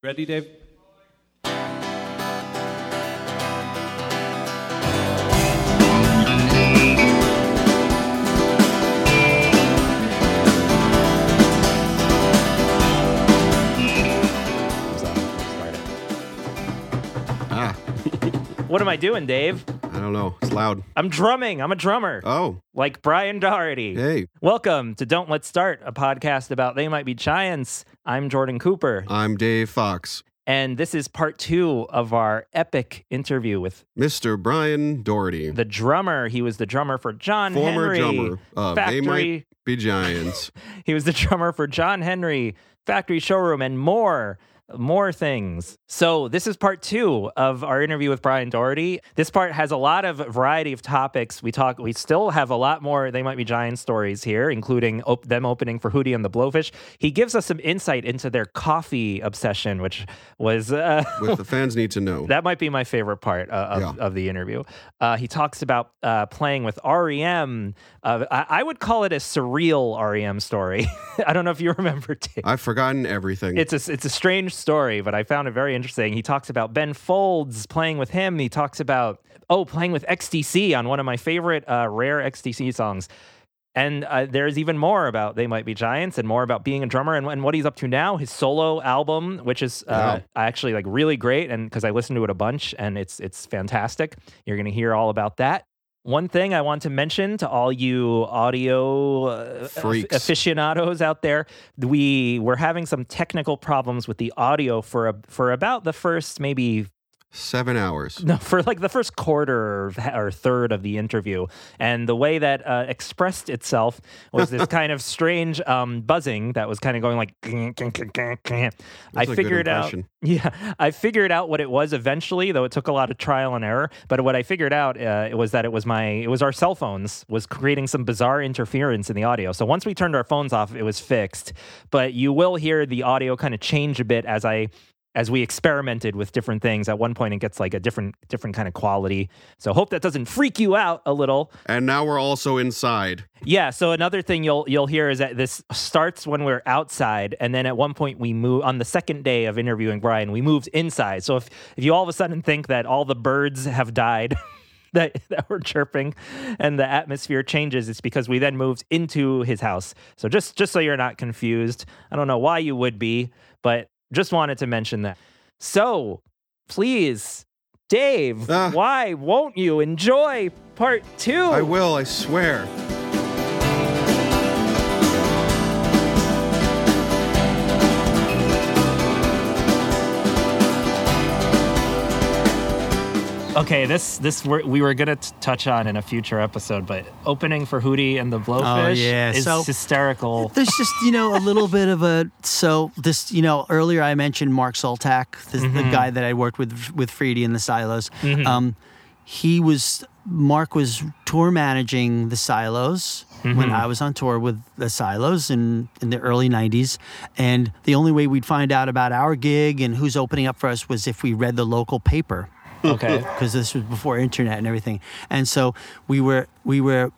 Ready, Dave? Ah, What am I doing, Dave? I don't know. It's loud. I'm drumming. I'm a drummer. Oh, like Brian Doherty. hey, Welcome to Don't Let's Start, a podcast about They Might Be Giants. I'm Jordan Cooper, I'm Dave Fox. and this is part two of our epic interview with Mr. Brian Doherty, the drummer. He was the drummer for John former Henry. drummer of Factory. They Might Be Giants. He was the drummer for John Henry, Factory Showroom, and more. More things. So, this is part two of our interview with Brian Doherty. This part has a lot of variety of topics. We talk, we still have a lot more They Might Be Giant stories here, including op- them opening for Hootie and the Blowfish. He gives us some insight into their coffee obsession, which was uh, What the fans need to know. that might be my favorite part uh, of, Yeah. of the interview. Uh, he talks about uh, playing with REM. Uh, I, I would call it a surreal REM story. I don't know if you remember, Dave. I've forgotten everything. It's a it's a strange story, but I found it very interesting. He talks about Ben Folds playing with him. He talks about oh playing with XTC on one of my favorite uh, rare XTC songs. And uh, there's even more about They Might Be Giants and more about being a drummer and, and what he's up to now. His solo album, which is uh, actually like really great, and because I listened to it a bunch and it's it's fantastic. You're gonna hear all about that. One thing I want to mention to all you audio uh, aficionados out there, we were having some technical problems with the audio for a, for about the first maybe Seven hours. no, for like the first quarter or, third of the interview. And the way that uh, expressed itself was this kind of strange um, buzzing that was kind of going like. I figured out. Yeah, I figured out what it was eventually, though it took a lot of trial and error. But what I figured out uh, was that it was my, it was our cell phones was creating some bizarre interference in the audio. So once we turned our phones off, it was fixed. But you will hear the audio kind of change a bit as I as we experimented with different things. At one point, it gets like a different different kind of quality. So hope that doesn't freak you out a little. And now we're also inside. Yeah. So another thing you'll you'll hear is that this starts when we're outside, and then at one point we move on the second day of interviewing Brian, we moved inside. So if if you all of a sudden think that all the birds have died. That, that were chirping and the atmosphere changes it's because we then moved into his house so just just so you're not confused i don't know why you would be but just wanted to mention that so please dave Ah. why won't you enjoy part two I will, I swear. Okay, this this we're, we were gonna t- touch on in a future episode, but opening for Hootie and the Blowfish oh, yeah, is so- hysterical. There's just you know a little bit of a so this you know earlier I mentioned Mark Soltak, this, the mm-hmm. guy that I worked with with Freedy and the Silos. Mm-hmm. Um, he was Mark was tour managing the Silos when mm-hmm. I was on tour with the Silos in in the early '90s, and the only way we'd find out about our gig and who's opening up for us was if we read the local paper Okay, because this was before internet and everything. And so we were we were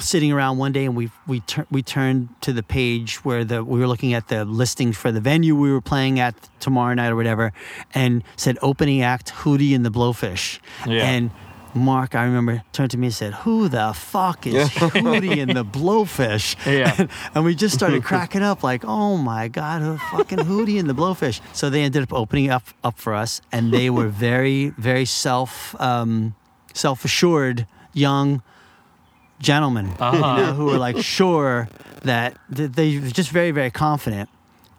sitting around one day and we we tur- we turned to the page where the we were looking at the listings for the venue we were playing at tomorrow night or whatever, and said opening act Hootie and the Blowfish. Yeah. And Mark, I remember, turned to me and said, "Who the fuck is Hootie and the Blowfish?" Yeah. And, and we just started cracking up, like, "Oh my god, who fucking Hootie and the Blowfish!" So they ended up opening up up for us, and they were very, very self um, self assured young gentlemen, Uh-huh. you know, who were like sure that they were just very, very confident,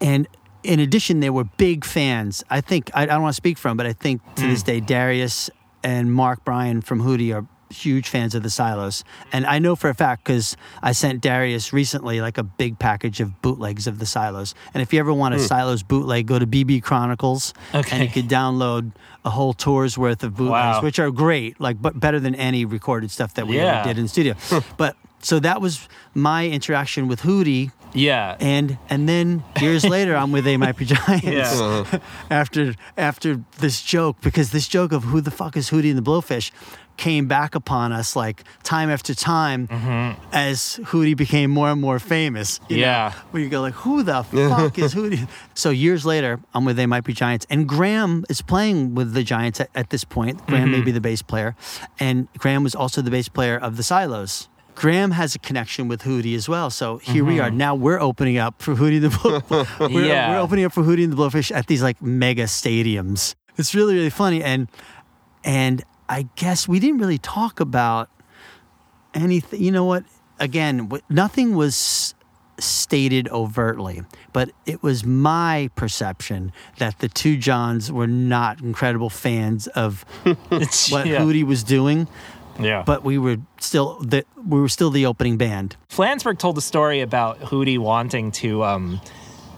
and. In addition, they were big fans. I think I, I don't want to speak from, but I think to this day, Darius and Mark Bryan from Hootie are huge fans of the Silos. And I know for a fact because I sent Darius recently like a big package of bootlegs of the Silos. And if you ever want a hmm. Silos bootleg, go to BB Chronicles Okay. and you could download a whole tour's worth of bootlegs, Wow. which are great, like but better than any recorded stuff that we Yeah. ever did in the studio. but so that was my interaction with Hootie. Yeah. And and then years later, I'm with A My Giants Yeah. Uh-huh. after after this joke because this joke of who the fuck is Hootie and the Blowfish came back upon us like time after time mm-hmm. as Hootie became more and more famous. you know, Yeah. where you go like, who the fuck is Hootie? So years later, I'm with They Might Be Giants, and Graham is playing with the Giants at, at this point. Graham may mm-hmm. be the bass player, and Graham was also the bass player of the Silos. Graham has a connection with Hootie as well. So here we are. Mm-hmm. Now we're opening up for Hootie the Blow. we're, Yeah. we're opening up for Hootie and the Blowfish at these like mega stadiums. It's really really funny, and and I guess we didn't really talk about anything. You know what? Again, nothing was stated overtly, but it was my perception that the two Johns were not incredible fans of what yeah. Hootie was doing, yeah. but we were still the we were still the opening band. Flansburgh told a story about Hootie wanting to um,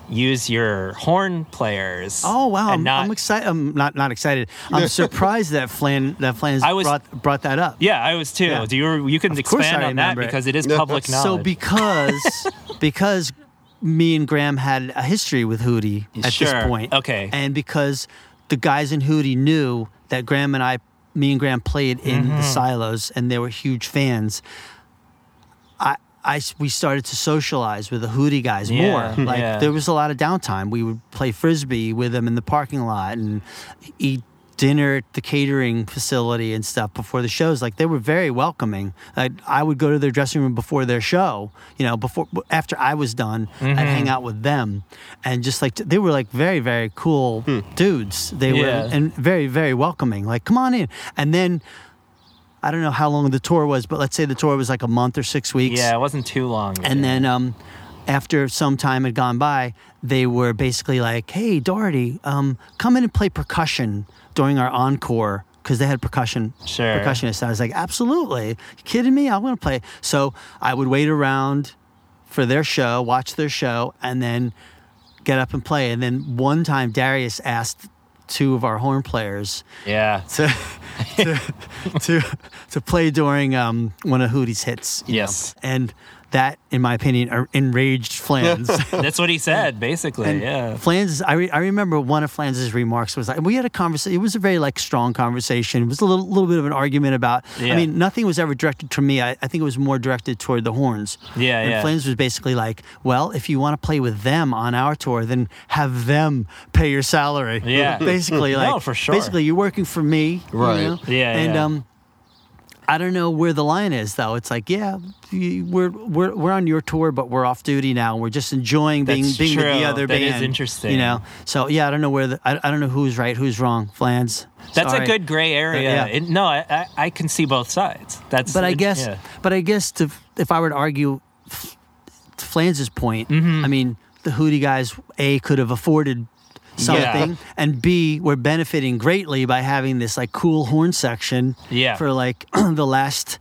use your horn players. Oh wow! I'm, not, I'm excited. I'm not not excited. I'm surprised that Flan that Flan's I was- brought brought that up. Yeah, I was too. Yeah. Do you you can Of expand on that it. because it is public knowledge. So because because me and Graham had a history with Hootie at Sure. this point. Okay. And because the guys in Hootie knew that Graham and I me and Graham played in Mm-hmm. the silos and they were huge fans. I, I, we started to socialize with the Hootie guys Yeah, more. Like yeah. there was a lot of downtime. We would play frisbee with them in the parking lot and eat dinner at the catering facility and stuff before the shows. Like they were very welcoming. I, I would go to their dressing room before their show. You know, before after I was done, I'd hang out with them, and just like they were like very very cool dudes. They Yeah. were and very very welcoming. Like come on in, and then. I don't know how long the tour was, but let's say the tour was like a month or six weeks. yeah, it wasn't too long. And then um, after some time had gone by, they were basically like, "Hey, Doherty, um, come in and play percussion during our encore." Because they had percussion Sure. percussionists. I was like, absolutely. You kidding me? I'm going to play. So I would wait around for their show, watch their show, and then get up and play. And then one time, Darius asked two of our horn players yeah. to to to, to play during um, one of Hootie's hits. you know. Yes. and that, in my opinion, enraged Flans. That's what he said, basically. And yeah. Flans, I, re- I remember one of Flans's remarks was like, we had a conversation. It was a very like strong conversation. It was a little, little bit of an argument about. Yeah. I mean, nothing was ever directed to me. I, I think it was more directed toward the horns. Yeah, and yeah. Flans was basically like, well, if you want to play with them on our tour, then have them pay your salary. Yeah. basically, like, No, for sure. Basically, you're working for me, you Right. know? Yeah, and yeah. um. I don't know where the line is though. It's like, yeah, we're we're we're on your tour, but we're off duty now. We're just enjoying being That's being with the other That band. is interesting. You know, so yeah, I don't know where the I, I don't know who's right, who's wrong. Flans. That's Sorry. a good gray area. Yeah. It- no, I, I, I can see both sides. That's. But I guess, yeah. but I guess to, if I were to argue Flans's point, Mm-hmm. I mean, the Hootie guys a could have afforded something, and b we're benefiting greatly by having this like cool horn section Yeah. for like the last.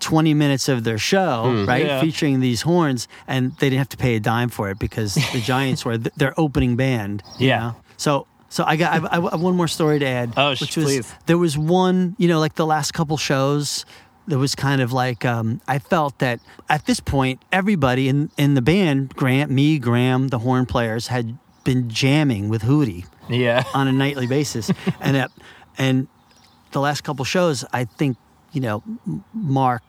20 minutes of their show, right? Hmm. Yeah. Featuring these horns, and they didn't have to pay a dime for it because the Giants were th- their opening band. you Yeah. know? So, so I got I, I have one more story to add. Oh, which was please. there was one, you know, like the last couple shows, there was kind of like um, I felt that at this point, everybody in in the band, Grant, me, Graham, the horn players, had been jamming with Hootie Yeah. on a nightly basis, and that, and the last couple shows, I think, you know, Mark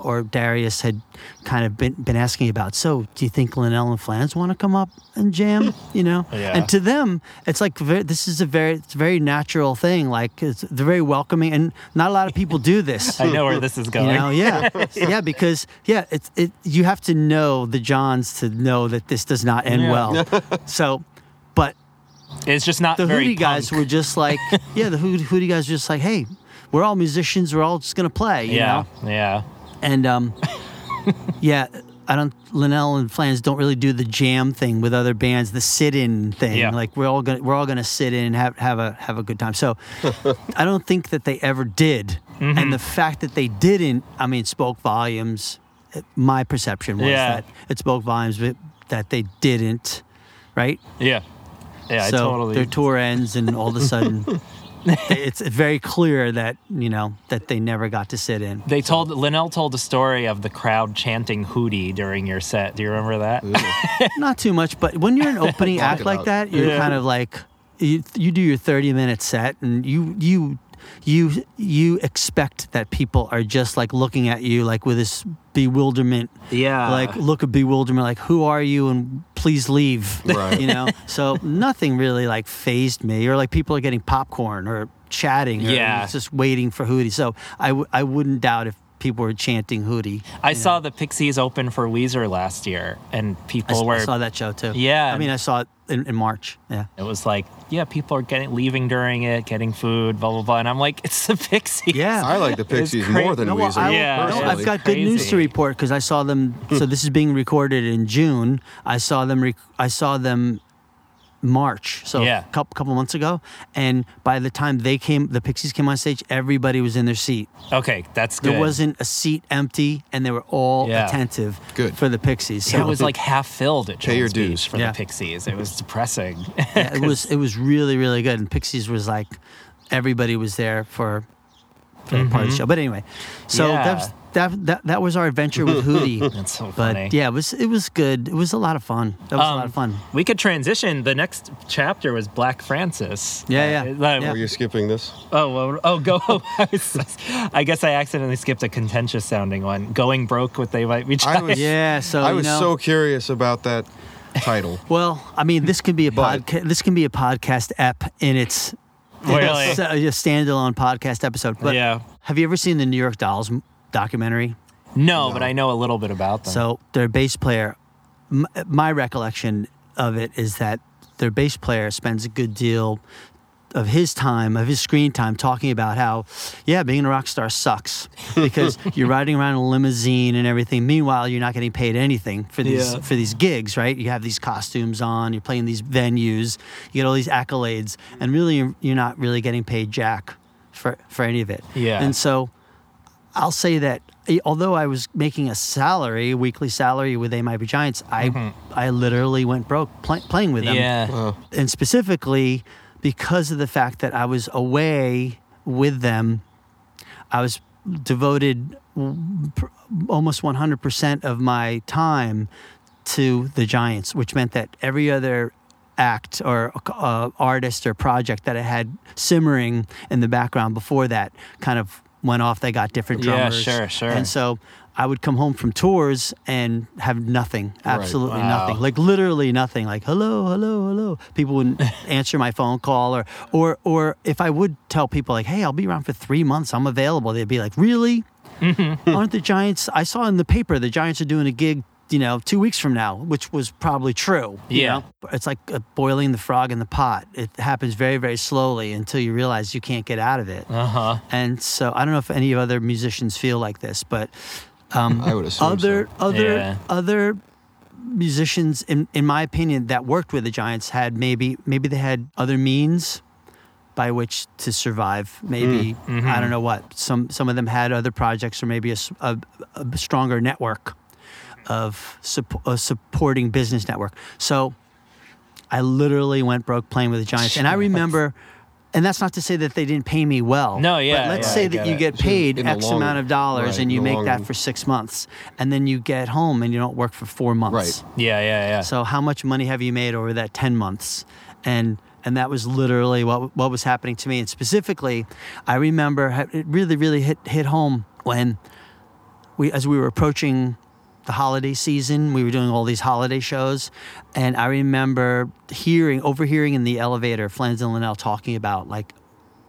or Darius had kind of been been asking about. So, do you think Linnell and Flans want to come up and jam? You know, Yeah. and to them, it's like very, this is a very it's a very natural thing. Like it's, they're very welcoming, and not a lot of people do this. I know where this is You going. know, yeah, yeah, because yeah, it's it. You have to know the Johns to know that this does not end Yeah. well. So, but It's just not the very Hootie guys were just like, yeah, the Hoot- Hootie guys were just like, hey, we're all musicians. We're all just gonna play. You Yeah. Know? Yeah. And um, yeah, I don't. Linnell and Flans don't really do the jam thing with other bands, the sit-in thing. Yeah. Like we're all gonna we're all gonna sit in and have have a have a good time. So I don't think that they ever did. Mm-hmm. And the fact that they didn't, I mean, spoke volumes. My perception was Yeah. that it spoke volumes but that they didn't. Right. Yeah. Yeah. I so totally. their tour ends, and all of a sudden, it's very clear that you know that they never got to sit in. They told Linnell told a story of the crowd chanting "Hootie" during your set. Do you remember that? Not too much, but when you're an opening act like that, you're Yeah. kind of like you, you do your 30 minute set, and you you you you expect that people are just like looking at you like with this bewilderment Yeah. like look of bewilderment like who are you and please leave Right. you know so nothing really like phased me or like people are getting popcorn or chatting or Yeah. just waiting for hootie so I, w- I wouldn't doubt if people were chanting hootie I saw the Pixies open for Weezer last year, and people I were. I saw that show too Yeah. i mean i saw it in, in march yeah It was like, yeah, people are getting leaving during it, getting food, blah blah blah, and I'm like, it's the Pixies. Yeah. I like the Pixies cra- more than No, well, Weezer. I, yeah, no, I've got good news to report because I saw them. so hmm. this is being recorded in June. I saw them. Rec- I saw them March, so Yeah. a couple, couple months ago. And by the time they came, the Pixies came on stage. Everybody was in their seat. Okay, that's good. There wasn't a seat empty, and they were all Yeah. attentive Good. for the Pixies. So it was like half filled at Pay your Jones Beach dues. for Yeah. the Pixies. It was depressing. yeah, it was it was really really good. And Pixies was like everybody was there for for part of the show. But anyway, so Mm-hmm. Yeah. that, was, that that that was our adventure with Hootie. That's so But funny. yeah, it was it was good. It was a lot of fun. That was a lot Um, of fun. We could transition. The next chapter was Black Francis. Yeah, Uh, yeah, that- yeah. Were you skipping this? Oh, well, oh, go. I guess I accidentally skipped a contentious sounding one. Going broke with they might be. I was- Yeah, so I you was know, so curious about that title. well. I mean, this can be a podcast. This can be a podcast ep in its Really? it's a, a standalone podcast episode. But yeah. have you ever seen the New York Dolls documentary? No, but I know a little bit about them. So their bass player, m- my recollection of it is that their bass player spends a good deal of his time, of his screen time, talking about how, yeah, being a rock star sucks because you're riding around in a limousine and everything. Meanwhile, you're not getting paid anything for these Yeah. for these gigs, right? You have these costumes on, you're playing these venues, you get all these accolades, and really, you're, you're not really getting paid jack for for any of it. Yeah. And so I'll say that eh, although I was making a salary, a weekly salary with They Might Be Giants, I I literally went broke play, playing with them. yeah. Oh, And specifically because of the fact that I was away with them, I was devoted almost 100% of my time to the Giants, which meant that every other act or uh, artist or project that I had simmering in the background before that kind of went off. They got different drummers. Yeah, sure, sure. And so I would come home from tours and have nothing, absolutely Wow. nothing, like literally nothing. Like hello, hello, hello. People wouldn't answer my phone call, or or or if I would tell people like, hey, I'll be around for three months, I'm available. They'd be like, really? Mm-hmm. Aren't the Giants? I saw in the paper the Giants are doing a gig. You know, two weeks from now, which was probably true. you Yeah. know? it's like uh, boiling the frog in the pot. It happens very, very slowly until you realize you can't get out of it. Uh huh. And so I don't know if any of other musicians feel like this, but um, I would assume other so. other Yeah. other musicians, in in my opinion, that worked with the Giants had maybe maybe they had other means by which to survive. Maybe Mm-hmm. I don't know what. Some some of them had other projects or maybe a stronger network of supp- a supporting business network. So I literally went broke playing with the Giants, and I remember. And that's not to say that they didn't pay me well. No, yeah, But let's yeah, say that you it. get paid In X long- amount of dollars right, and you make long that for six months, and then you get home and you don't work for four months. Right. Yeah, yeah, yeah. So how much money have you made over that 10 months? And and that was literally what what was happening to me. And specifically, I remember it really really hit hit home when we as we were approaching the holiday season, we were doing all these holiday shows, and I remember hearing overhearing in the elevator Flans and Linnell talking about like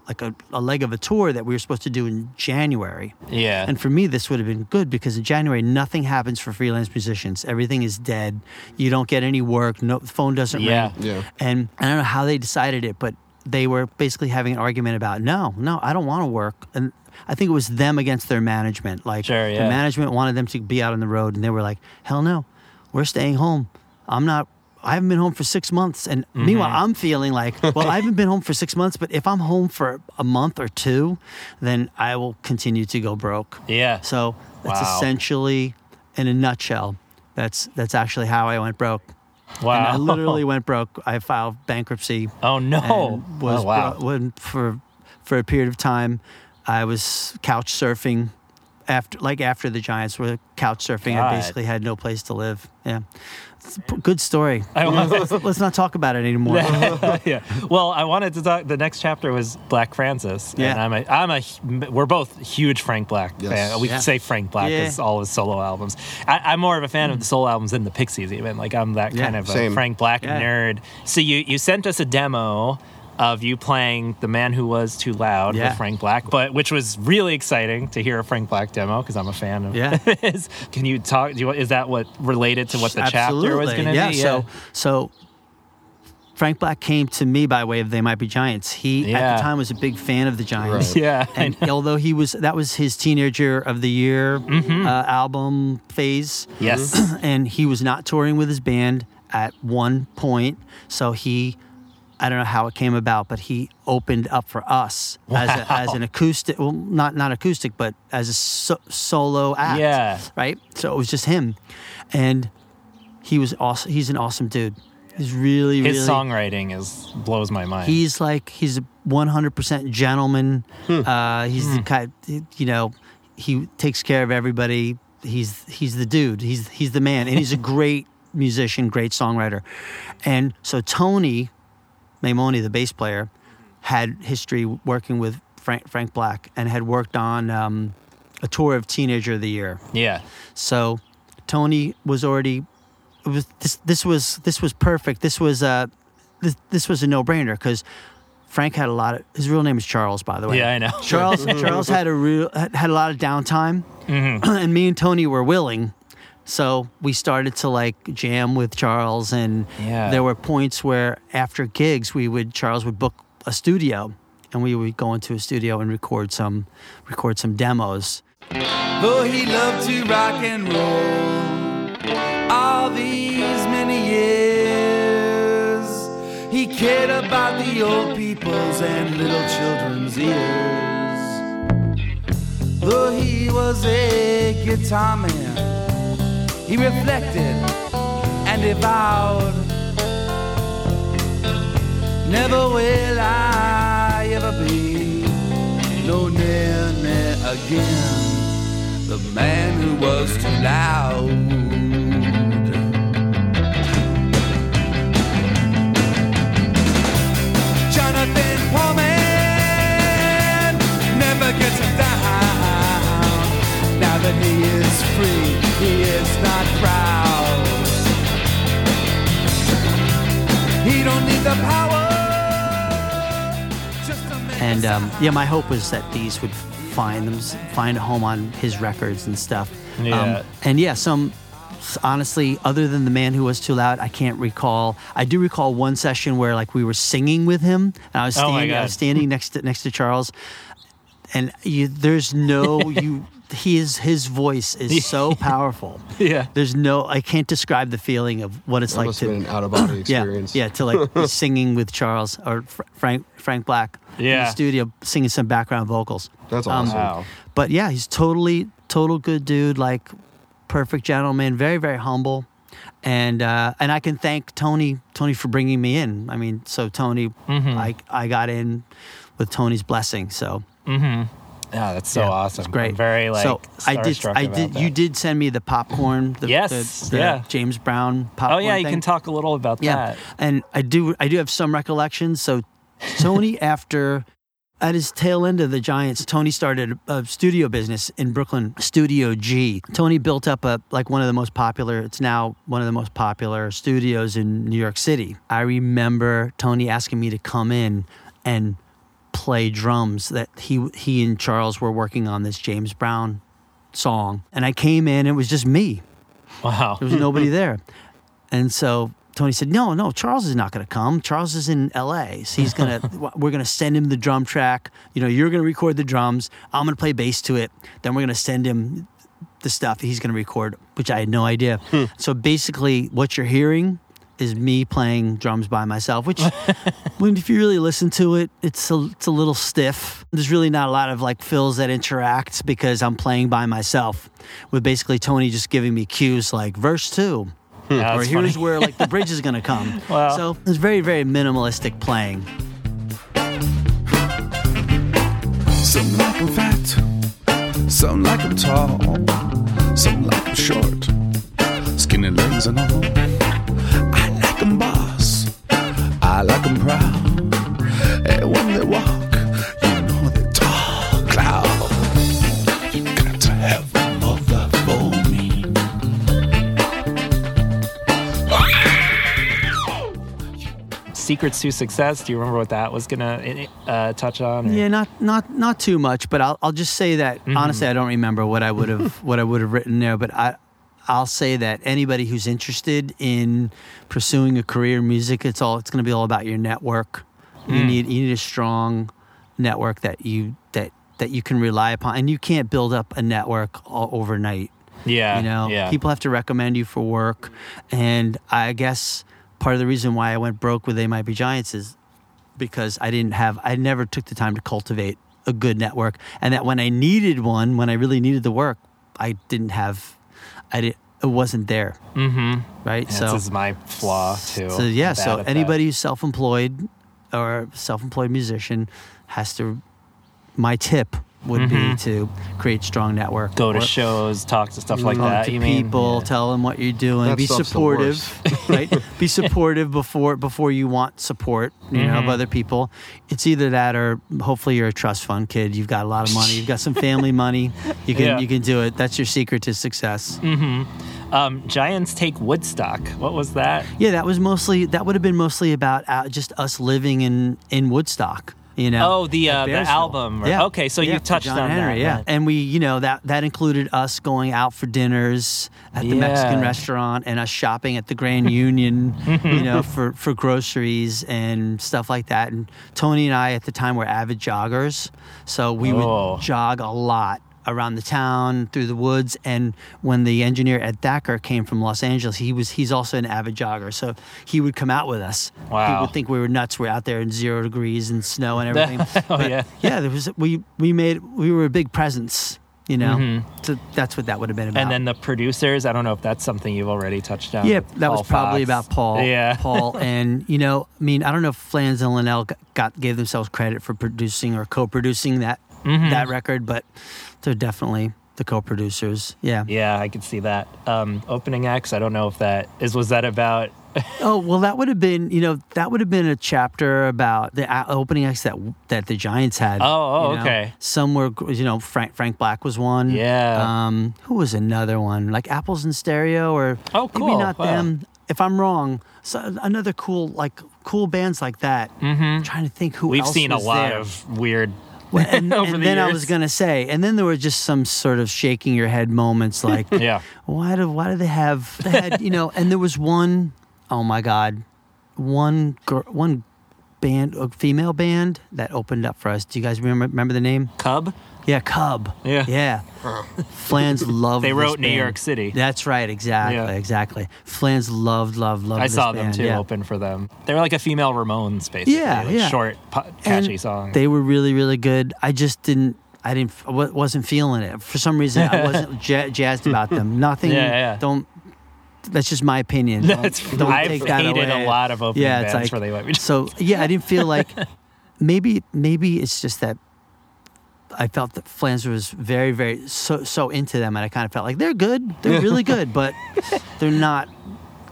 like a, a leg of a tour that we were supposed to do in January. yeah. And for me, this would have been good because in January, nothing happens for freelance musicians. Everything is dead. You don't get any work. No, phone doesn't Yeah. ring. Yeah. And I don't know how they decided it, but they were basically having an argument about no, no, I don't want to work. And I think it was them against their management. Like Sure, the management wanted them to be out on the road, and they were like, hell no, we're staying home. I'm not. I haven't been home for six months, and Mm-hmm. meanwhile, I'm feeling like, well, I haven't been home for six months, but if I'm home for a month or two, then I will continue to go broke. yeah. So that's Wow. essentially, in a nutshell, that's that's actually how I went broke. Wow. And I literally went broke. I filed bankruptcy. Oh no. was oh, wow. bro- for for a period of time. I was couch surfing after like after the Giants were couch surfing God. and basically had no place to live. Yeah, it's a p- good story. I want- let's, let's not talk about it anymore. yeah. Well, I wanted to talk. The next chapter was Black Francis. Yeah. And I'm a, I'm a, we're both huge Frank Black Yes. fan. We Yeah. can say Frank Black Yeah. is all his solo albums. I, I'm more of a fan of the mm. solo albums than the Pixies, even. Like, I'm that Yeah. kind of a Frank Black Yeah. nerd. So you, you sent us a demo of you playing The Man Who Was Too Loud Yeah. with Frank Black, but which was really exciting to hear a Frank Black demo because I'm a fan of Yeah. his. Can you talk? Do you, is that what related to what the chapter was going to yeah, be? So so Frank Black came to me by way of They Might Be Giants. He at the time was a big fan of the Giants. Right. yeah. And although he was, that was his teenager of the year Mm-hmm. uh, album phase, yes. and he was not touring with his band at one point. So he, I don't know how it came about, but he opened up for us as, a, as an acoustic, well, not not acoustic, but as a so, solo act. Yeah. Right. So it was just him, and he was awesome. He's an awesome dude. He's really, His really. songwriting is blows my mind. He's like he's a 100% gentleman. Uh, he's the kind, you know, he takes care of everybody. He's he's the dude. He's he's the man, and he's a great musician, great songwriter. And so Tony Maimone, the bass player, had history working with Frank Frank Black and had worked on um, a tour of Teenager of the Year. yeah. So Tony was already it was this this was this was perfect. This was a this, this was a no-brainer cuz Frank had a lot of his real name is Charles by the way. Yeah, I know. Charles Charles had a real had had a lot of downtime Mm-hmm. and me and Tony were willing. So we started to like jam with Charles and Yeah. there were points where after gigs we would Charles would book a studio and we would go into a studio and record some record some demos. Though he loved to rock and roll all these many years, he cared about the old people's and little children's ears. Though he was a guitar man, he reflected and he vowed, Never will I ever be no near, near again. The man who was too loud. Gets down. Now that he is free, he is not proud. He don't need the power. Just to make And um, yeah, my hope was that these would find them, find a home on his records and stuff. Yeah. Um, and yeah, some honestly, other than the man who was too loud, I can't recall. I do recall one session where like we were singing with him, and I was Oh standing, I was standing next to next to Charles, and you, there's no you. His his voice is so powerful. Yeah. There's no I can't describe the feeling of what it's That like must to have been an out of body experience. yeah, yeah, to like singing with Charles or Fr- Frank Frank Black in the studio singing some background vocals. That's Um, awesome. Wow. But yeah, he's totally total good dude, like perfect gentleman, very very humble, and uh, and I can thank Tony Tony for bringing me in. I mean, so Tony, Mm-hmm. I I got in with Tony's blessing, so Yeah, that's so yeah, awesome. It's great. I'm very like so I did I did that. you did send me the popcorn. The, Yes, the, the yeah. James Brown popcorn. Oh yeah, you thing. can talk a little about that. Yeah, that. and I do I do have some recollections. So Tony, after at his tail end of the Giants, Tony started a studio business in Brooklyn, Studio G. Tony built up a like one of the most popular. It's now one of the most popular studios in New York City. I remember Tony asking me to come in and play drums. That he he and Charles were working on this James Brown song, and I came in. It was just me. Wow. There was nobody there. And so Tony said, "No, no, Charles is not going to come. Charles is in L.A. So he's going to. We're going to send him the drum track. You know, you're going to record the drums. I'm going to play bass to it. Then we're going to send him the stuff he's going to record, which I had no idea. Hmm. So basically, what you're hearing." Is me playing drums by myself, which, when if you really listen to it, it's a, it's a little stiff. There's really not a lot of like fills that interact because I'm playing by myself, with basically Tony just giving me cues like verse two, hmm. Yeah, or here's funny. where like the bridge is gonna come. Wow. So it's very very minimalistic playing. Some like a fat, Some like 'em tall, some like 'em short, skinny legs and all. Secrets to Success. Do you remember what that was gonna uh, touch on? or- Yeah, not not not too much, but I'll I'll just say that Mm-hmm. honestly, I don't remember what I would have what I would have written there, but I I'll say that anybody who's interested in pursuing a career in music, it's all it's going to be all about your network. Mm. You need you need a strong network that you that that you can rely upon, and you can't build up a network all overnight. Yeah. You know, yeah. people have to recommend you for work, and I guess part of the reason why I went broke with They Might Be Giants is because I didn't have, I never took the time to cultivate a good network, and that when I needed one, when I really needed the work, I didn't have, I didn't, it wasn't there, Mm-hmm. right? This so, this is my flaw too. so yeah, so bad that. anybody who's self-employed or self-employed musician has to. My tip would be to create strong network. Mm-hmm. go to Or- shows, talk to stuff like that. to you mean? people, Yeah. tell them what you're doing, That be supportive, right? Be supportive before before you want support, you know, of Mm-hmm. other people. It's either that or hopefully you're a trust fund kid. You've got a lot of money. You've got some family money. You can Yeah. you can do it. That's your secret to success. Um, Giants take Woodstock. What was that? Yeah, that was mostly that would have been mostly about uh, just us living in in Woodstock. You know. Oh, the, uh, the album. Okay, so you for touched John on Henry, that, Yeah, right. and we, you know, that that included us going out for dinners at the Mexican restaurant and us shopping at the Grand Union, you know, for for groceries and stuff like that. And Tony and I at the time were avid joggers, so we Oh. would jog a lot around the town through the woods and when the engineer Ed Thacker came from Los Angeles he was he's also an avid jogger so he would come out with us he Wow. would think we were nuts we're out there in zero degrees and snow and everything Oh, But, yeah. yeah there was we we made we were a big presence you know so that's what that would have been about Mm-hmm. And then the producers. I don't know if that's something you've already touched on. yeah, that was probably Fox. about Paul. Yeah. Paul, and you know, I mean, I don't know if Flans and Linnell got, got gave themselves credit for producing or co-producing that Mm-hmm. that record, but they're definitely the co-producers. Yeah. Yeah, I could see that. Um, opening acts. I don't know if that is. Was that about? Oh well, that would have been you know that would have been a chapter about the opening acts that that the Giants had. Oh, oh, you know. okay. Some were you know Frank Frank Black was one. Yeah. Um, who was another one? Like Apples in Stereo or Oh, cool. maybe not Wow. them. If I'm wrong, so another cool like cool bands like that. Mm-hmm. Trying to think who We've seen a lot there. of weird. Well, and, over and the then I was gonna say, and then there were just some sort of shaking your head moments, like, Yeah. why do why do they have they had you know? And there was one, oh my god, one gir- one band, a female band that opened up for us. Do you guys remember remember the name? Cub. Yeah, Cub. Yeah. yeah. Flans loved. It. They wrote New band. York City. That's right, exactly, Yeah. exactly. Flans loved, loved, loved. I saw them band, too. yeah. Open for them. They were like a female Ramones, basically. Yeah, like yeah. Short, And catchy song. They were really, really good. I just didn't. I didn't. I wasn't feeling it for some reason. I wasn't ja- jazzed about them. Nothing. Yeah, yeah. Don't. That's just my opinion. Don't, That's. don't I've take that hated away. a lot of opening Yeah, bands like where they might be. so. Yeah, I didn't feel like. maybe, maybe it's just that. I felt that Flans was very, very so so into them, and I kind of felt like they're good, they're really good, but they're not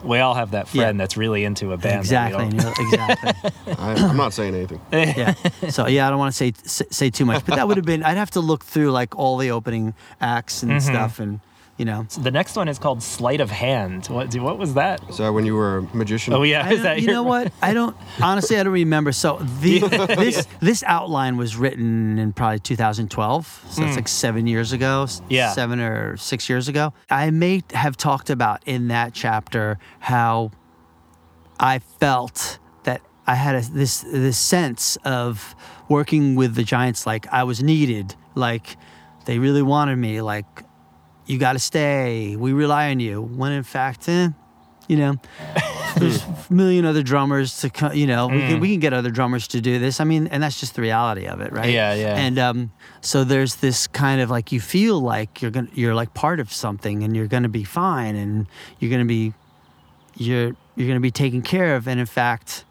We all have that Yeah. friend that's really into a band. exactly, That we don't- exactly. I, I'm not saying anything. yeah. So yeah, I don't want to say say say too much, but that would have been. I'd have to look through like all the opening acts and Mm-hmm. stuff, and you know. The next one is called Sleight of Hand. What? What was that? Is that when you were a magician? Oh yeah, is that you your- know what? I don't honestly. I don't remember. So the this this outline was written in probably 2012. So that's like seven years ago. Hmm. Yeah. seven or six years ago. I may have talked about in that chapter how I felt that I had a, this this sense of working with the Giants, like I was needed, like they really wanted me, like you got to stay, we rely on you. When in fact, eh, you know, there's a million other drummers to co- you know we Mm. can we can get other drummers to do this. I mean, and that's just the reality of it, right? Yeah, yeah. And um, so there's this kind of like you feel like you're gonna you're like part of something, and you're gonna be fine, and you're gonna be you're you're gonna be taken care of, and in fact,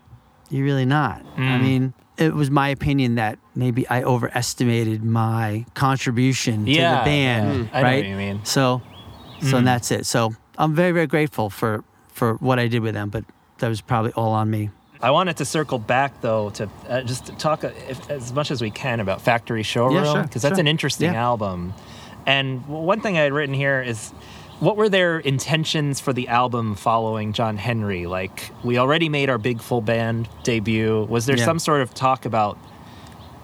you're really not. I Mm. mean, it was my opinion that maybe I overestimated my contribution to the band. yeah. I know what right? you mean. So, so that's it. So I'm very, very grateful for for what I did with them, but that was probably all on me. I wanted to circle back though to uh, just talk uh, if, as much as we can about Factory Showroom sure, because that's sure. an interesting Yeah. album. And one thing I had written here is what were their intentions for the album following John Henry? Like we already made our big full band debut. Was there Yeah. some sort of talk about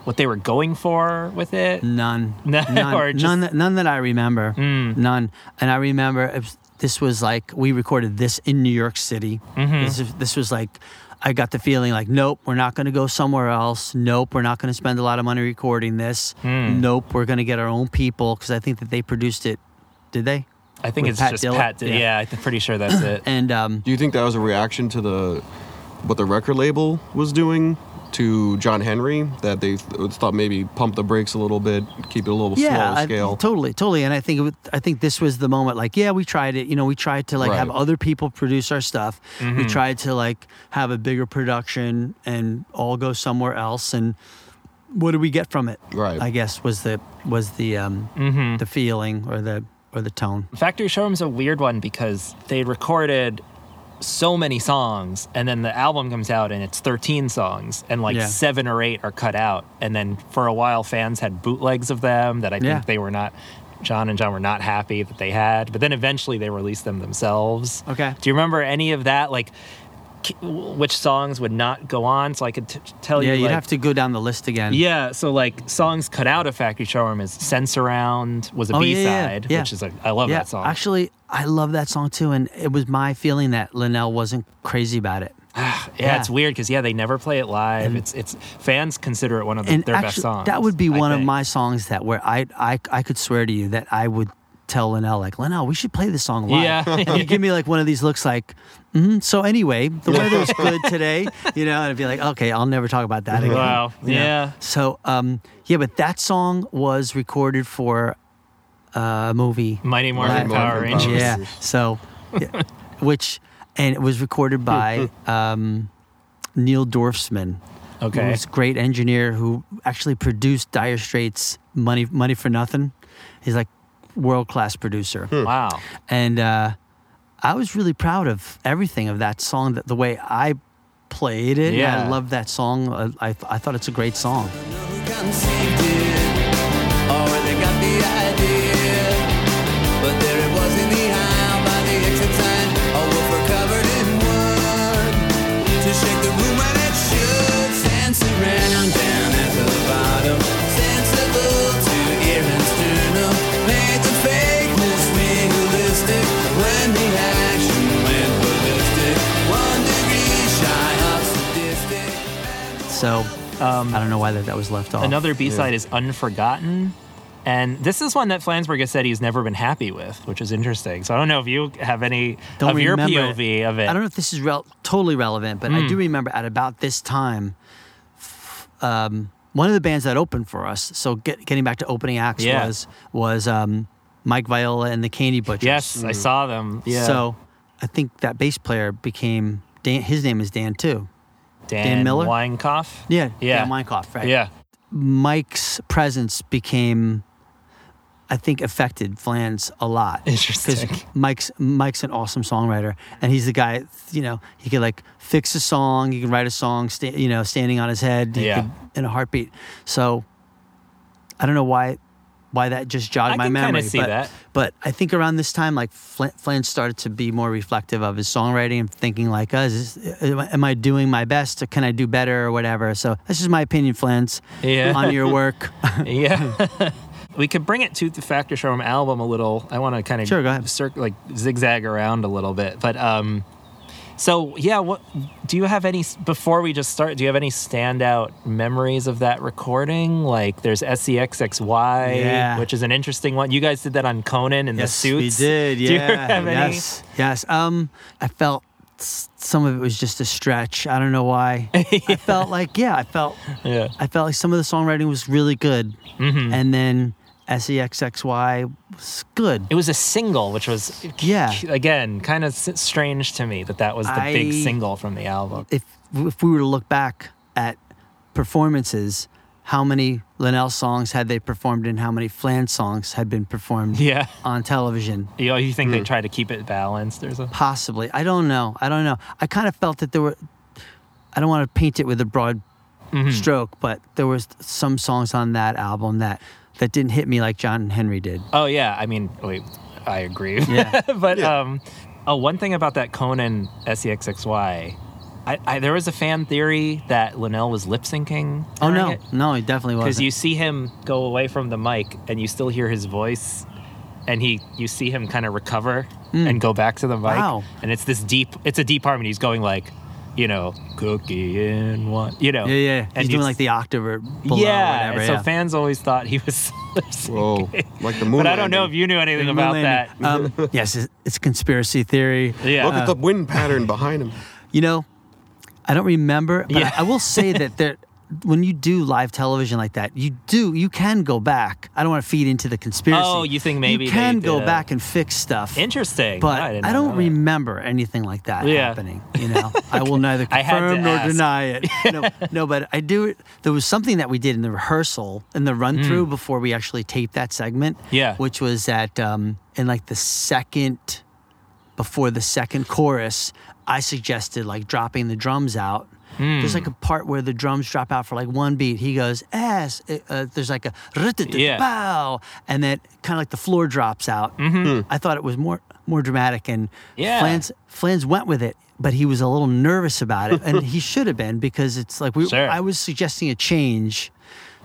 what they were going for with it? None, No, none, or just- none, that, none that I remember. Mm. None. And I remember was, this was like we recorded this in New York City. Mm-hmm. This, this was like I got the feeling like, nope, we're not going to go somewhere else. Nope, we're not going to spend a lot of money recording this. Hmm. Nope, we're going to get our own people because I think that they produced it. Did they? I think it's Pat just Dillett? Pat. Yeah. Yeah. I'm pretty sure that's it. And um, Do you think that was a reaction to the what the record label was doing to John Henry? That they th- thought maybe pump the brakes a little bit, keep it a little yeah, slower I- scale. totally, totally. And I think it was, I think this was the moment. Like, yeah, we tried it. You know, we tried to like Right. have other people produce our stuff. Mm-hmm. We tried to like have a bigger production and all go somewhere else. And what do we get from it? Right. I guess was the was the um, Mm-hmm. the feeling or the or the tone. Factory Showroom's a weird one because they recorded so many songs and then the album comes out and it's 13 songs and like Yeah. seven or eight are cut out and then for a while fans had bootlegs of them that I think Yeah. they were not John and John were not happy that they had but then eventually they released them themselves. Okay. Do you remember any of that like which songs would not go on so I could t- tell Yeah, you Yeah, you'd like, have to go down the list again. yeah, so like songs cut out of Factory Showroom is Sensurround was a Oh, yeah, yeah, B-side, yeah. which is like I love yeah. that song. Actually, I love that song too, and it was my feeling that Linnell wasn't crazy about it. Yeah, Yeah. it's weird because yeah, they never play it live. it's it's fans consider it one of the, their actually, best songs. that would be I one of my songs that where I, I I could swear to you that I would tell Linnell like Linnell, we should play this song live. Yeah. you give me like one of these looks like. hmm So anyway, the weather was good today, you know, and I'd be like, okay, I'll never talk about that again. Wow. you know? Yeah. So um, yeah, but that song was recorded for uh, a movie. Mighty Morphin Power Rangers. Yeah. So, yeah, which and it was recorded by um, Neil Dorfsman. Okay. Who's a great engineer who actually produced Dire Straits' "Money Money for Nothing." He's like world class producer, Wow. and uh, I was really proud of everything of that song. That the way I played it, Yeah. I love that song. Uh, I I thought it's a great song. So Um, I don't know why that, that was left off. Another B side is Unforgotten. And this is one that Flansburgh has said he's never been happy with, which is interesting. So I don't know if you have any Don't of your remember POV of it. I don't know if this is rel- totally relevant, but Hmm. I do remember at about this time, um, one of the bands that opened for us. So get, getting back to opening acts Yeah. was was um, Mike Viola and the Candy Butchers. Yes, I saw them. Yeah. So I think that bass player became Dan. His name is Dan too. Dan, Dan Miller? Weinkauf. Yeah, Yeah. Dan Weinkauf, right? Yeah. Mike's presence became, I think, affected Flans a lot. Interesting. Because Mike's Mike's an awesome songwriter, and he's the guy. You know, he could like fix a song. He can write a song. Sta- you know, standing on his head. He Yeah. could- in a heartbeat. So, I don't know why. Why that just jogged I my memory, see but, that. but I think around this time, like Flan started to be more reflective of his songwriting and thinking like, uh, is this, am I- doing my best? Or can I do better or whatever? So that's just my opinion, Flans, Yeah. on your work. yeah. we could bring it to the Factory Showroom album a little. I want to kind of Sure, go ahead. Circ- like zigzag around a little bit, but um, so yeah. What do you have any before we just start? Do you have any standout memories of that recording? Like, there's SEXXY, Yeah. which is an interesting one. You guys did that on Conan in the suits. we did. Do you Yeah. have any? yes. Yes. Um, I felt some of it was just a stretch. I don't know why. I felt like yeah. I felt Yeah. I felt like some of the songwriting was really good, Mm-hmm. and then SEXXY was good. It was a single, which was Yeah. again kind of strange to me that that was the big single from the album. If if we were to look back at performances, how many Linnell songs had they performed and how many Flan songs had been performed Yeah. on television. You know, you think they try to keep it balanced or something? Possibly. I don't know. I don't know. I kind of felt that there were, I don't want to paint it with a broad Mm-hmm. stroke, but there was some songs on that album that, that didn't hit me like John Henry did. Oh yeah, I mean, wait, I agree. Yeah. but Yeah. um, oh, one thing about that Conan SEXXY, I, I there was a fan theory that Linnell was lip syncing. Oh, no. No, he definitely wasn't. Because you see him go away from the mic and you still hear his voice, and he you see him kind of recover and go back to the mic. Wow. and it's this deep, it's a deep harmony. He's going like, you know, cookie in one, you know, yeah, yeah. and He's you- doing like the octave or below yeah, or whatever. so yeah. fans always thought he was lip Whoa, like the moon. But I don't know if you knew anything about landing. that. Um, yes, it's, it's conspiracy theory. Yeah. Look at the wind pattern behind him. You know, I don't remember, but Yeah. I, I will say that there, when you do live television like that, you do you can go back. I don't want to feed into the conspiracy. Oh, you think maybe you can did go a- back and fix stuff. Interesting. But I, I, don't know that. remember anything like that Yeah. happening. You know, I will neither I had to confirm nor ask. deny it. No, no, but I do. There was something that we did in the rehearsal in the run through before we actually taped that segment. Yeah. which was that um, in like the second before the second chorus. I suggested like dropping the drums out. Hmm. There's like a part where the drums drop out for like one beat. He goes, "S." Uh, there's like a Yeah. bow, and then kind of like the floor drops out. I thought it was more more dramatic, and Mm-hmm. Yeah. Flans Flans went with it, but he was a little nervous about it, and he should have been because it's like we. Sure. I was suggesting a change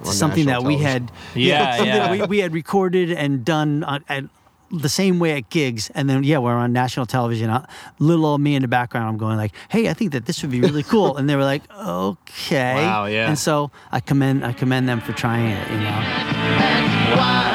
to something that we had. Yeah, something that yeah. we, we had recorded and done on, at the same way at gigs, and then yeah, we're on national television. Uh, little old me in the background, I'm going like, "Hey, I think that this would be really cool," and they were like, "Okay." Wow, yeah. And so I commend I commend them for trying it. You know.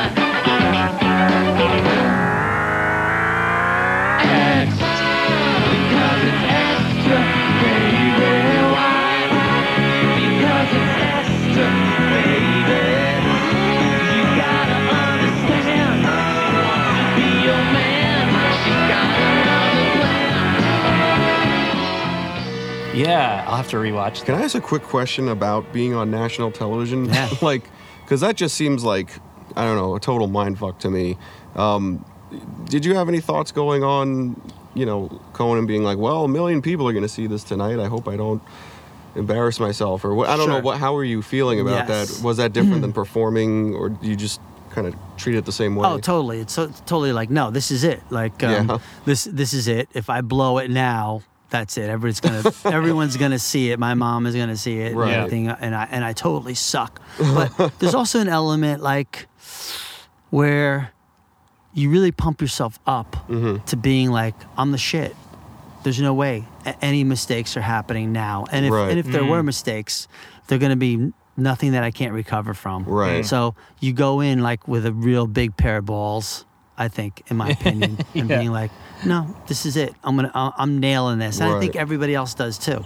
Yeah, I'll have to rewatch. Can I ask a quick question about being on national television? Yeah. like, because that just seems like I don't know a total mind fuck to me. Um, did you have any thoughts going on? You know, Conan being like, "Well, a million people are going to see this tonight. I hope I don't embarrass myself." Or what, I don't know. What? How were you feeling about Yes. that? Was that different than performing, or do you just kind of treat it the same way? Oh, totally. It's, so, it's totally like, no, this is it. Like, um, Yeah. this this is it. If I blow it now, that's it. Everybody's gonna everyone's gonna see it. My mom is gonna see it. Right. And everything, and I and I totally suck. But there's also an element like where you really pump yourself up Mm-hmm. to being like, I'm the shit. There's no way any mistakes are happening now. And if Right. and if there were mistakes, they're gonna be nothing that I can't recover from. Right. So you go in like with a real big pair of balls, I think, in my opinion, and Yeah. being like, no, this is it. I'm gonna, I'm nailing this. And I think everybody else does too.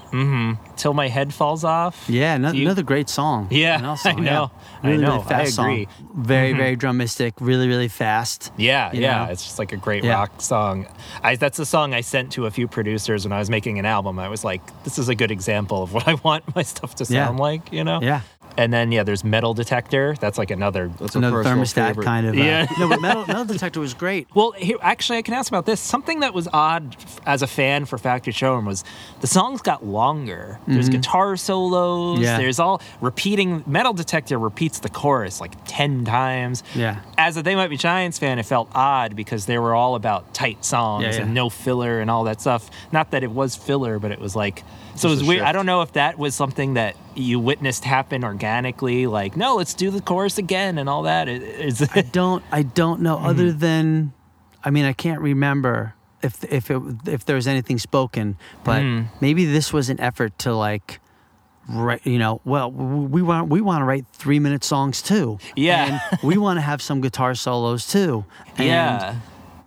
Till my head falls off. Yeah, no, you- another great song. Yeah, Linnell I song, yeah. know. I know. really fast I agree. Mm-hmm. Very, very drumistic. Really, really fast. Yeah, yeah, know? it's just like a great Yeah. rock song. I, that's a song I sent to a few producers when I was making an album. I was like, "This is a good example of what I want my stuff to sound like," you know? Yeah. And then yeah, there's Metal Detector. That's like another. That's a Another personal thermostat favorite. kind of. Uh, Yeah. no, but Metal, Metal Detector was great. Well, here, actually, I can ask about this. Something that was odd f- as a fan for Factory Showroom was the songs got longer. There's guitar solos. Mm-hmm. Yeah. There's all repeating. Metal Detector repeats the chorus like ten times. Yeah. As a They Might Be Giants fan, it felt odd because they were all about tight songs Yeah, yeah. and no filler and all that stuff. Not that it was filler, but it was like. So it was a weird. I don't know if that was something that you witnessed happen organically. Like, no, let's do the chorus again and all that. Is I don't I don't know other Mm-hmm. than I mean I can't remember if if it if there was anything spoken but Mm. maybe this was an effort to like write you know well we want we want to write 3 minute songs too Yeah. and we want to have some guitar solos too and yeah.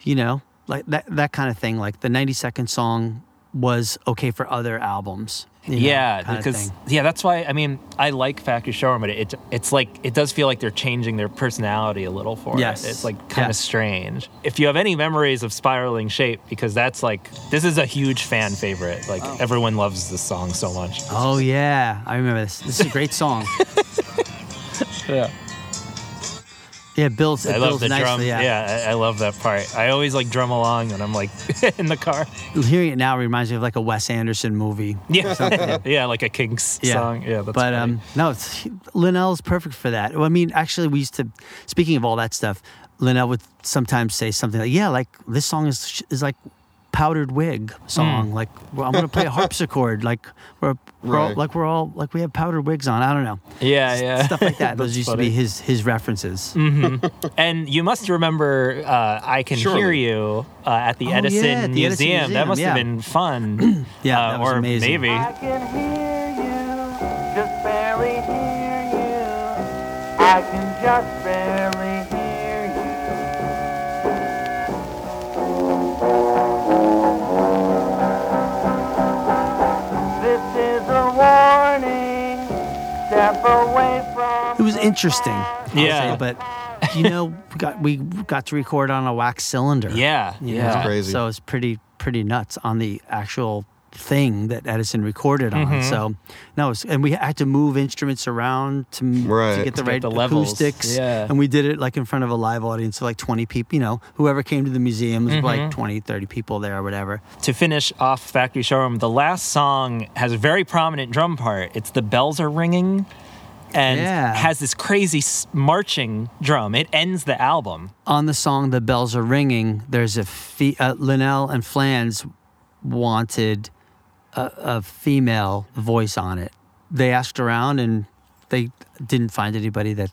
you know like that that kind of thing like the 90 second song was okay for other albums. you know, yeah, because thing. yeah, that's why I mean I like Factory Showroom, but it it's like it does feel like they're changing their personality a little for Yes. it. It's like kind of Yes. strange. If you have any memories of Spiraling Shape, because that's like this is a huge fan favorite. Like oh. everyone loves this song so much. Oh yeah, I remember this. This is a great song. Yeah. Yeah, it builds. It I builds love the nicely. drum. Yeah. Yeah, I, I love that part. I always like drum along and I'm like in the car. Hearing it now reminds me of like a Wes Anderson movie. Yeah, yeah, like a Kinks Yeah. song. Yeah, that's but funny. um, no, it's, Linnell's perfect for that. Well, I mean, actually, we used to. Speaking of all that stuff, Linnell would sometimes say something like, "Yeah, like this song is is like powdered wig song. Like well, I'm gonna play a harpsichord. Like we're, we're all, Right. like we're all like we have powdered wigs on. I don't know yeah, yeah, stuff like that. Those That's used to be his his references. And you must remember uh, "I Can Hear You" uh, at the Oh, Edison, yeah, at the Edison Museum. That must yeah. have been fun. Yeah, uh, that was or amazing. maybe. I can hear you, just barely hear you. I can just barely It was interesting. I'll Yeah. say, but you know, we got we got to record on a wax cylinder. Yeah, you yeah. know? crazy. So it's pretty pretty nuts on the actual thing that Edison recorded on. Mm-hmm. So no, and we had to move instruments around to, m- to get the To get right the levels, acoustics. yeah. And we did it like in front of a live audience of like 20 people. You know, whoever came to the museum was Mm-hmm. like 20, 30 people there or whatever. To finish off Factory Showroom, the last song has a very prominent drum part. It's the bells are ringing. And Yeah. has this crazy marching drum. It ends the album. On the song "The Bells Are Ringing," there's a fe- uh, Linnell and Flans wanted a, a female voice on it. They asked around and they didn't find anybody that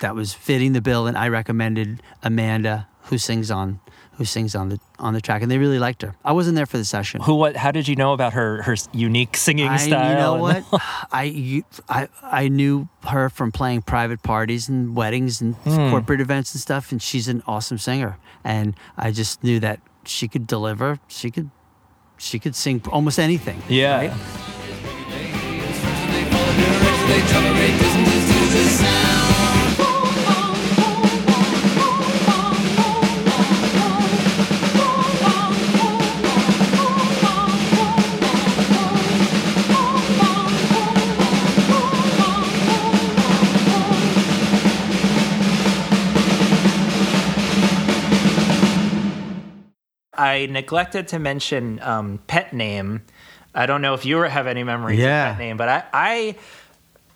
that was fitting the bill. And I recommended Amanda, who sings on who sings on the on the track, and they really liked her. I wasn't there for the session. Who? What? How did you know about her? Her unique singing I, style. you know what? I, I I knew her from playing private parties and weddings and Hmm. corporate events and stuff, and she's an awesome singer. And I just knew that she could deliver. She could she could sing almost anything. Yeah. right? I neglected to mention um, pet name. I don't know if you have any memories Yeah. of pet name, but I, I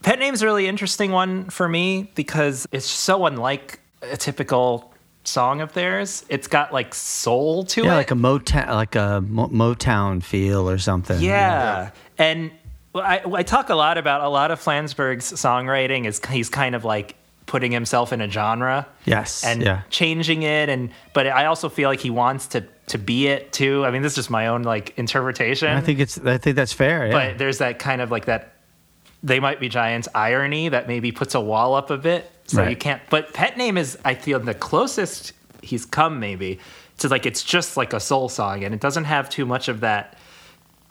pet name's a really interesting one for me because it's so unlike a typical song of theirs. It's got like soul to Yeah, it. like a Motown, like a Mo- Motown feel or something. Yeah. And I, I talk a lot about a lot of Flansburgh's songwriting is he's kind of like putting himself in a genre Yes. and yeah. changing it and but I also feel like he wants to to be it too. I mean, this is just my own like interpretation. I think it's. I think that's fair. Yeah. but there's that kind of like that they might be giants irony that maybe puts a wall up a bit. So Right. you can't but pet name is I feel the closest he's come maybe to like it's just like a soul song and it doesn't have too much of that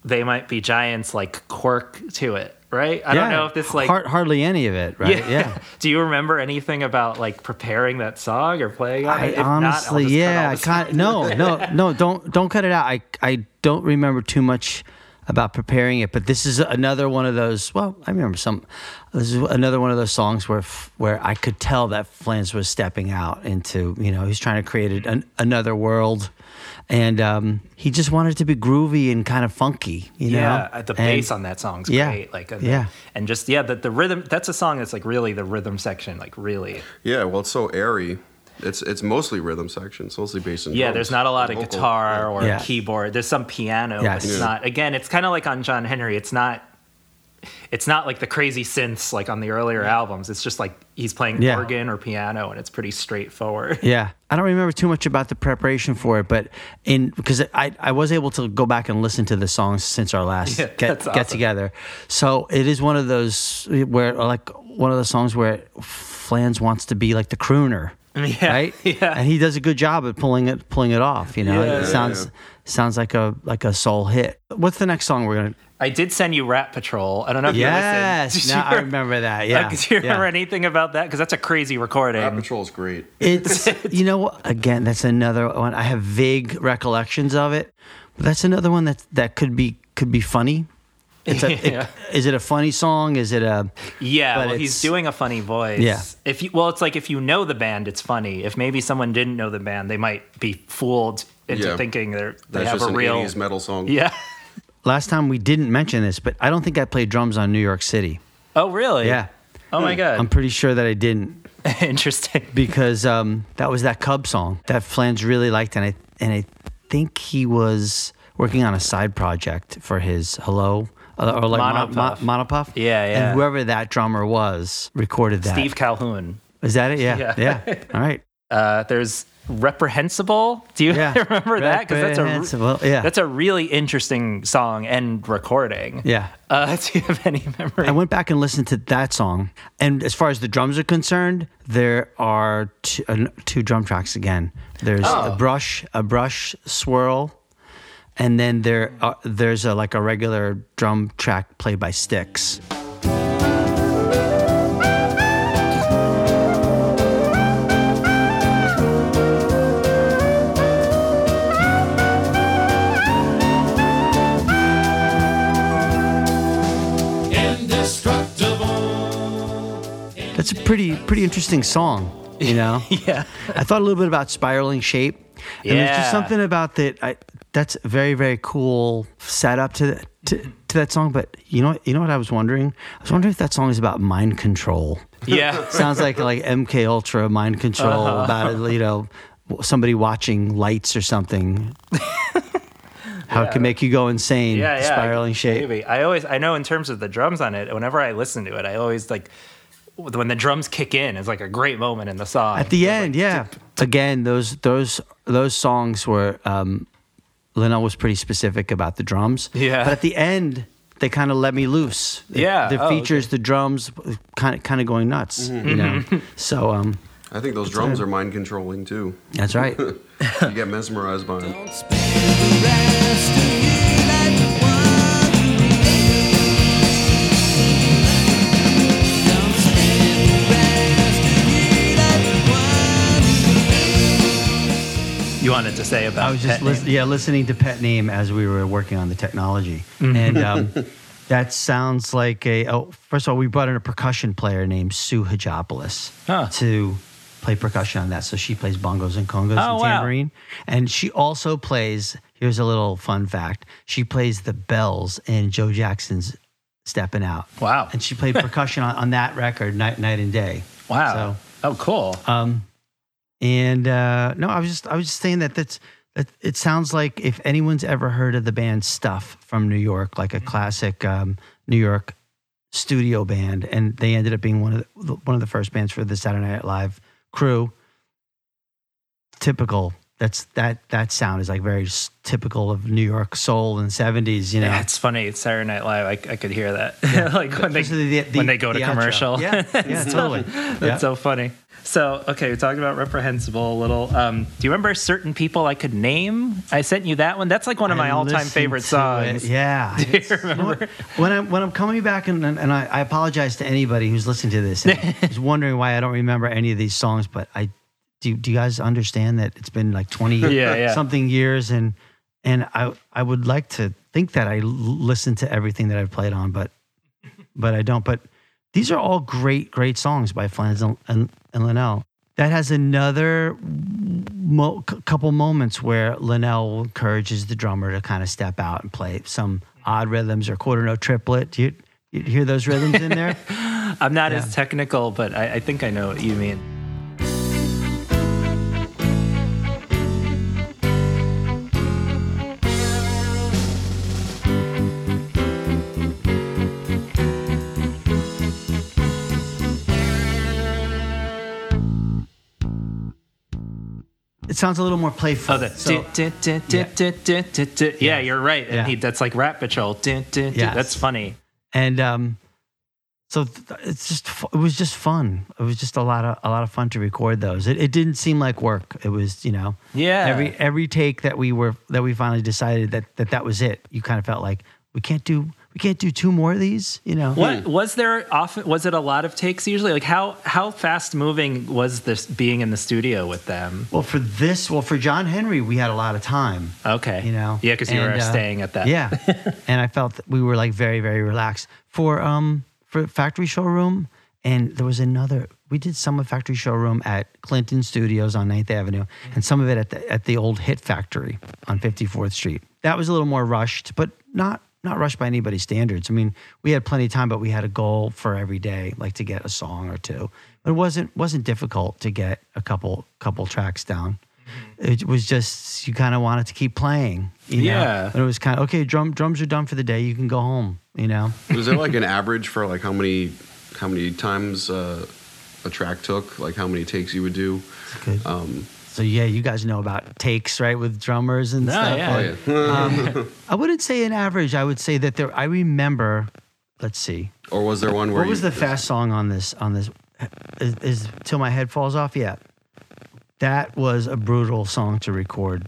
they might be giants like quirk to it, right? I don't know if this like Har- hardly any of it, right? Yeah. Do you remember anything about like preparing that song or playing on I it? If honestly, cut yeah, all I this can't. No, no, no. Don't don't cut it out. I I don't remember too much about preparing it, but this is another one of those. Well, I remember some. This is another one of those songs where where I could tell that Flans was stepping out into. You know, he's trying to create an, another world, and um, he just wanted it to be groovy and kind of funky. You know, Yeah, uh, the And- bass on that song's Yeah, great. Like, and, yeah. and just yeah, the, the rhythm. That's a song that's like really the rhythm section, like really. Yeah, well, it's so airy. It's it's mostly rhythm section. It's mostly bass and Yeah, drums. there's not a lot of Vocal, guitar or Yeah. keyboard. There's some piano, Yes. but it's Yeah. not. Again, it's kind of like on John Henry. It's not. It's not like the crazy synths like on the earlier albums. It's just like he's playing Yeah. organ or piano, and it's pretty straightforward. Yeah, I don't remember too much about the preparation for it, but in because I I was able to go back and listen to the songs since our last Yeah, get that's get together. So it is one of those where like one of the songs where Flans wants to be like the crooner. Yeah, Right, yeah. and he does a good job at pulling it, pulling it off. You know, Yeah, it sounds. Sounds like a like a soul hit. What's the next song we're gonna? I did send you Rat Patrol. I don't know if you listened. Did now I remember that. Uh, yeah, Like, do you remember yeah. anything about that? Because that's a crazy recording. Rat Patrol is great. It's you know? Again, that's another one. I have vague recollections of it, but that's another one that that could be could be funny. It's a, Yeah. is it a funny song? Is it a Yeah, But well, he's doing a funny voice. Yeah. If you, well, it's like if you know the band, it's funny. If maybe someone didn't know the band, they might be fooled into Yeah. thinking they're they That's have just a an real. 80s metal song. Yeah. last time we didn't mention this, but I don't think I played drums on New York City. Oh, really? Yeah, Oh my god. I'm pretty sure that I didn't Interesting. because um, that was that Cub song that Flans really liked, and I and I think he was working on a side project for his Hello. uh, Or like Mon- Monopuff. Mon- Monopuff, Yeah, yeah. And whoever that drummer was recorded that. Steve Calhoun. Is that it? Yeah. Yeah. Yeah. All right. Uh, there's reprehensible. Do you Yeah. remember that? Because that's a Reprehensible, yeah. that's a really interesting song and recording. Yeah. Uh, do you have any memory? I went back and listened to that song, and as far as the drums are concerned, there are two, uh, two drum tracks again. There's Oh. a brush, a brush swirl, and then there are, there's a like a regular drum track played by sticks. That's a pretty pretty interesting song, you know. yeah. I thought a little bit about spiraling shape. And there's just something about that. I, that's a very very cool setup to, the, to to that song. But you know you know what I was wondering? I was wondering if that song is about mind control. Yeah. Sounds like like MK Ultra mind control Uh-huh. about you know somebody watching lights or something. How it can make you go insane. yeah, yeah, spiraling shape. Maybe. I always, I know in terms of the drums on it. Whenever I listen to it, I always like when the drums kick in. It's like a great moment in the song. At the It's end, like, yeah. Again, those those those songs were um, Linnell was pretty specific about the drums. Yeah. But at the end, they kind of let me loose. It- Yeah. The Oh, features the drums kind of kind of going nuts. You know. so um, I think those drums are mind controlling too. that's right. You get mesmerized by them. You wanted to say about I was just Name. yeah listening to Pet Name as we were working on the technology, and um, that sounds like a. Oh, first of all, we brought in a percussion player named Sue Hadjopoulos Huh. to play percussion on that. So she plays bongos and congas Oh, and wow. tambourine, and she also plays. Here's a little fun fact: she plays the bells in Joe Jackson's "Stepping Out." Wow. and she played percussion on, on that record, night, night and day. Wow. oh, cool. Um, and uh, no, I was just I was just saying that that's that it sounds like if anyone's ever heard of the band Stuff from New York, like a classic um, New York studio band, and they ended up being one of the, one of the first bands for the Saturday Night Live crew. Typical. That's that that sound is like very typical of New York soul in the seventies. You know, Yeah, it's funny. It's Saturday Night Live. I, I could hear that. like when they the- the- when they go to the outro. commercial. Yeah, yeah, totally. That's Yeah. so funny. So okay, we talked about reprehensible a little. Um, do you remember certain people I could name? I sent you that one. That's like one of my I all-time favorite songs. it. Yeah. Do you It's- know what? when I'm when I'm coming back and and I, I apologize to anybody who's listening to this and is wondering why I don't remember any of these songs, but I do. Do you guys understand that it's been like twenty Yeah, yeah. something years and and I I would like to think that I l- listen to everything that I've played on, but but I don't. But these are all great great songs by Flans and, and, and Linnell. That has another mo- c- couple moments where Linnell encourages the drummer to kind of step out and play some odd rhythms or quarter note triplet. Do you, you hear those rhythms in there? I'm not as technical, but I, I think I know what you mean. It sounds a little more playful. Oh, the So- dun. yeah, you're right. And Yeah. he, that's like Rat Patrol. Yes. That's funny. and um, so th- it's just it was just fun. It was just a lot of a lot of fun to record those. It, it didn't seem like work. It was you know Yeah. every every take that we were that we finally decided that that that was it. You kind of felt like we can't do we can't do two more of these. You know What was there often? Was it a lot of takes usually? Like how how fast moving was this being in the studio with them? Well, for this, well for John Henry, we had a lot of time. Okay, You know, yeah, because you were uh, staying at that. Yeah, and I felt that we were like very very relaxed for um for Factory Showroom, and there was another. We did some of Factory Showroom at Clinton Studios on 9th Avenue, and some of it at the at the old Hit Factory on 54th Street. That was a little more rushed, but not not rushed by anybody's standards. I mean, we had plenty of time, but we had a goal for every day, like to get a song or two. It wasn't wasn't difficult to get a couple couple tracks down. It was just you kind of wanted to keep playing. You know? Yeah. And it was kind of okay. Drum drums are done for the day. You can go home. You know. Was there like an average for like how many how many times uh, a track took? Like how many takes you would do? Good. Um, So yeah, you guys know about takes, right, with drummers and No, stuff. yeah. oh yeah. I wouldn't say an average. I would say that there. I remember. Let's see. or was there one where What was you, the fast song on this? On this, is, is till my head falls off. Yeah, that was a brutal song to record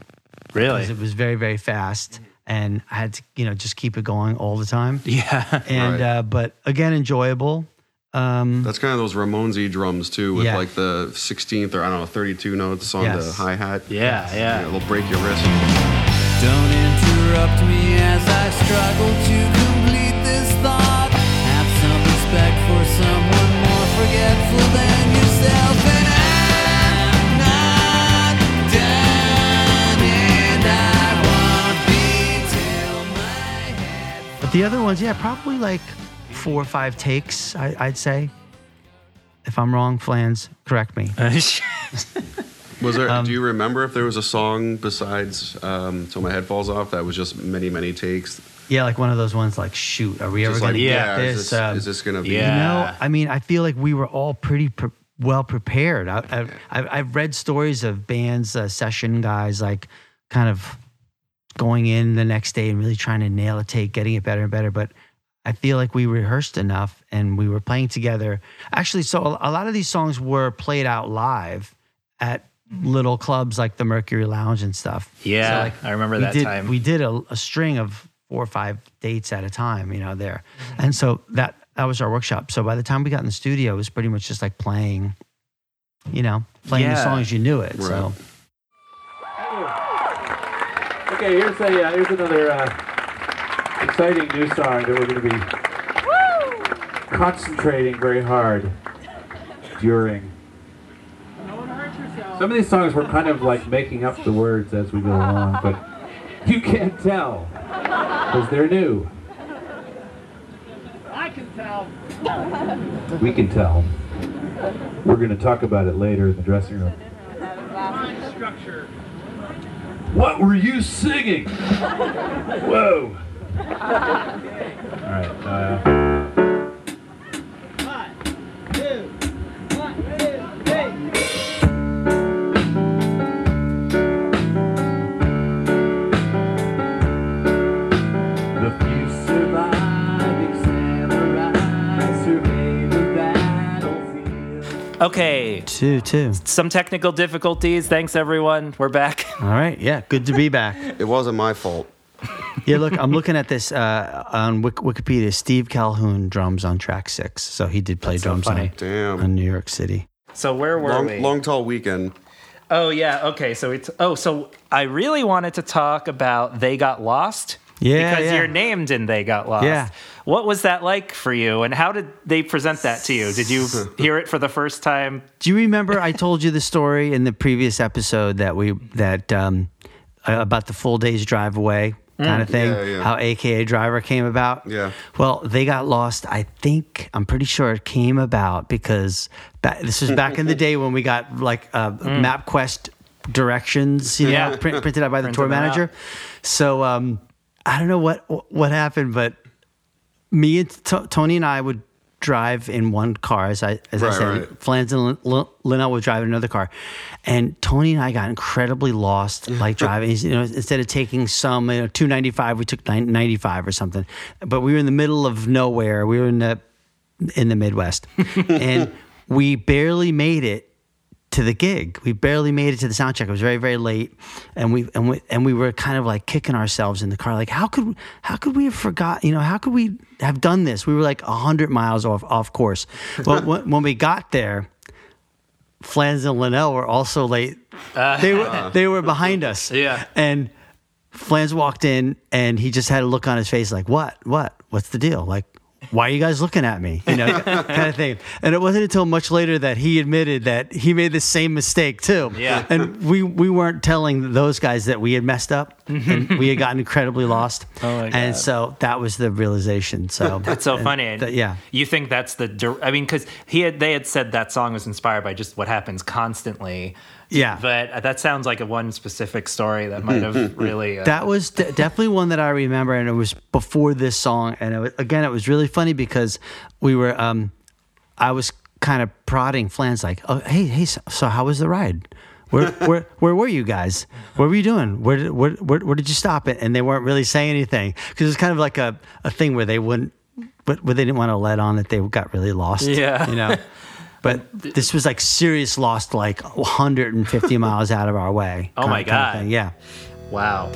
really. because it was very very fast, and I had to you know just keep it going all the time. Yeah, And Right. uh, but again, enjoyable. Um, That's kind of those Ramonesy drums too, with Yeah. like the 16th or I don't know 32 notes on the hi hat. yeah, yeah. it'll break your wrist. Don't interrupt me as I struggle to complete this thought. Have some respect for someone more forgetful than yourself, and I'm not done, and I won't be till my head. But the other ones, yeah, probably like four or five takes, I, I'd say. If I'm wrong, Flans, correct me. Was there? Um, do you remember if there was a song besides um, "Till My Head Falls Off" that was just many many takes? Yeah, like one of those ones like, shoot, are we ever Just going like to yeah, get is this? this, um, is this gonna be? yeah. You know, I mean, I feel like we were all pretty pre- well prepared. I, I, I've, I've read stories of bands, uh, session guys, like kind of going in the next day and really trying to nail a take, getting it better and better. But I feel like we rehearsed enough and we were playing together. Actually, so a, a lot of these songs were played out live at little clubs like the Mercury Lounge and stuff. Yeah, I remember that did, time. We did a, a string of four or five dates at a time, you know, there. Mm-hmm. And so that that was our workshop. So by the time we got in the studio, it was pretty much just like playing, you know, playing the songs you knew it. So Okay, here's a uh, here's another uh, exciting new song that we're going to be concentrating very hard during. Some of these songs we're kind of like making up the words as we go along, but you can't tell because they're new. I can tell. We can tell. We're going to talk about it later in the dressing room. What were you singing? Whoa. All right. Uh, The few surviving samurai surveyed the battlefield. Okay, two, two. some technical difficulties. Thanks, everyone. We're back. All right. Yeah. Good to be back. It wasn't my fault. Yeah. Look, I'm looking at this uh, on Wik- Wikipedia. Steve Calhoun drums on track six. So he did play That's drums funny. on, Damn. on New York City. So where were Long, we? long tall weekend. Oh yeah. Okay. So it's oh so I really wanted to talk about they got lost. Yeah, Because yeah. you're named in They Got Lost. Yeah. What was that like for you, and how did they present that to you? Did you hear it for the first time? Do you remember I told you the story in the previous episode that we that um, uh, about the full day's drive away kind of thing? Yeah, yeah. How AKA driver came about? Yeah. Well, they got lost. I think I'm pretty sure it came about because that, this was back in the day when we got like uh, MapQuest directions, you know, Yeah. print, printed out by the Printed tour them out. manager. So um, I don't know what what happened, but me and T- Tony and I would drive in one car, as I as I said. right. Flans and Lin- Linnell would drive in another car, and Tony and I got incredibly lost, like driving. You know, instead of taking some you know, two ninety five, we took ninety five or something. But we were in the middle of nowhere. We were in the in the Midwest, and we barely made it to the gig. We barely made it to the sound check. It was very very late, and we and we and we were kind of like kicking ourselves in the car. Like how could how could we have forgot? You know how could we have done this? We were like hundred miles off off course. But when, when we got there. Flans and Linnell were also late. Uh, they were they were behind us. Yeah. And Flans walked in and he just had a look on his face like, "What? What? What's the deal? Like, why are you guys looking at me?" You know, kind of thing. And it wasn't until much later that he admitted that he made the same mistake too. Yeah. And we we weren't telling those guys that we had messed up and we had gotten incredibly lost. Oh my God. And so that was the realization. So That's so funny. that- yeah. You think that's the? I mean, because he had they had said that song was inspired by just what happens constantly. Yeah. But that sounds like a one specific story that might have really. Uh, That was de- definitely one that I remember, and it was before this song. And it was, again, it was really funny because we were, um, I was kind of prodding Flans, like, "Oh, hey, hey, so, so how was the ride? Where, where, where were you guys? What were you doing? Where, did, where, where, where did you stop it?" And they weren't really saying anything because it was kind of like a, a thing where they wouldn't, but where they didn't want to let on that they got really lost. Yeah. you know. But this was like serious lost, like 150 miles out of our way. Oh kind- my kind of God. thing. Yeah. wow.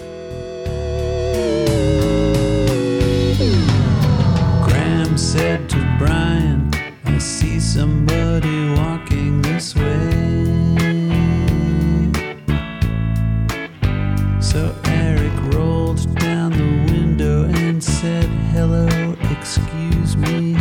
Graham said to Brian, I see somebody walking this way. So Eric rolled down the window and said, Hello, excuse me,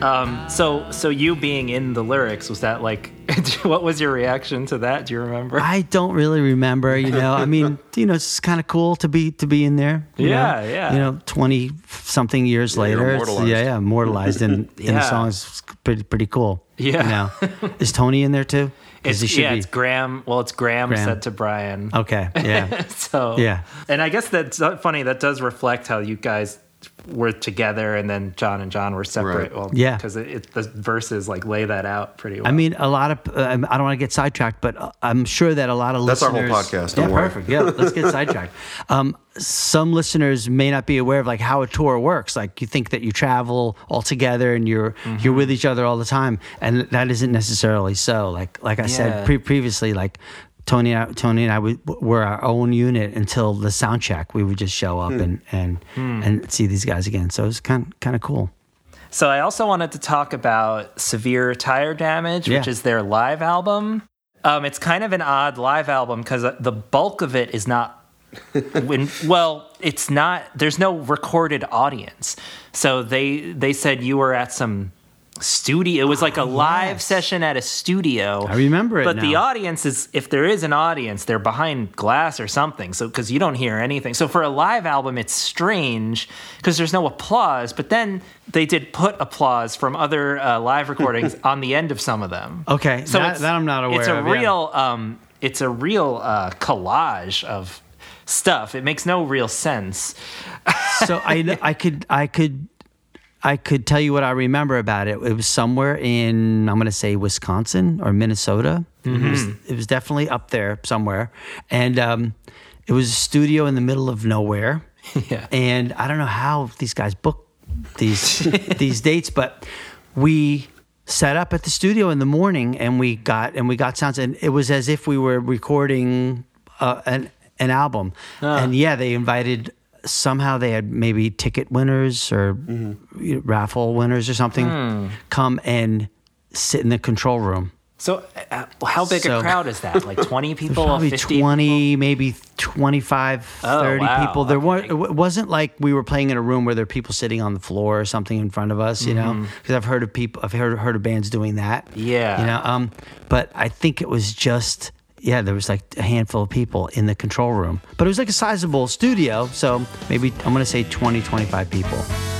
Um. So so you being in the lyrics was that like? what was your reaction to that? Do you remember? I don't really remember, you know. I mean, you know, it's kind of cool to be to be in there. Yeah, know? yeah. You know, twenty something years Yeah, later, immortalized. yeah, yeah, immortalized in in Yeah. the songs. It's pretty pretty cool. Yeah. You know, is Tony in there too? It's, should yeah, be. it's Graham. Well, it's Graham, Graham. said to Brian. Okay. Yeah. so Yeah. and I guess that's uh, funny. That does reflect how you guys were together, and then John and John were separate. Right. Well, Yeah. because it, it, the verses like lay that out pretty well. I mean, a lot of uh, I don't want to get sidetracked, but uh, I'm sure that a lot of That's our listeners. whole podcast, Yeah, don't worry. perfect. Yeah, let's get sidetracked. Um, some listeners may not be aware of like how a tour works. Like you think that you travel all together and you're Mm-hmm. you're with each other all the time, and that isn't necessarily so. Like like I Yeah. said pre- previously, like. Tony, and I, Tony and I we, were our own unit until the sound check. We would just show Hmm. up and and and see these guys again. So it was kind kind of cool. So I also wanted to talk about Severe Tire Damage, which is their live album. Um, it's kind of an odd live album because the bulk of it is not. when, well, it's not. There's no recorded audience, so they they said you were at some studio. It was like a live yes. session at a studio. I remember it But the audience is, if there is an audience, they're behind glass or something. So because you don't hear anything. So for a live album, it's strange because there's no applause. But then they did put applause from other uh, live recordings on the end of some of them. Okay, So that, that I'm not aware of. It's a of. yeah. real, um, it's a real uh, collage of stuff. It makes no real sense. so I I could I could I could tell you what I remember about it. It was somewhere in I'm going to say Wisconsin or Minnesota. It, was, it was definitely up there somewhere, and um, it was a studio in the middle of nowhere. Yeah. And I don't know how these guys book these these dates, but we set up at the studio in the morning and we got and we got sounds and it was as if we were recording uh, an an album. And yeah, they invited somehow they had maybe ticket winners or know, raffle winners or something come and sit in the control room. So uh, how big a crowd is that? Like 20 people? Probably 50 20, maybe 25, Oh, 30 wow. people. There Okay. weren't, it wasn't like we were playing in a room where there are people sitting on the floor or something in front of us, you know? Because I've heard of people, I've heard, heard of bands doing that. Mm-hmm. Yeah. You know, um, but I think it was just, yeah, there was like a handful of people in the control room. But it was like a sizable studio. So maybe I'm to say 20, 25 people.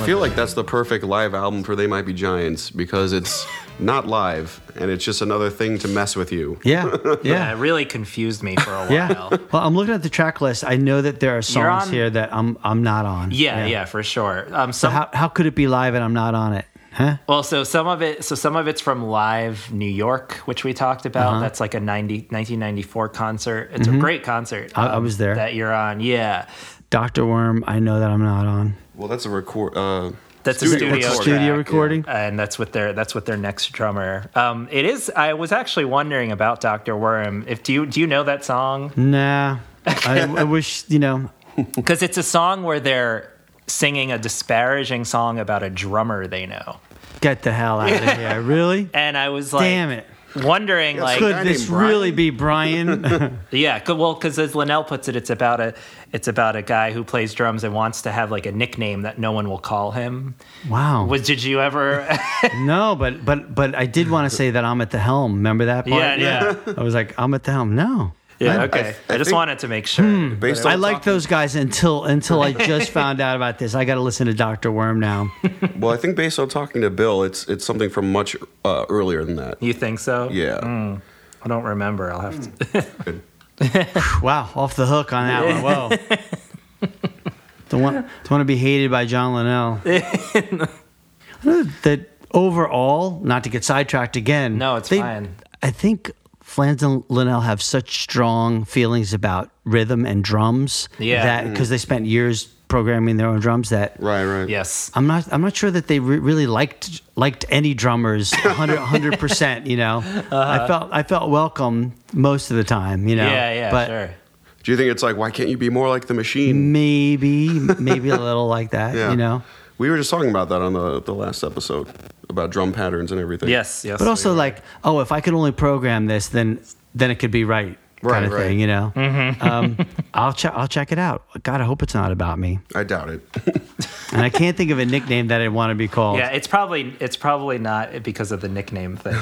With feel like that's the perfect live album for They Might Be Giants because it's not live and it's just another thing to mess with you. Yeah, Yeah, yeah, it really confused me for a while. yeah. Well, I'm looking at the track list. I know that there are songs on- here that I'm I'm not on. Yeah, yeah, for sure. Um, So how how could it be live and I'm not on it? Huh? well, so some of it, so some of it's from Live New York, which we talked about. That's like a 90, 1994 concert. It's a great concert. Uh-huh. I- I um, was there. That you're on, yeah. Doctor Worm. I know that I'm not on. Well, that's a record. Uh, That's a studio studio recording. Studio track, recording. and that's what their that's with their next drummer. Um, it is. I was actually wondering about Doctor Worm. If do you do you know that song? Nah. I, I wish you know. Because it's a song where they're singing a disparaging song about a drummer they know. Get the hell out of here. Really? And I was like, Damn it. Wondering like, Could this Brian? really be Brian? yeah, well, because as Linnell puts it, it's about a it's about a guy who plays drums and wants to have like a nickname that no one will call him. wow. Was did you ever? No, but but but I did want to say that I'm at the helm. Remember that part? Yeah, yeah. I was like, I'm at the helm. No. Yeah, I- okay. I, I just think- wanted to make sure. Hmm. Based I on like talking- those guys until until I just found out about this. I got to listen to Doctor Worm now. Well, I think based on talking to Bill, it's it's something from much uh, earlier than that. You think so? Yeah. Hmm. I don't remember. I'll have to. Hmm. Wow, off the hook on that one. Whoa. don't want don't want to be hated by John Linnell. that overall, not to get sidetracked again. No, it's they- fine. I think Flans and Linnell have such strong feelings about rhythm and drums. Yeah. That because they spent years programming their own drums. That Right, right. yes. I'm not. I'm not sure that they re- really liked liked any drummers 100 percent. You know, I felt I felt welcome most of the time. You know. Uh-huh. Yeah, yeah, but sure. Do you think it's like, why can't you be more like the machine? Maybe, maybe a little like that. Yeah. You know. We were just talking about that on the, the last episode about drum patterns and everything. Yes, yes. But also like, oh, if I could only program this, then then it could be right. Right, kind of right. thing, you know. Mm-hmm. Um, I'll check. I'll check it out. God, I hope it's not about me. I doubt it. And I can't think of a nickname that I want to be called. Yeah, it's probably it's probably not because of the nickname thing.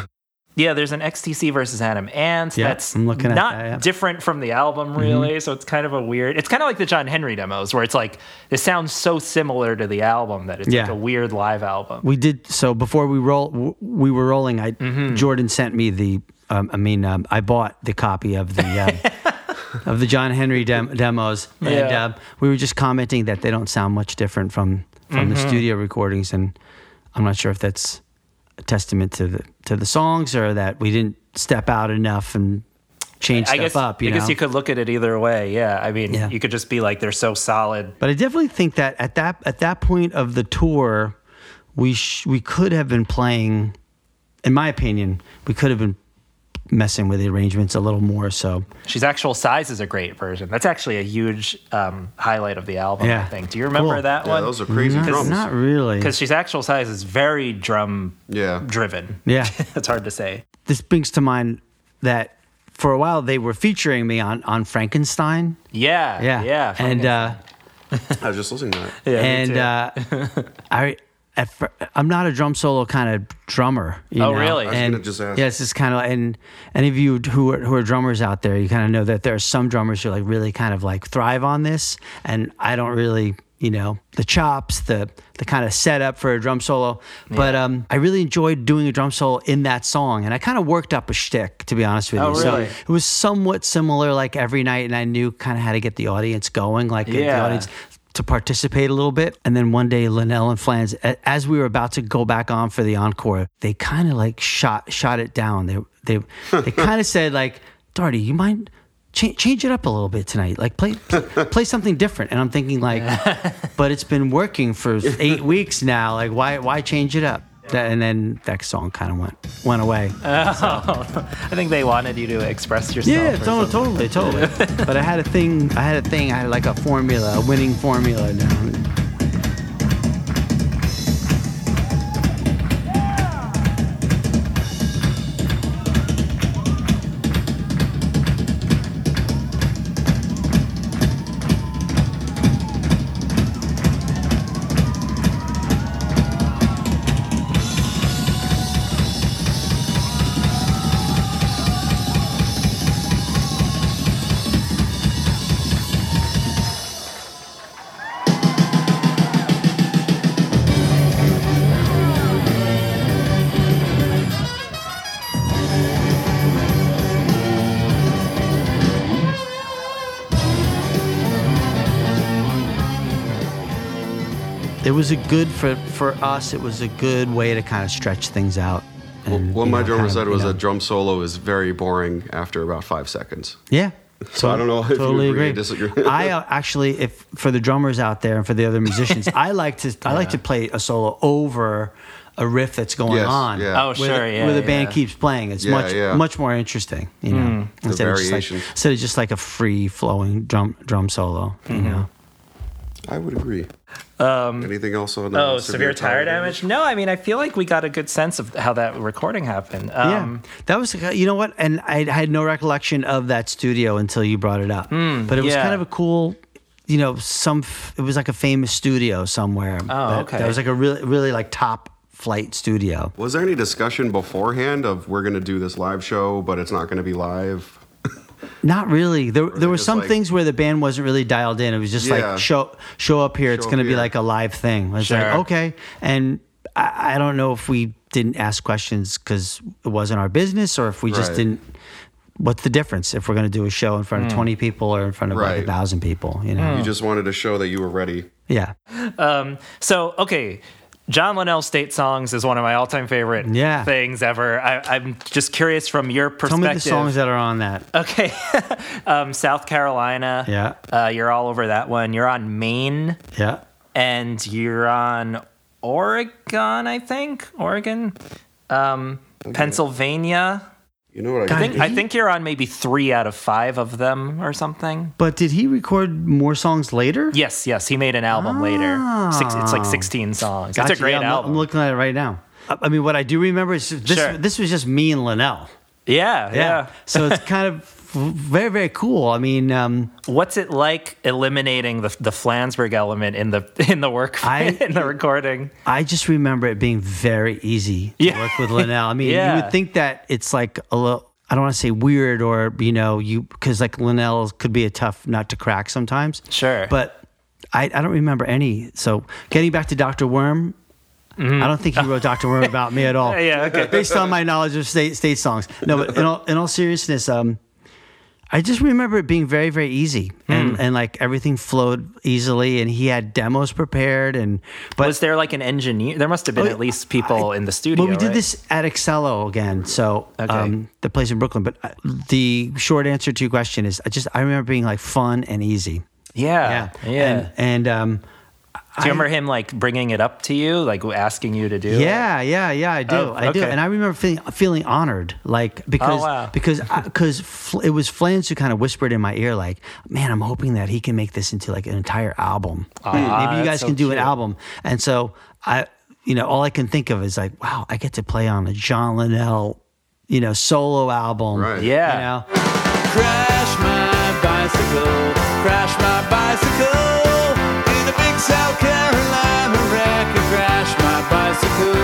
Yeah, there's an XTC versus Adam Ant Yeah, that's I'm looking at not that, yeah. Mm-hmm. different from the album really. So it's kind of a weird. It's kind of like the John Henry demos where it's like it sounds so similar to the album that it's like a weird live album. We did so before we roll. We were rolling. I Mm-hmm. Jordan sent me the. Um, I mean, um, I bought the copy of the. Um, Of the John Henry dem- demos, and Yeah. uh, we were just commenting that they don't sound much different from from Mm-hmm. the studio recordings, and I'm not sure if that's a testament to the to the songs or that we didn't step out enough and change I stuff guess up. You I guess you could look at it either way. Yeah, I mean, Yeah. you could just be like they're so solid. But I definitely think that at that at that point of the tour, we sh- we could have been playing. In my opinion, we could have been messing with the arrangements a little more. So She's actual size is a great version. That's actually a huge um, highlight of the album. Yeah. I think. Do you remember Cool. that Yeah, one? those are crazy not, drums. not really. Because she's actual size is very drum yeah. driven. Yeah, it's hard to say. this brings to mind that for a while they were featuring me on on Frankenstein. Yeah, Yeah, yeah. and. uh I was just listening to that. Yeah, me and too. uh, I, at, fir- I'm not a drum solo kind of drummer. You Oh, know? really? I was And gonna just ask. yeah, it's just kind of and any of you who are, who are drummers out there, you kind of know that there are some drummers who like really kind of like thrive on this, and I don't really. You know the chops, the the kind of setup for a drum solo, but um, I really enjoyed doing a drum solo in that song, and I kind of worked up a shtick, to be honest with Oh, you. So really? it was somewhat similar, like every night, and I knew kind of how to get the audience going, like get the audience to participate a little bit. And then one day, Linnell and Flans, as we were about to go back on for the encore, they kind of like shot shot it down. They they they kind of said like, Darty, you mind? Change, change it up a little bit tonight. Like play play something different. And I'm thinking like, but it's been working for eight weeks now. Like why why change it up? That, and then that song kind of went went away. I think they wanted you to express yourself. Yeah, or to- something. totally, totally. but I had a thing. I had a thing. I had like a formula, a winning formula now. Was a good for for us. It was a good way to kind of stretch things out. and, what my know, drummer kind of, said you was know- a drum solo is very boring after about five seconds. yeah. So I don't know if you totally agree or agree. disagree. I uh, actually, if for the drummers out there and for the other musicians, I like to I like to play a solo over a riff that's going Yes, on. yeah. Oh, where sure, the, yeah, where the band yeah. keeps playing. It's Yeah, much yeah. much more interesting, you know. The Instead of, just like, variation. instead of just like a free flowing drum drum solo, you know. I would agree. Um, Anything else on uh, Oh, severe, tire damage? No, I mean, I feel like we got a good sense of how that recording happened. Um, yeah, that was you know what, and I had no recollection of that studio until you brought it up. but it was yeah. kind of a cool, you know, some it was like a famous studio somewhere. Oh, that, okay. That was like a really, really like top flight studio. Was there any discussion beforehand of we're going to do this live show, but it's not going to be live? Not really. There, there were some like- things where the band wasn't really dialed in. It was just Yeah. like show, show up here. it's going to be like a live thing. It's Sure. like okay, and I, I don't know if we didn't ask questions because it wasn't our business, or if we just Right. didn't. What's the difference if we're going to do a show in front of hmm. twenty people or in front of like a thousand people? You know? You just wanted to show that you were ready. Yeah. Um, so, okay, John Linnell State Songs is one of my all-time favorite Yeah. things ever. I, I'm just curious from your perspective. Tell perspective. me the songs that are on that. Okay, um, South Carolina. Yeah. uh, you're all over that one. You're on Maine, Yeah. and you're on Oregon, I think. Oregon, um, Pennsylvania. You know what I God, I think Did I think you're on maybe three out of five of them or something. But did he record more songs later? Yes, yes, he made an album later. Six, it's like Ah. 16 songs. Gotcha. It's a great Yeah, I'm, album. I'm looking at it right now. I I mean, what I do remember is this. Sure. This was just me and Linnell. yeah, yeah. so it's kind of very, very cool. I mean, um, What's it like eliminating the the Flansburgh element in the in the work I- in the recording? I just remember it being very easy to Yeah. work with Linnell. I mean, Yeah. you would think that it's like a little. I don't want to say weird or you know you because like Linnell could be a tough nut to crack sometimes. Sure. but I, I don't remember any. So getting back to Doctor Worm, I don't think he wrote Doctor Worm about me at all. Mm-hmm. Yeah, okay. Based on my knowledge of state state songs. No, but in all in all seriousness, um, I just remember it being very very easy and Hmm. and like everything flowed easily and he had demos prepared and but Was there like an engineer? There must have been Oh, at least people in the studio. well, we did right? this at Excello again, so Okay. um, the place in Brooklyn. But uh, the short answer to your question is, I just I remember being like fun and easy. Yeah, yeah. And, and um, do you remember him like bringing it up to you, like asking you to do? it? yeah, yeah, yeah, I do, Oh, I do, and I remember feeling feeling honored, like oh, because Oh, wow. because uh, because fl- it was Flans who kind of whispered in my ear, like, "Man, I'm hoping that he can make this into like an entire album. Ah, maybe you guys so can do an album." And so I, you know, all I can think of is like, "Wow, I get to play on a John Linnell, you know, solo album." Right. Yeah. You know, Crash my bicycle, crash my bicycle in a big South Carolina wreck. I Crash my bicycle,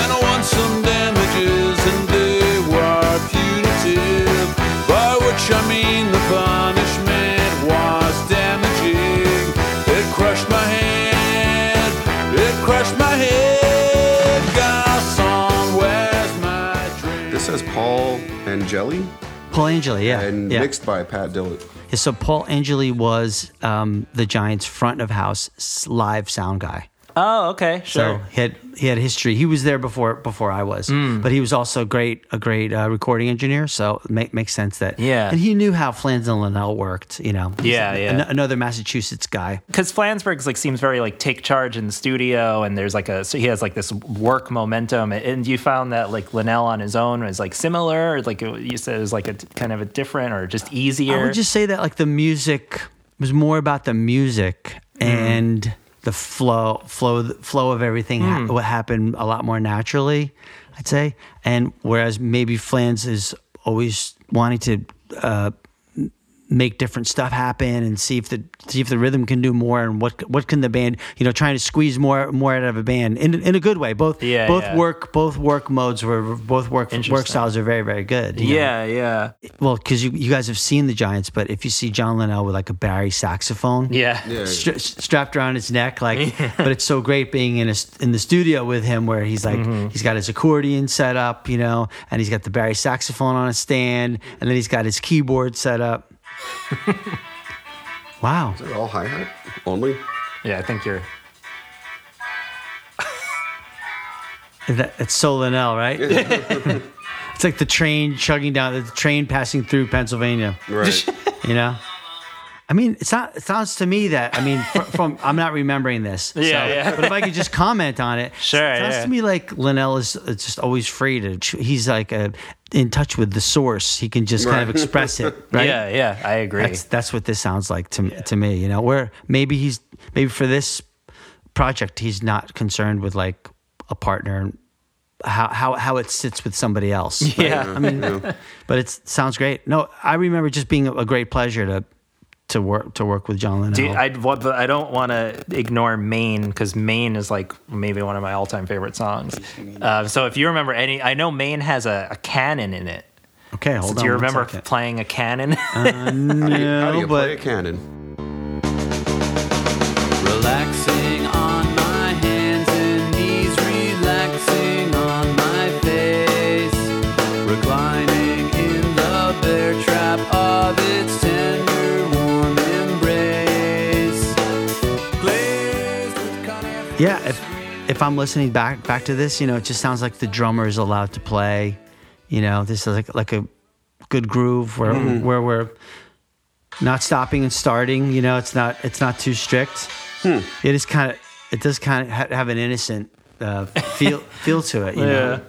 and I won some damages, and they were punitive. By which I mean the punishment was damaging. It crushed my head, it crushed my head. Garçon, where's my drink? This says Paul Angeli Paul Angeli, yeah, and yeah. mixed by Pat Dillett. Yeah, So Paul Angeli was um, the Giants' front of house live sound guy. Oh, okay, So sure. he had he had history. He was there before before I was, Mm. but he was also great a great uh, recording engineer. So it make, makes sense that Yeah. and he knew how Flans and Linnell worked. You know, He's Yeah, an- yeah. another Massachusetts guy. because Flansburgh's like seems very like take charge in the studio, and there's like a so he has like this work momentum. And you found that like Linnell on his own was like similar, or like it, you said it was like a kind of a different or just easier. I would just say that like the music was more about the music Mm. and the flow flow flow of everything Mm. ha- what happened a lot more naturally i'd say and whereas maybe flans is always wanting to uh, make different stuff happen and see if the see if the rhythm can do more and what what can the band you know trying to squeeze more more out of a band in in a good way both Yeah, both yeah. work both work modes were both work work styles are very very good you know? yeah, yeah, well, because you, you guys have seen the Giants, but if you see John Linnell with like a bari saxophone, yeah, Yeah. stra- strapped around his neck, like, but it's so great being in a, in the studio with him where he's like, Mm-hmm. he's got his accordion set up, you know, and he's got the bari saxophone on a stand, and then he's got his keyboard set up. wow. Is it all hi hat only? Yeah, I think you're. that, it's Solanel, right? it's like the train chugging down, the train passing through Pennsylvania. Right. You know? I mean, it's not. It sounds to me that I mean, fr- from I'm not remembering this. Yeah, so- yeah. But if I could just comment on it, Sure, It sounds yeah. to me like Linnell is just always free to. He's like a, in touch with the source. He can just kind of express it, right? Yeah, yeah, I agree. That's that's what this sounds like to to me. You know, where maybe he's maybe for this project he's not concerned with like a partner and how how how it sits with somebody else. right? Yeah. I mean, but it sounds great. No, I remember just being a, a great pleasure to to work to work with John Linnell. Do you- I, what- but I don't want to ignore Maine because Maine is like maybe one of my all-time favorite songs. Uh, so if you remember any, I know Maine has a, a cannon in it. okay, hold Do on. Do you remember second. playing a cannon? How do you, how do you No, play a but cannon? Yeah, if if I'm listening back back to this, you know, it just sounds like the drummer is allowed to play. You know, this is like like a good groove where hmm. where we're not stopping and starting. You know, it's not it's not too strict. Hmm. It is kind of it does kind of ha- have an innocent uh, feel feel to it. You know?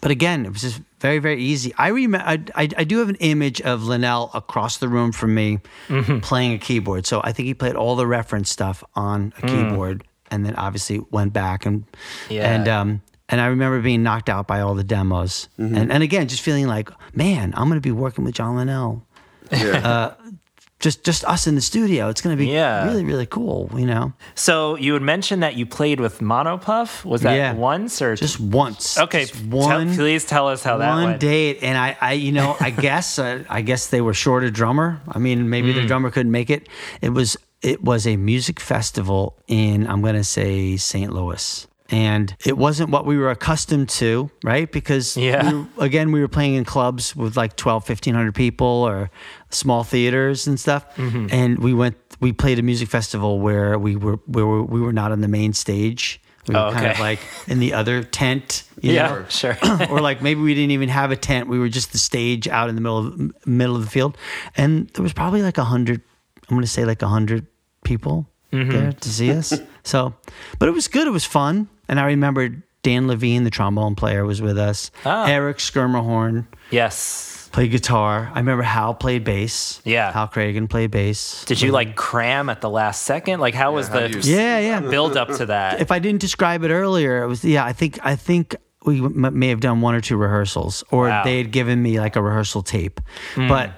But again, it was just very, very easy. I remember, I, I, I do have an image of Linnell across the room from me mm-hmm. playing a keyboard. So I think he played all the reference stuff on a hmm. keyboard, and then obviously went back and Yeah. and um and I remember being knocked out by all the demos, and and again just feeling like, man, I'm going to be working with John Linnell. Yeah. Just just us in the studio. It's going to be Yeah. really, really cool. You know, so you had mentioned that you played with Mono Puff. Was that Yeah. once or just once. okay? Just tell- one. please tell us how that one date and I, I you know i guess uh, i guess they were short a drummer i mean maybe Mm. the drummer couldn't make it it was it was a music festival in i'm going to say st louis and it wasn't what we were accustomed to right because Yeah. we were- again we were playing in clubs with like 12 1500 people or small theaters and stuff Mm-hmm. and we went we played a music festival where we were where we were, not on the main stage we were Oh, kind of like in the other tent you yeah, know? sure. or like maybe we didn't even have a tent. We were just the stage out in the middle of middle of the field, and there was probably like a hundred. I'm going to say like a hundred people there to see us. So, but it was good. It was fun, and I remember Dan Levine, the trombone player, was with us. Ah. Eric Schermerhorn yes. played guitar. I remember Hal played bass. Yeah. Hal Cragin played bass. Did you like cram at the last second? Like how was how the do you- Yeah, yeah. build up to that? if I didn't describe it earlier, it was yeah. I think I think we may have done one or two rehearsals, or Wow. they had given me like a rehearsal tape. But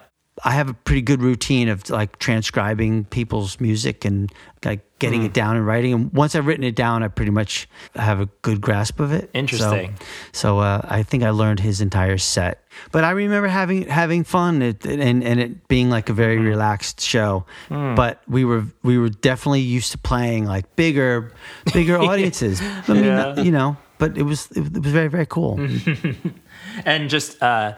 I have a pretty good routine of like transcribing people's music and like getting it down and writing. And once I've written it down, I pretty much have a good grasp of it. So- Interesting. So, uh, I think I learned his entire set. But I remember having having fun it, and and it being like a very relaxed show. But we were we were definitely used to playing like bigger bigger audiences. I mean, Yeah. you know, but it was it, was very very cool. And just, uh,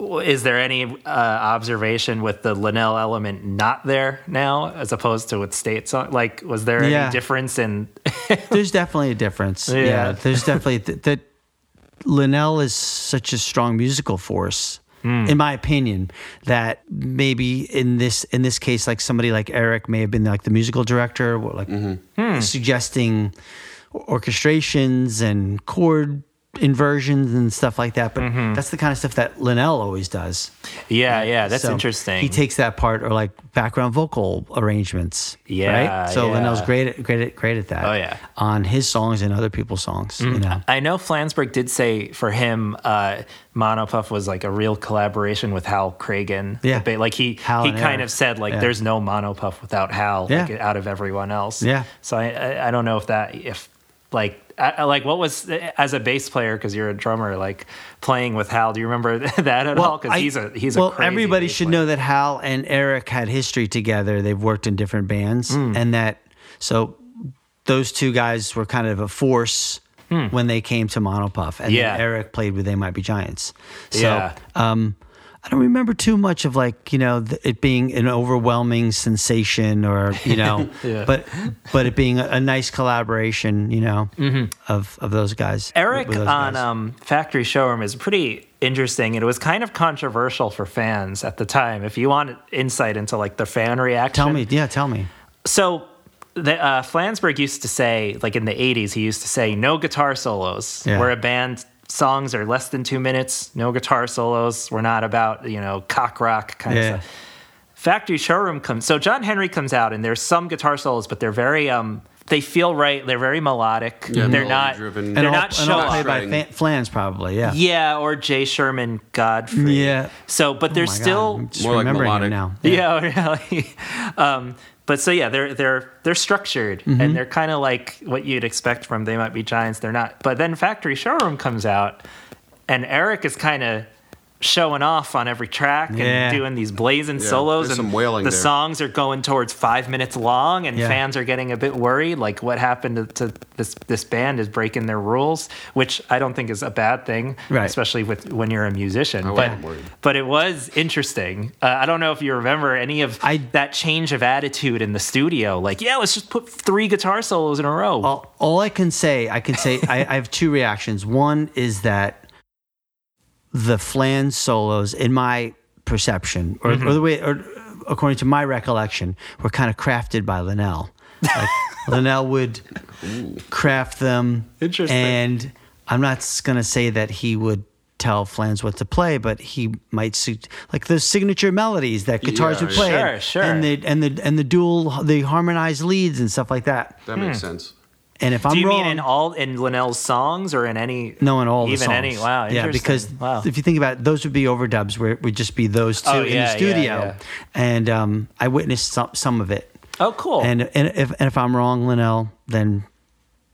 is there any uh, observation with the Linnell element not there now, as opposed to with state song? Like, was there Yeah. any difference in? there's definitely a difference. Yeah, Yeah. there's definitely th- that. Linnell is such a strong musical force, hmm. in my opinion, that maybe in this in this case, like somebody like Eric may have been like the musical director, or like mm-hmm. hmm. suggesting orchestrations and chord inversions and stuff like that. But that's the kind of stuff that Linnell always does. Yeah, yeah, that's So interesting. He takes that part or like background vocal arrangements. Yeah, right. So yeah. Linnell's great at great at great at that. Oh, yeah. on his songs and other people's songs. You know. I know Flansburgh did say for him, uh, Mono Puff was like a real collaboration with Hal Cragin. Yeah. Ba- like he Hal he kind Eric. of said like Yeah. there's no Mono Puff without Hal. Yeah. Like out of everyone else. Yeah. So I I, I don't know if that if like. I, I- like what was as a bass player because you're a drummer like playing with Hal do you remember that at all because he's a he's well. a well everybody should player. know that Hal and Eric had history together. They've worked in different bands, Hmm. and that so those two guys were kind of a force when they came to Mono Puff. And. Yeah. then Eric played with They Might Be Giants. So, Yeah. um, I don't remember too much of like you know it being an overwhelming sensation or you know, Yeah. but but it being a, nice collaboration, you know, of of those guys. Mm-hmm. Eric those on guys. um, Factory Showroom is pretty interesting. And it was kind of controversial for fans at the time. If you want insight into like the fan reaction, Tell me, yeah, tell me. So, the, uh, Flansburgh used to say, like in the 80s, he used to say, no guitar solos. Yeah. We're a band, songs are less than two minutes, no guitar solos. We're not about, you know, cock rock kind Yeah. of stuff. Factory Showroom comes, so John Henry comes out, and there's some guitar solos, but they're very, um, they feel right. They're very melodic. Yeah, they're not, melody-driven. they're all, not and show all played by String. Flans, probably. Yeah. Yeah, or Jay Sherman Godfrey. Yeah. So, but Oh they're still, I'm just More like remembering melodic. it now. yeah, really. Um, but so yeah, they're they're they're structured Mm-hmm. and they're kind of like what you'd expect from They Might Be Giants. They're not. But then Factory Showroom comes out, and Eric is kind of showing off on every track and Yeah. doing these blazing solos. and some wailing the there. songs are going towards five minutes long, and Yeah. fans are getting a bit worried. Like, what happened to, to this this band is breaking their rules, which I don't think is a bad thing, Right. especially with when you're a musician. I but but it was interesting. Uh, I don't know if you remember any of I- that change of attitude in the studio. Like, yeah, let's just put three guitar solos in a row. All, all I can say, I can say, I, I have two reactions. One is that the flange solos, in my perception, or, mm-hmm. or the way, or according to my recollection, were kind of crafted by Linnell. Like Linnell would craft them. Interesting. And I'm not going to say that he would tell Flans what to play, but he might suit like those signature melodies that guitars Yeah, would play, Sure, and, sure. and the and the and the dual the harmonized leads and stuff like that. That makes hmm. sense. And if I'm Do you wrong, mean in all in Linnell's songs or in any? no, in all the even songs. any? Wow, yeah, because wow. if you think about it, those would be overdubs where it would just be those two Oh, in yeah, the yeah, studio, yeah. and um, I witnessed some some of it. oh, cool. And and if and if I'm wrong, Linnell, then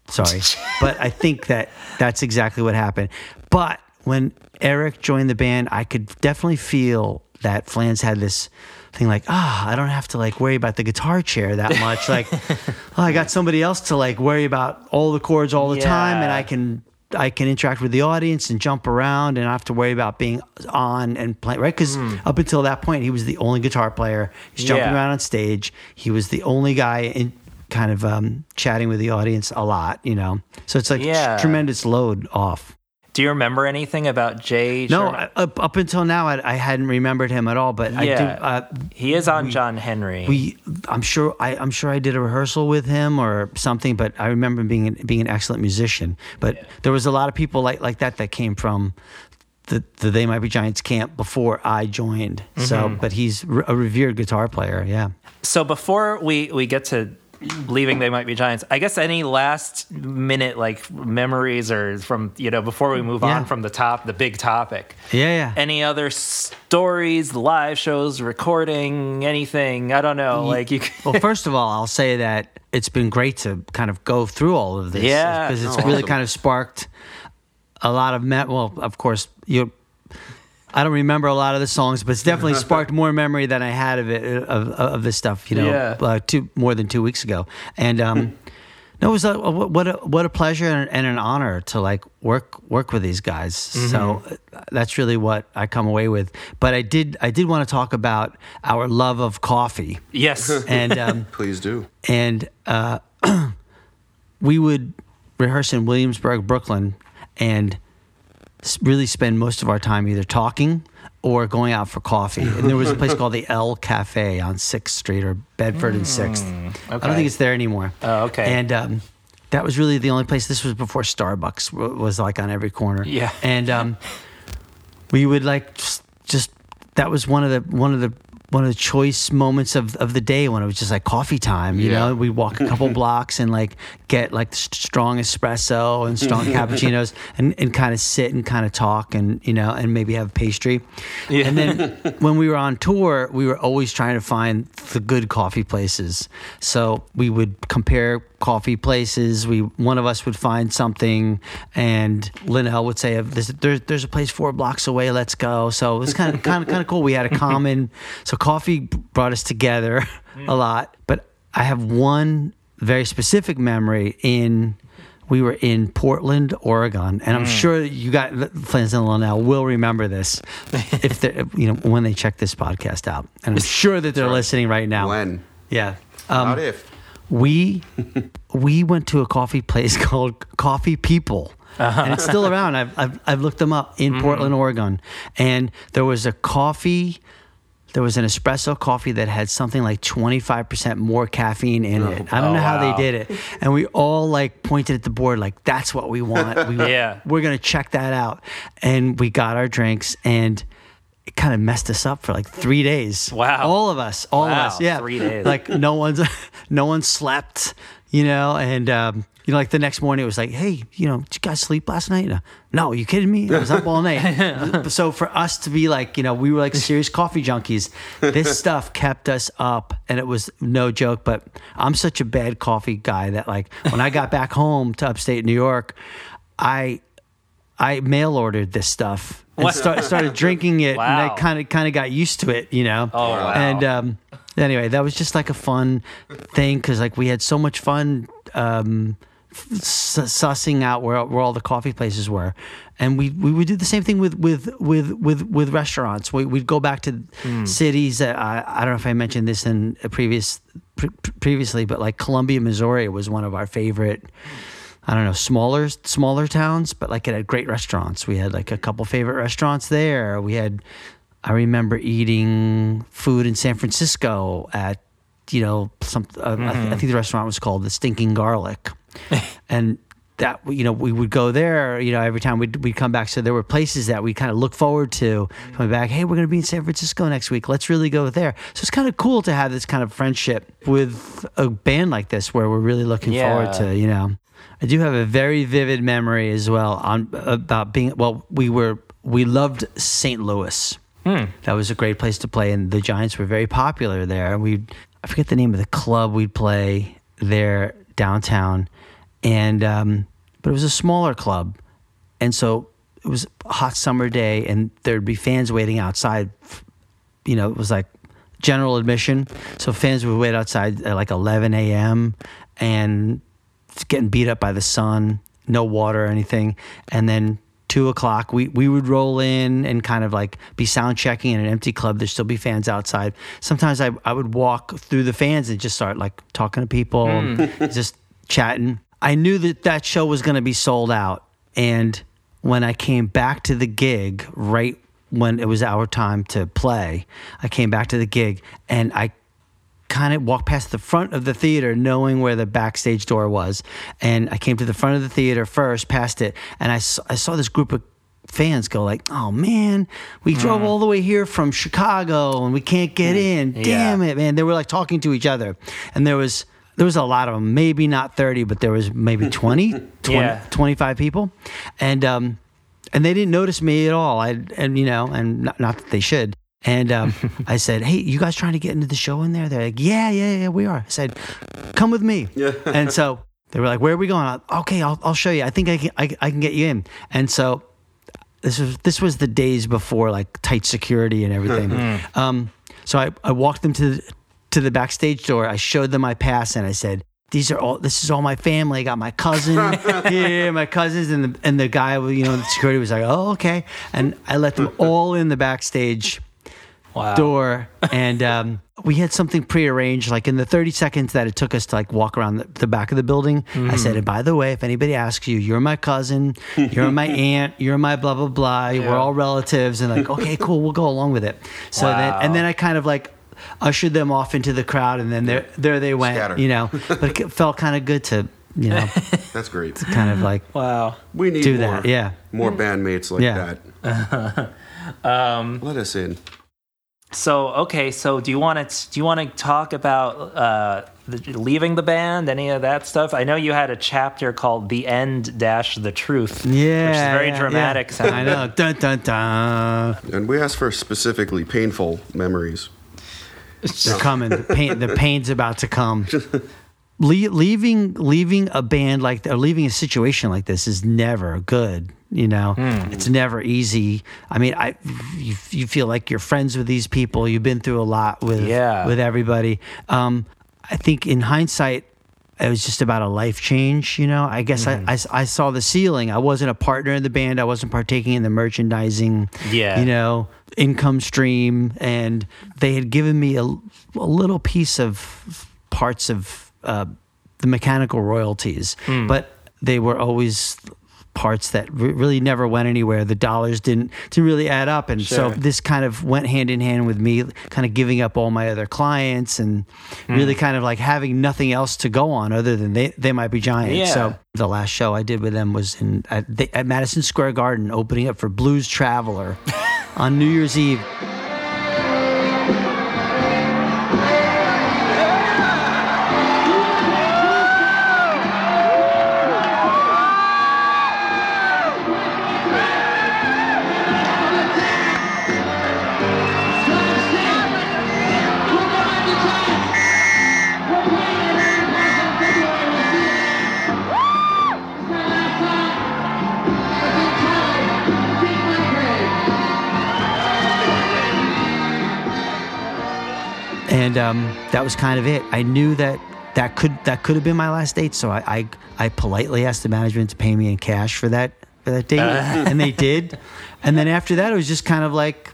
sorry, but I think that that's exactly what happened. But when Eric joined the band, I could definitely feel that Flans had this thing like, ah, I don't have to like worry about the guitar chair that much. Like, oh, I got somebody else to like worry about all the chords all the time, and I can. I can interact with the audience and jump around and I have to worry about being on and playing, right? Because up until that point, he was the only guitar player. He's jumping. Yeah. around on stage. He was the only guy in kind of um, chatting with the audience a lot, you know. So it's like Yeah. tremendous load off. Do you remember anything about Jay? No, Sherman? I, up up until now, I, I hadn't remembered him at all. But I do. Yeah. Uh, he is on John Henry. we, I'm sure, I, I'm sure I did a rehearsal with him or something. But I remember him being an, being an excellent musician. But there was a lot of people like like that that came from. The, the They Might Be Giants camp before I joined. So, Mm-hmm. but he's a revered guitar player. Yeah. So before we we get to leaving, they might be giants. I guess any last minute like memories or from you know before we move Yeah. on from the top, the big topic. Yeah, yeah. Any other stories, live shows, recording, anything? I don't know. Like you. Can... well, first of all, I'll say that it's been great to kind of go through all of this. Yeah. because it's Oh, really awesome. kind of sparked a lot of met. Well, of course, you. I don't remember a lot of the songs, but it's definitely sparked more memory than I had of it of, of this stuff. You know, Yeah. uh, two more than two weeks ago, and um, no, it was a, what a what a pleasure and, and an honor to like work work with these guys. So uh, that's really what I come away with. But I did I did want to talk about our love of coffee yes. and. Um, Please do. and uh, we would rehearse in Williamsburg, Brooklyn, and really spend most of our time either talking or going out for coffee. And there was a place called the L Cafe on Sixth Street or Bedford and Sixth. I don't think it's there anymore. Oh, okay. And um, that was really the only place. This was before Starbucks was like on every corner. Yeah. And um, we would like just, just that was one of the one of the one of the choice moments of, of the day when it was just like coffee time. You Yeah. know, we walk a couple blocks and like get like the strong espresso and strong cappuccinos and, and kind of sit and kind of talk and you know and maybe have pastry. Yeah. And then when we were on tour, we were always trying to find the good coffee places. So we would compare coffee places. We one of us would find something, and Linnell would say, "There's there's, there's a place four blocks away. Let's go." So it was kind of kind of kind of cool. We had a common. So coffee brought us together a lot. But I have one very specific memory in we were in Portland, Oregon, and Mm. I'm sure you got fans in now will remember this if they you know when they check this podcast out, and I'm sure that they're listening right now. When? Yeah. Um, Not if. we we went to a coffee place called Coffee People. And it's still around. I've, I've, I've looked them up in Portland, Oregon. And there was a coffee, there was an espresso coffee that had something like 25% more caffeine in oh, it. I don't Oh, know how wow. they did it. And we all like pointed at the board, like, that's what we want. We, Yeah. We're going to check that out. And we got our drinks and it kind of messed us up for like three days. Wow. All of us. All of us. Yeah. three days. Like no one's no one slept, you know, and um, you know, like the next morning it was like, hey, you know, did you guys sleep last night? No, no, you kidding me? I was up all night. so for us to be like, you know, we were like serious coffee junkies. This stuff kept us up, and it was no joke. But I'm such a bad coffee guy that like when I got back home to upstate New York, I I mail ordered this stuff and start, started drinking it, and I kind of kind of got used to it, you know. Oh, wow. And um, anyway, that was just like a fun thing because like we had so much fun um, sussing out where where all the coffee places were, and we we would do the same thing with with with with with restaurants. We we'd go back to cities that I I don't know if I mentioned this in a previous pre- previously, but like Columbia, Missouri was one of our favorite. I don't know, smaller smaller towns, but like it had great restaurants. We had like a couple favorite restaurants there. We had I remember eating food in San Francisco at you know some uh, I, th- I think the restaurant was called the Stinking Garlic. and that you know we would go there you know every time we'd, we'd come back. So there were places that we kind of look forward to coming back. Hey we're going to be in san francisco next week. Let's really go there. So it's kind of cool to have this kind of friendship with a band like this where we're really looking forward to you know. I do have a very vivid memory as well on about being well we were we loved st louis that was a great place to play and the giants were very popular there we i forget the name of the club we'd play there downtown and um, but it was a smaller club, and so it was a hot summer day, and there'd be fans waiting outside. You know, it was like general admission, so fans would wait outside at like 11 a.m. and getting beat up by the sun, no water or anything, and then. Two o'clock, we, we would roll in and kind of like be sound checking in an empty club. There'd still be fans outside. Sometimes I, I would walk through the fans and just start like talking to people, and hmm. just chatting. I knew that that show was going to be sold out. And when I came back to the gig, right when it was our time to play, I came back to the gig and I kind of walked past the front of the theater knowing where the backstage door was. And I came to the front of the theater first, past it, and I saw, I saw this group of fans go like, "Oh man, we drove all the way here from Chicago and we can't get in. Damn it, man." They were like talking to each other. And there was there was a lot of them, maybe not 30, but there was maybe 20, 20 Yeah. 25 people. And um and they didn't notice me at all. I and you know, and not, not that they should. And um, I said, "Hey, you guys trying to get into the show in there?" They're like, "Yeah, yeah, yeah, we are." I said, "Come with me." Yeah. and so they were like, "Where are we going?" I, okay, I'll, I'll show you. I think I can I, I can get you in. And so this was this was the days before like tight security and everything. um, so I, I walked them to the, to the backstage door. I showed them my pass and I said, "These are all. This is all my family. I got my cousin, yeah, my cousins." And the and the guy, you know, the security was like, "Oh, okay." And I let them all in the backstage Wow. door and um, we had something prearranged like in the 30 seconds that it took us to like walk around the, the back of the building i said and by the way if anybody asks you you're my cousin you're my aunt you're my blah blah blah we're all relatives and like okay cool we'll go along with it so then and then i kind of like ushered them off into the crowd and then there there they went Scatter. you know but it felt kind of good to you know That's great. it's kind of like Wow. We need do more, that yeah more bandmates like Yeah. that. um, Let us in. So okay, so do you want to do you want to talk about uh, the, leaving the band, any of that stuff? I know you had a chapter called "The End Dash the Truth," yeah which is very yeah, dramatic. yeah. sounding. i know dun dun dun And we asked for specifically painful memories. They're coming. The pain, the pain's about to come. Le- leaving, leaving a band like, or leaving a situation like this is never good. You know, it's never easy. I mean, I, you, you feel like you're friends with these people. You've been through a lot with, Yeah. with everybody. Um, I think in hindsight, it was just about a life change, you know. I guess I, I, I saw the ceiling. I wasn't a partner in the band. I wasn't partaking in the merchandising, Yeah. you know, income stream. And they had given me a, a little piece of parts of uh, the mechanical royalties, but they were always parts that re- really never went anywhere. The dollars didn't didn't really add up, and so this kind of went hand in hand with me, kind of giving up all my other clients and really kind of like having nothing else to go on other than they they might be giants. Yeah. So the last show I did with them was in at, the, at Madison Square Garden, opening up for Blues Traveler on New Year's Eve. And um, that was kind of it. I knew that that could that could have been my last date, so I I, I politely asked the management to pay me in cash for that for that date, and they did. And then after that, it was just kind of like.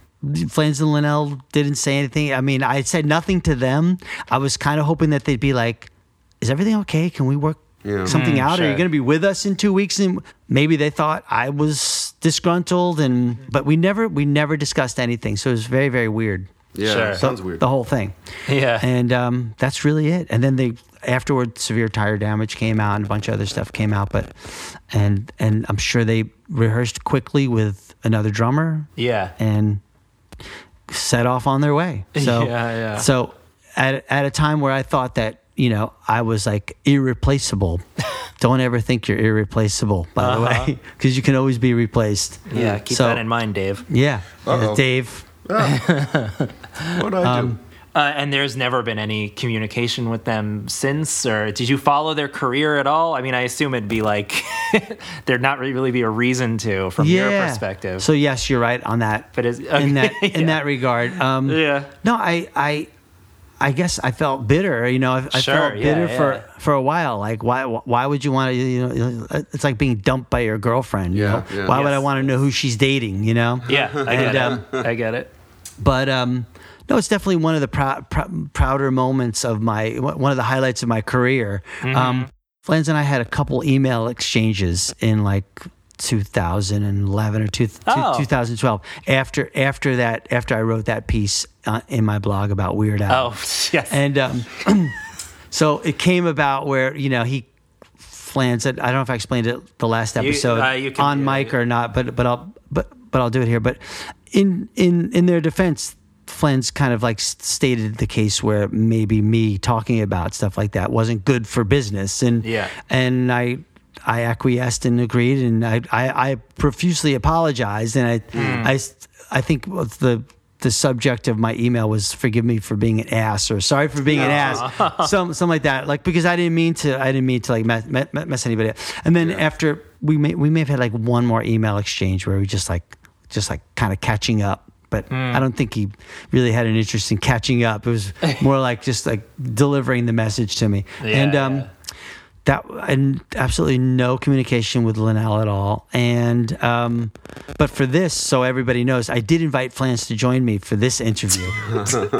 Flans and Linnell didn't say anything. I mean, I said nothing to them. I was kind of hoping that they'd be like, "Is everything okay? Can we work Yeah. something out? Are sure. you going to be with us in two weeks?" And maybe they thought I was disgruntled, and but we never we never discussed anything. So it was very very weird Yeah, Sure. sounds weird. the whole thing. Yeah. And um, that's really it. And then they afterward, severe tire damage came out, and a bunch of other stuff came out. But and and I'm sure they rehearsed quickly with another drummer yeah. and set off on their way. So Yeah, yeah. So at at a time where I thought that you know I was like irreplaceable. Don't ever think you're irreplaceable, by the way, because you can always be replaced. Uh-huh. Yeah. Keep So- that in mind, Dave. Yeah, Uh-oh. Dave. What'd I Um, do? Uh, and there's never been any communication with them since, or did you follow their career at all? I mean, I assume it'd be like there'd not really be a reason to from your perspective. So yes, you're right on that. But is- in that okay, in that regard, um, Yeah. No, I I I guess I felt bitter. You know, I, I Sure, felt bitter yeah. for for a while. Like why why would you want to? You know, it's like being dumped by your girlfriend. You Yeah, know? yeah. Why would I want to know who she's dating? You know. yeah, I get And, it. um, I get it. But um, no, it's definitely one of the prou- prou- prouder moments of my one of the highlights of my career. Mm-hmm. Um, Flans and I had a couple email exchanges in like 2011 or two, two- Oh. 2012 after after that after I wrote that piece uh, in my blog about Weird Al. Oh, yes. And um, so it came about where you know he Flans. I don't know if I explained it the last You- episode uh, you can- on mic or not, but but I'll but but I'll do it here. But in in in their defense, Flans kind of like stated the case where maybe me talking about stuff like that wasn't good for business, and Yeah. and I. I acquiesced and agreed, and I, I, I profusely apologized, and I, Hmm. I, I think the the subject of my email was "Forgive me for being an ass" or "Sorry for being an ass," some something like that. Like because I didn't mean to, I didn't mean to like mess, mess, mess anybody up. And then after we may we may have had like one more email exchange where we just like just like kind of catching up. But I don't think he really had an interest in catching up. It was more like just like delivering the message to me. Yeah, and um, yeah. that and absolutely no communication with Linnell at all. And um, but for this, so everybody knows, I did invite Flans to join me for this interview.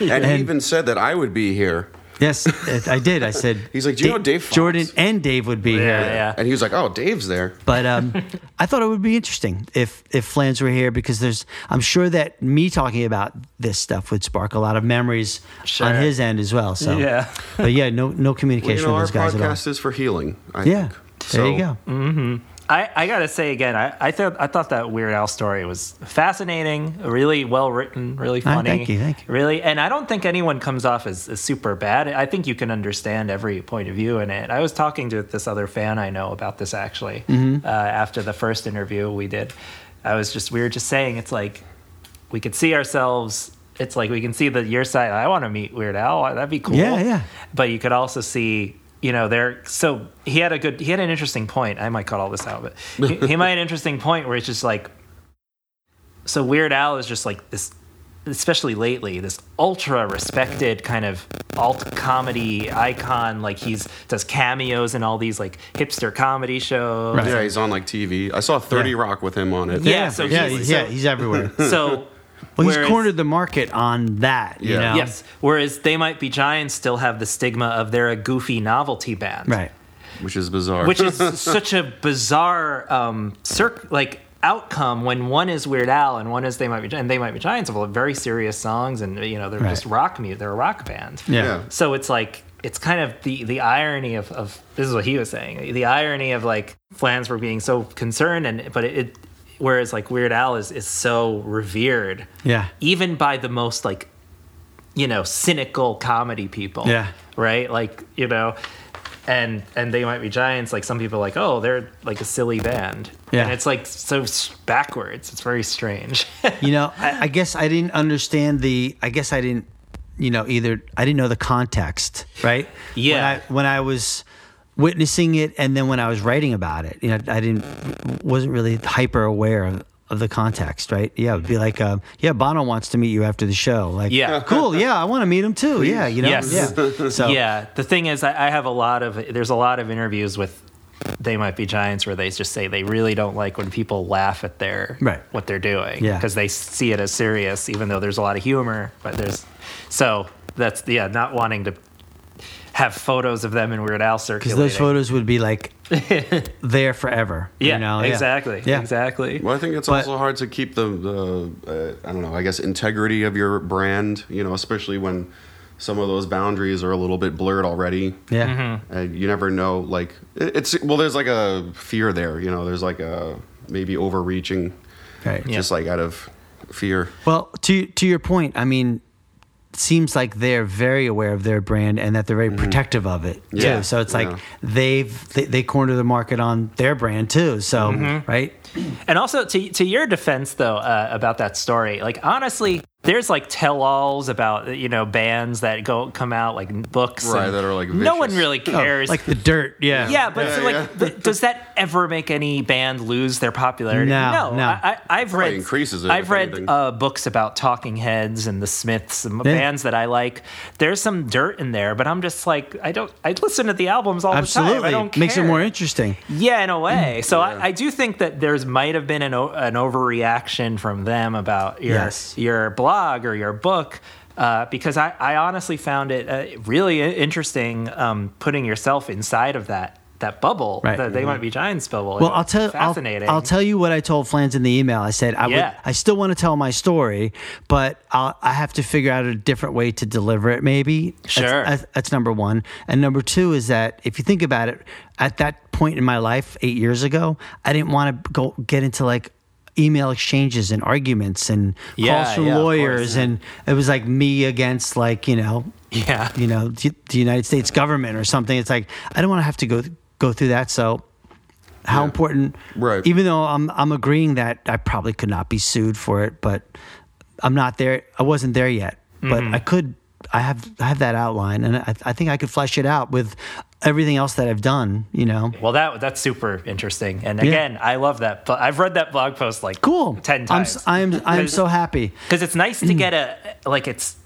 And he even said that I would be here. Yes, I did. I said He's like, "Do you know Dave Fox?" Jordan and Dave would be Yeah, here. yeah. And he was like, "Oh, Dave's there." But um, I thought it would be interesting if if Flans were here because there's I'm sure that me talking about this stuff would spark a lot of memories Sure. on his end as well. So Yeah. but yeah, no no Well, communication you know, with those guys at all. podcast is for healing. I Yeah, think. there you So- go. I, I gotta say again, I, I thought I thought that Weird Al story was fascinating, really well written, really Ah, funny. thank you, thank you. Really, and I don't think anyone comes off as, as super bad. I think you can understand every point of view in it. I was talking to this other fan I know about this actually Mm-hmm. uh, after the first interview we did. I was just we were just saying it's like we could see ourselves. It's like we can see the your side. I want to meet Weird Al. That'd be cool. Yeah, yeah. But you could also see, you know, there. So he had a good, he had an interesting point. I might cut all this out, but he, he might an interesting point where it's just like, so Weird Al is just like this especially lately, this ultra respected kind of alt comedy icon. Like he's does cameos in all these like hipster comedy shows. Right. Yeah, he's on like TV. I saw 30 Rock with him on it. Yeah, so yeah, he's- he's, yeah, so- he's everywhere. So Well, he's cornered the market on that. You Yeah. know? Yes. Whereas they might be giants still have the stigma of they're a goofy novelty band. Right. Which is bizarre. Which is such a bizarre um circ like outcome when one is Weird Al and one is They Might Be Gi- and They Might Be Giants of very serious songs and you know they're Right. just rock music. They're a rock band. Yeah. Yeah. So it's like it's kind of the the irony of, of this is what he was saying. The irony of like Flansburgh being so concerned and but it, it whereas like Weird Al is is so revered Yeah. even by the most like you know cynical comedy people Yeah. right like you know and and they might be giants like some people are like oh they're like a silly band Yeah. and it's like so backwards it's very strange You know, I, I guess I didn't understand the. I guess I didn't. You know, either I didn't know the context, right? Yeah. When I, when I was witnessing it, and then when I was writing about it, you know, I didn't wasn't really hyper aware of, of the context, right? Yeah, it would be like, um, yeah, Bono wants to meet you after the show. Like, Yeah. cool. Yeah, I want to meet him too. Yeah, you know, Yes. yeah. So yeah the thing is I, I have a lot of there's a lot of interviews with they might be giants where they just say they really don't like when people laugh at their Right. what they're doing Yeah. because they see it as serious even though there's a lot of humor but there's so that's yeah not wanting to have photos of them in Weird Al because circulating those photos would be like there forever. yeah you know? exactly Yeah. exactly Well, I think it's But- also hard to keep the, the uh, I don't know, I guess integrity of your brand, you know, especially when some of those boundaries are a little bit blurred already. Yeah. Mm-hmm. And you never know, like, it's, well, there's like a fear there, you know, there's like a maybe overreaching, Right. just like out of fear. Well, to to your point, I mean, it seems like they're very aware of their brand and that they're very mm. protective of it too. So it's like yeah. they've they, they corner the market on their brand too. So mm-hmm. right, And also to to your defense though uh, about that story, like honestly, there's like tell-alls about you know bands that go come out like books, Right, and that are, like, no one vicious. really Oh, cares. like the dirt. Yeah, yeah, but Yeah, so, like, yeah. but does that ever make any band lose their popularity? No, no. I, I, I've read increases it, I've read uh, books about Talking Heads and the Smiths and Yeah. bands that I like. There's some dirt in there, but I'm just like I don't. I listen to the albums all the time. I absolutely don't makes it more interesting. Yeah, in a way. So I, I do think that there's might have been an, o- an overreaction from them about your Yes. your blog or your book. Uh, because I, I honestly found it uh, really interesting um, putting yourself inside of that that bubble. Right. That they mm-hmm. might be giants bubble. Well, I'll tell I'll. I'll tell you what I told Flans in the email. I said I Yeah. would I still want to tell my story, but I'll, I have to figure out a different way to deliver it. Maybe That's- Sure. That's, that's number one, and number two is that if you think about it, at that point in my life, eight years ago, I didn't want to go get into like email exchanges and arguments and Yeah, calls from yeah, lawyers, and it was like me against like you know yeah. you know the the United States government or something. It's like I don't want to have to go go through that. So how Yeah. important? Right. Even though I'm I'm agreeing that I probably could not be sued for it, but I'm not there. I wasn't there yet, but Mm-hmm. I could. I have I have that outline, and I, I think I could flesh it out with everything else that I've done. You know. Well, that that's super interesting. And again, I love that. But I've read that blog post like Cool. ten times. I'm times. s- I'm I'm so happy. because it's nice to get a like it's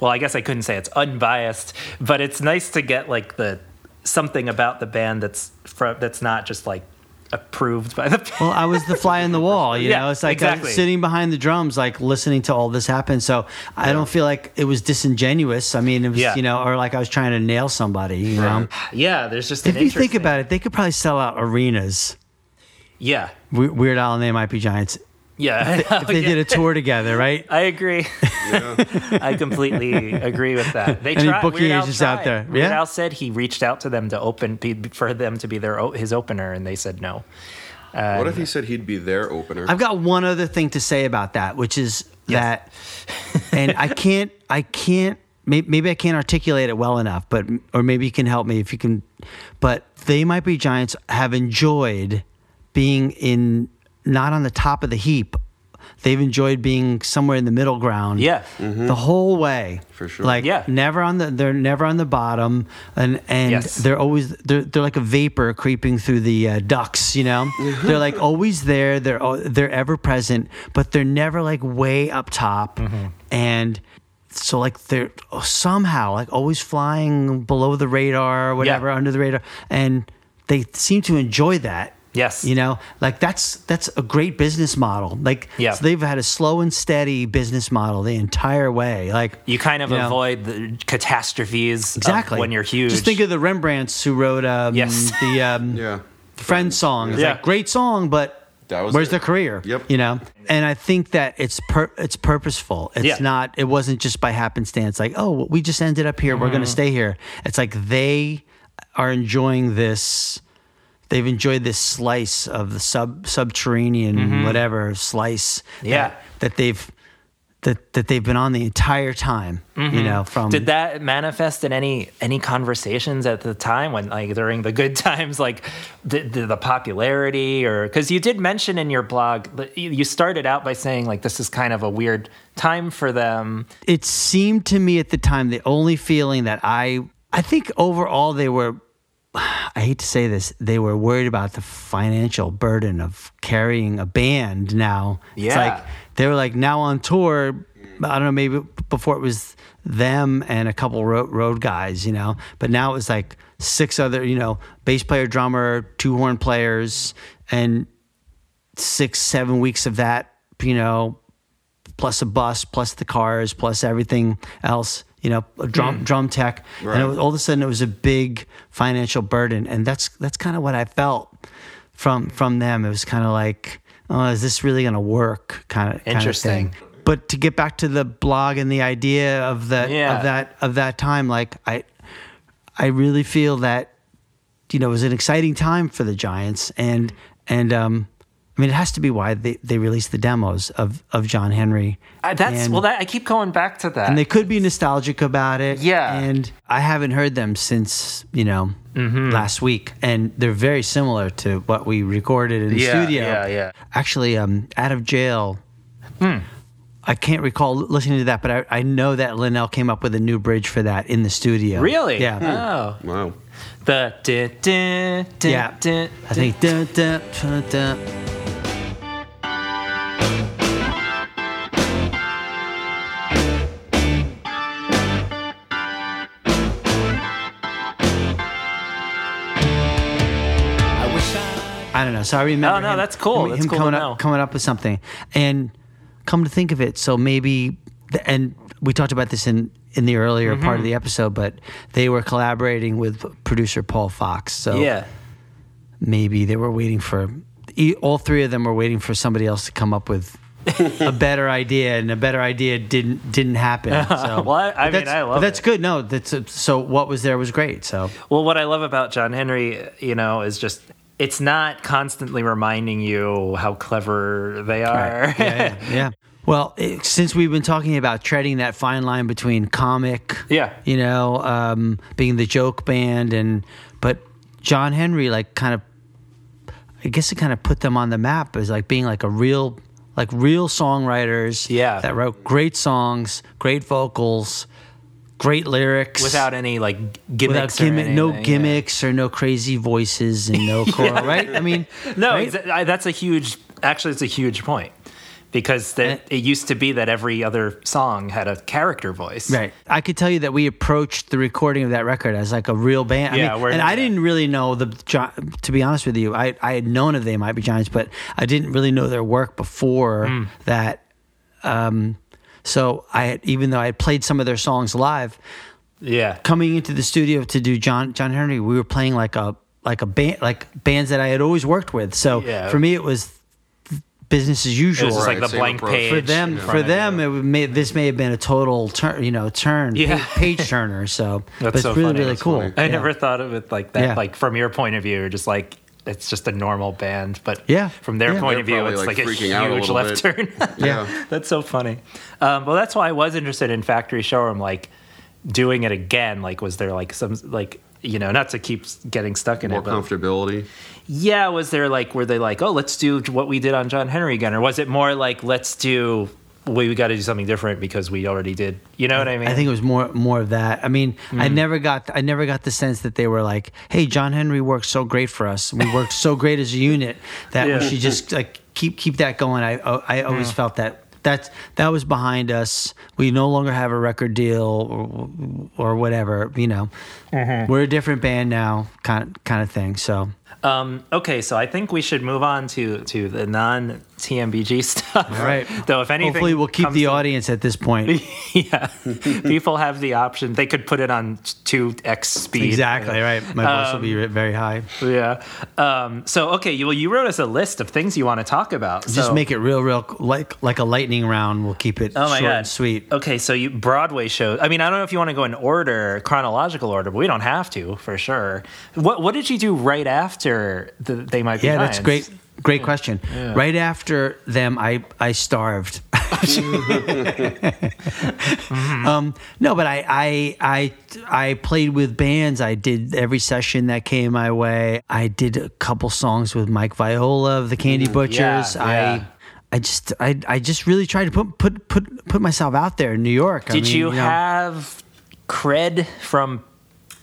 well i guess i couldn't say it's unbiased but it's nice to get like the something about the band that's from that's not just like approved by the Well, I was the fly in the wall, you Yeah, know. It's like exactly. sitting behind the drums, like listening to all this happen. So I don't feel like it was disingenuous. I mean, it was, Yeah. you know, or like I was trying to nail somebody. You know, yeah there's just if you think about it, they could probably sell out arenas. yeah We- Weird Al and they might be giants yeah if they did a tour together, right? I agree. I completely agree with that. They Any tried. booking Weird Al agents out tried. there? Weird Yeah? Al said he reached out to them to open for them to be their his opener, and they said no. what if he said he'd be their opener? I've got one other thing to say about that, which is that, and I can't, I can't, may- maybe I can't articulate it well enough, but, or maybe you can help me if you can, but they might be giants have enjoyed being in, not on the top of the heap they've enjoyed being somewhere in the middle ground. Yeah. Mm-hmm. the whole way For sure. Like Yeah. never on the they're never on the bottom, and and Yes. they're always they're they're like a vapor creeping through the uh, ducts. You know, mm-hmm. they're like always there. They're they're ever present, but they're never like way up top, mm-hmm. and. So like they're oh, somehow like always flying below the radar or whatever under the radar and they seem to enjoy that Yes. you know like that's that's a great business model like Yeah. so they've had a slow and steady business model the entire way like You kind of you know, avoid the catastrophes of exactly when you're huge. just think of the rembrandts who wrote um, Yes. the um, Yeah. friend song it's Yeah. like great song but That was where's it. their career Yep. you know and i think that it's per, it's purposeful it's Yeah. not it wasn't just by happenstance like oh we just ended up here we're going Mm-hmm. to stay here it's like they are enjoying this they've enjoyed this slice of the sub subterranean whatever slice Mm-hmm. Yeah. that, that they've that that they've been on the entire time you know from Mm-hmm. Did that manifest in any any conversations at the time when like during the good times like the the, the popularity or because you did mention in your blog you started out by saying like this is kind of a weird time for them it seemed to me at the time the only feeling that I I think overall they were I hate to say this they were worried about the financial burden of carrying a band now. It's Yeah. like they were like now on tour I don't know maybe before it was them and a couple road, road guys, you know, but now it was like six other, you know, bass player, drummer, two horn players and six, seven weeks of that, you know, plus a bus, plus the cars, plus everything else, you know, a drum drum tech, and it was, all of a sudden it was a big financial burden, and that's that's kind of what I felt from from them. It was kind of like, oh, is this really going to work? Kind of Interesting. thing. But to get back to the blog and the idea of that Yeah. of that of that time, like I, I really feel that you know, it was an exciting time for the Giants, and and um, I mean, it has to be why they, they released the demos of of John Henry. Uh, that's And- well that I keep going back to that and they could be nostalgic about it. Yeah. and I haven't heard them since you know Mm-hmm. last week, and they're very similar to what we recorded in the Yeah, studio. yeah, yeah. Actually, um, out of jail. Hmm. I can't recall listening to that, but I, I know that Linnell came up with a new bridge for that in the studio. really Yeah. oh Wow. the Yeah. I think I don't know. So I remember. Oh, no, him- that's cool. Him, That's him cool coming up, coming up with something, and come to think of it, so maybe, the, and we talked about this in in the earlier part Mm-hmm. of the episode, but they were collaborating with producer Paul Fox. So yeah maybe they were waiting for all three of them were waiting for somebody else to come up with a better idea and a better idea didn't didn't happen so Well, I- I mean, I love that's it. good no that's so what was there was great so Well, what I love about John Henry, you know, is just it's not constantly reminding you how clever they are. yeah, yeah, yeah. Well, it, since we've been talking about treading that fine line between comic, Yeah. you know, um, being the joke band, and but John Henry, like, kind of, I guess it kind of put them on the map as like being like a real, like real songwriters, Yeah. that wrote great songs, great vocals, great lyrics, Without any like without gimmicks, or gimmick, no anything, yeah. gimmicks or no crazy voices and no choral, right? I mean, No, right? I- that's a huge. Actually, it's a huge point because that it used to be that every other song had a character voice. Right. I could tell you that we approached the recording of that record as like a real band. Yeah, I mean, and I yeah. didn't really know the. To be honest with you, I I had known of they might be Giants, but I didn't really know their work before Hmm. that. Um, so I had, even though I had played some of their songs live, Yeah. coming into the studio to do John John Henry, we were playing like a like a band like bands that I had always worked with. So Yeah. for me, it was business as usual. It usual was just like Right, the blank approach. page for them in for them it may, this may have been a total turn you know turn Yeah. pa- page turner so That's but it's so really funny. really That's cool funny. I Yeah. never thought of it like that. Yeah. Like from your point of view, just like it's just a normal band, but Yeah. from their Yeah. point They're of view, it's like, like, a freaking out a huge left bit. turn. Yeah. that's so funny. Um, well, that's why I was interested in Factory Showroom, like doing it again. Like, was there like some like you know, not to keep getting stuck in More it, but comfortability. yeah, was there like were they like, oh, let's do what we did on John Henry again, or was it more like let's do we, we got to do something different because we already did? You know what I mean? I think it was more more of that. I mean, Hmm. I never got I never got the sense that they were like, "Hey, John Henry worked so great for us. We worked so great as a unit that Yeah. we should just like keep keep that going." I I always felt that that that was behind us. We no longer have a record deal or, or whatever. You know, Mm-hmm. we're a different band now, kind kind of thing. So Um, okay, so I think we should move on to to the non TMBG stuff. right. Though, if anything, hopefully we'll keep the to- audience at this point. yeah, people have the option. They could put it on two x speed. exactly right. My voice will Um, be very high. Yeah. Um, so okay, you, well, you wrote us a list of things you want to talk about. Just make it real, real like like a lightning round. We'll keep it Oh my short god, and sweet. Okay, so you Broadway shows. I mean, I don't know if you want to go in order, chronological order, but we don't have to for sure. What What did you do right after the, they might be? Yeah, that's great. Great question. Right after them, I I starved. um, no, but I, I I I played with bands. I did every session that came my way. I did a couple songs with Mike Viola of the Candy Butchers. Mm-hmm. yeah. I. I just, I, I just really tried to put, put, put, put myself out there in New York. I Did mean, you, know, have cred from?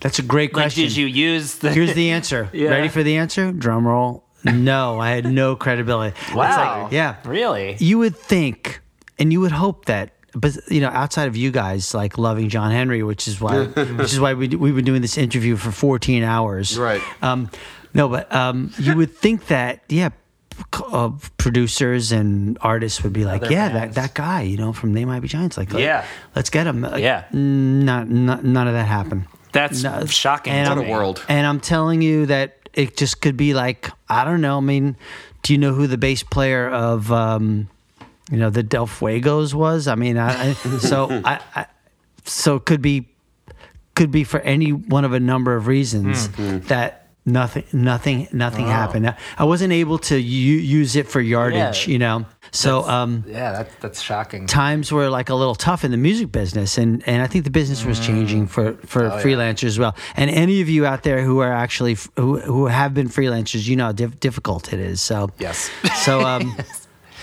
That's a great Like, question. did you use the? Here's the answer. Yeah. Ready for the answer? Drum roll. No, I had no credibility. It's like- Wow. yeah. Really? You would think, and you would hope that, but you know, outside of you guys like loving John Henry, which is why, which is why we we've been doing this interview for 14 hours. Right. Um, no, but um, you would think that, yeah. Uh, producers and artists would be like, Other yeah, bands. that, that guy, you know, from They Might Be Giants, like, let- Yeah. let's get him. Like, Yeah. not, not, none of that happened. That's No, shocking. and to I'm- a world. And I'm telling you that it just could be like I don't know. I mean, do you know who the bass player of um, you know the Del Fuegos was? I mean, I, I so I, I so it could be could be for any one of a number of reasons that nothing nothing nothing happened. I wasn't able to u- use it for yardage, Yeah. you know. So um Yeah, that, that's shocking. times were like a little tough in the music business and, and I think the business was changing for, for freelancers as well. And any of you out there who are actually f- who, who have been freelancers, you know how diff- difficult it is. So Yes. so um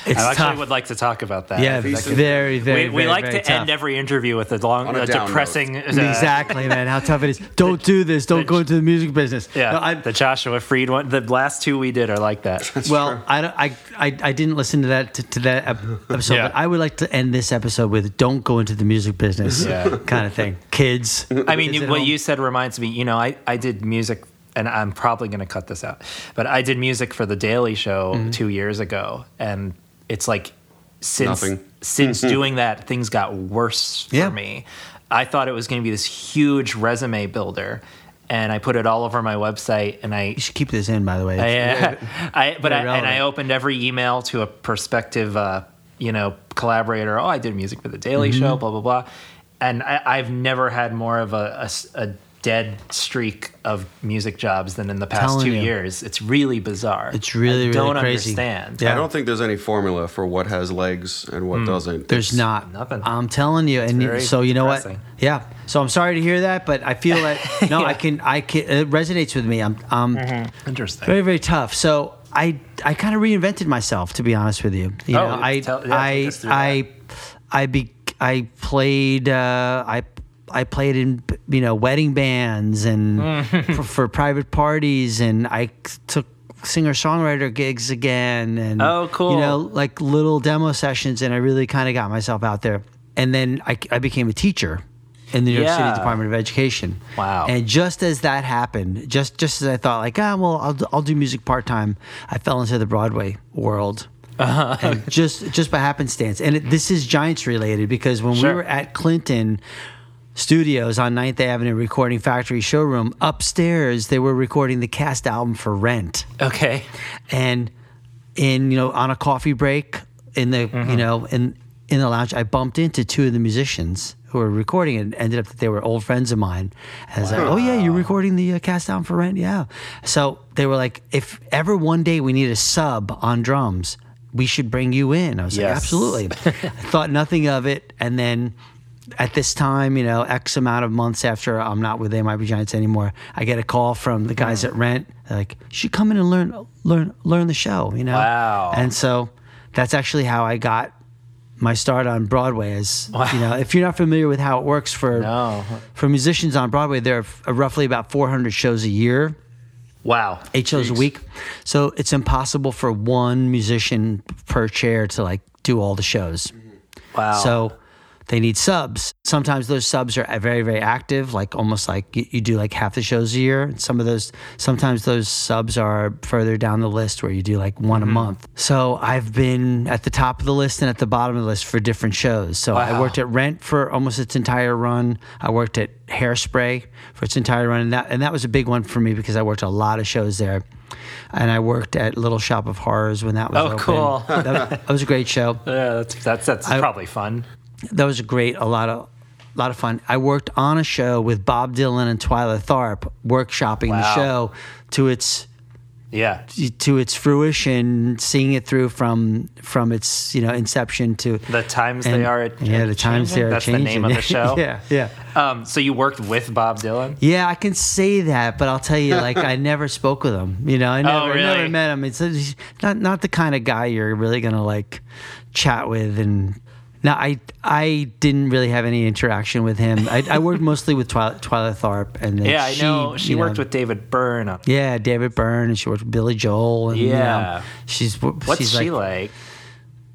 it's I actually tough. would like to talk about that. yeah, That very very we, we very, like very to tough. end every interview with a long, On a a depressing. uh, Exactly, man. How tough it is. Don't do this. Don't go into the music business. Yeah, No, I, the Joshua Freed one. The last two we did are like that. well, I, I, I, I didn't listen to that to, to that episode, Yeah. but I would like to end this episode with "Don't go into the music business," Yeah. kind of thing. Kids, I mean, Kids what home. you said reminds me. You know, I I did music, and I'm probably going to cut this out, but I did music for the Daily Show Mm-hmm. two years ago, and it's like since Nothing. since doing that, things got worse for Yeah. me. I thought it was going to be this huge resume builder. And I put it all over my website, and I You should keep this in, by the way. I, I but I, very and I opened every email to a prospective, uh, you know, collaborator. Oh, I did music for the Daily Mm-hmm. Show, blah blah blah, and I, I've never had more of a, a s- a dead streak of music jobs than in the past Telling two you. years. It's really bizarre. It's really, I don't really crazy. understand. Yeah. I don't think there's any formula for what has legs and what doesn't. There's It's- not. nothing. I'm telling you, and very so you know depressing. what? Yeah. So I'm sorry to hear that, but I feel that no, I can, I can. It resonates with me. I'm, I'm Interesting. very, very tough. So I, I kind of reinvented myself, to be honest with you. You Oh, know, I, tell- yeah, I, take us through I, I be, I played, uh, I. I played in you know wedding bands and for, for private parties, and I took singer songwriter gigs again, and Oh, cool. You know, like little demo sessions, and I really kind of got myself out there. And then I, I became a teacher in the New York Yeah. City Department of Education. Wow. And just as that happened, just just as I thought, like, ah, well, I'll, I'll do music part time, I fell into the Broadway world. Uh-huh. And just just by happenstance, and it, this is Giants related because when Sure. we were at Clinton Studios on 9th Avenue Recording Factory showroom. Upstairs, they were recording the cast album for Rent. Okay. and in you know on a coffee break in the Mm-hmm. you know in in the lounge i bumped into two of the musicians who were recording it ended up that they were old friends of mine. And i was like oh yeah you're recording the uh, cast down for rent? Yeah. So they were like if ever one day we need a sub on drums we should bring you in. I was like absolutely. I thought nothing of it. And then at this time, you know, X amount of months after I'm not with Might Giants anymore, I get a call from the guys at Rent. They're like, you should come in and learn, learn, learn the show, you know? Wow. And so that's actually how I got my start on Broadway. Is you know, if you're not familiar with how it works for No. for musicians on Broadway, there are roughly about 400 shows a year Wow. eight shows a week. So it's impossible for one musician per chair to like do all the shows. Wow. So they need subs. Sometimes those subs are very, very active, like almost like you, do like half the shows a year. Some of those, sometimes those subs are further down the list where you do like one a mm-hmm. month. So I've been at the top of the list and at the bottom of the list for different shows. So I worked at Rent for almost its entire run. I worked at Hairspray for its entire run, and that and that was a big one for me because I worked a lot of shows there. And I worked at Little Shop of Horrors when that was Oh, open. cool. that, that was a great show yeah, that's that's, that's I- probably fun. That was great a lot of a lot of fun i worked on a show with bob dylan and twyla tharp workshopping the show to its Yeah. to its fruition seeing it through from from its you know inception to The times they and- are. yeah the times they are That's changing the name of the show. yeah yeah Um, so you worked with Bob Dylan? yeah, I can say that, but I'll tell you, like, I never spoke with him. You know, I never, Oh, really? never met him. It's not not the kind of guy you're really gonna like chat with. And now I I didn't really have any interaction with him. I, I worked mostly with Twyla, Twyla Tharp, and then Yeah, I know. She worked know, with David Byrne. On, yeah David Byrne, and she worked with Billy Joel. And, you know, Yeah. she's what's she's she like, like?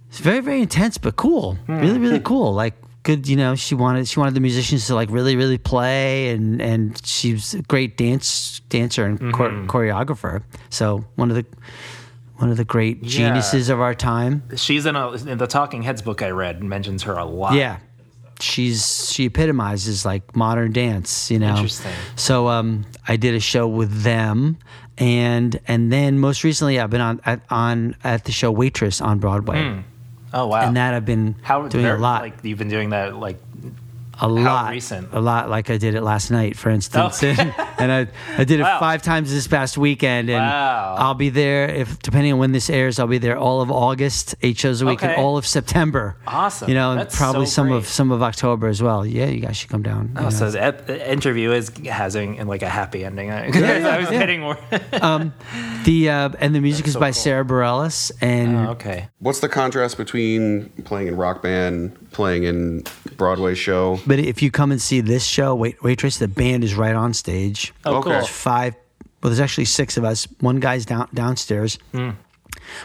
it's very very intense but cool Hmm. really really cool like good you know she wanted she wanted the musicians to like really really play and and she's a great dance dancer and Mm-hmm. choreographer so one of the one of the great Yeah. geniuses of our time She's in, a, in the Talking Heads book I read. Mentions her a lot. yeah she's she epitomizes like modern dance you know Interesting. so um i did a show with them and and then most recently i've been on at, on at the show waitress on broadway Oh wow. and that i've been How doing a lot Like you've been doing that like a lot recent? a lot like i did it last night for instance Oh. and, and i i did it Wow. five times this past weekend and Wow. i'll be there if depending on when this airs i'll be there all of august eight shows a week and all of september Awesome. you know and That's probably so some of some of october as well yeah you guys should come down Oh, know. so the, ep- the interview is having like a happy ending. I, yeah, I was yeah. getting more. the uh, and the music is so by cool. sara bareilles and Oh, okay. What's the contrast between playing in rock band, playing in Broadway show? But if you come and see this show wait waitress the band is right on stage Oh, Okay. cool. There's five. Well, there's actually six of us. One guy's down downstairs, Hmm.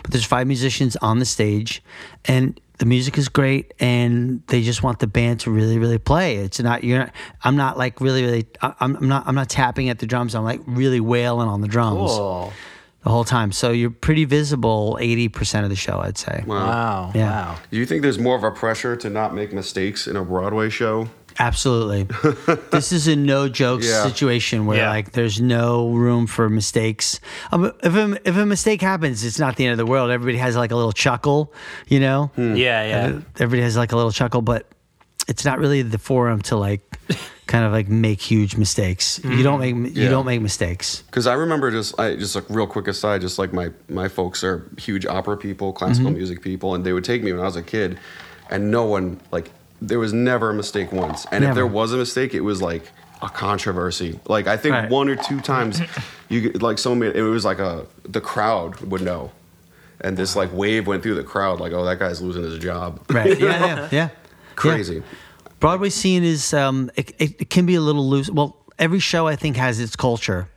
but there's five musicians on the stage, and the music is great. And they just want the band to really, really play. It's not you're. Not, I'm not like really, really. I- I'm, I'm not. I'm not tapping at the drums. I'm like really wailing on the drums Cool. The whole time. So you're pretty visible eighty percent of the show, I'd say. Wow. Yeah. Wow. Do you think there's more of a pressure to not make mistakes in a Broadway show? Absolutely. this is a no jokes Yeah. situation where Yeah. like there's no room for mistakes. Um, if a, if a mistake happens, it's not the end of the world. Everybody has like a little chuckle, you know. Yeah, yeah. Everybody has like a little chuckle, but it's not really the forum to like kind of like make huge mistakes. You don't make you Yeah. don't make mistakes. Because I remember just, I just like real quick aside, just like my my folks are huge opera people, classical Mm-hmm. music people, and they would take me when I was a kid, and no one like there was never a mistake once, and if there was a mistake, it was like a controversy. Like I think Right. one or two times, you like so many, it was like a the crowd would know, and this like wave went through the crowd, like oh that guy's losing his job, Right. Yeah. Yeah. Yeah. Yeah. Broadway scene is um, it, it, it can be a little loose. Well, every show I think has its culture.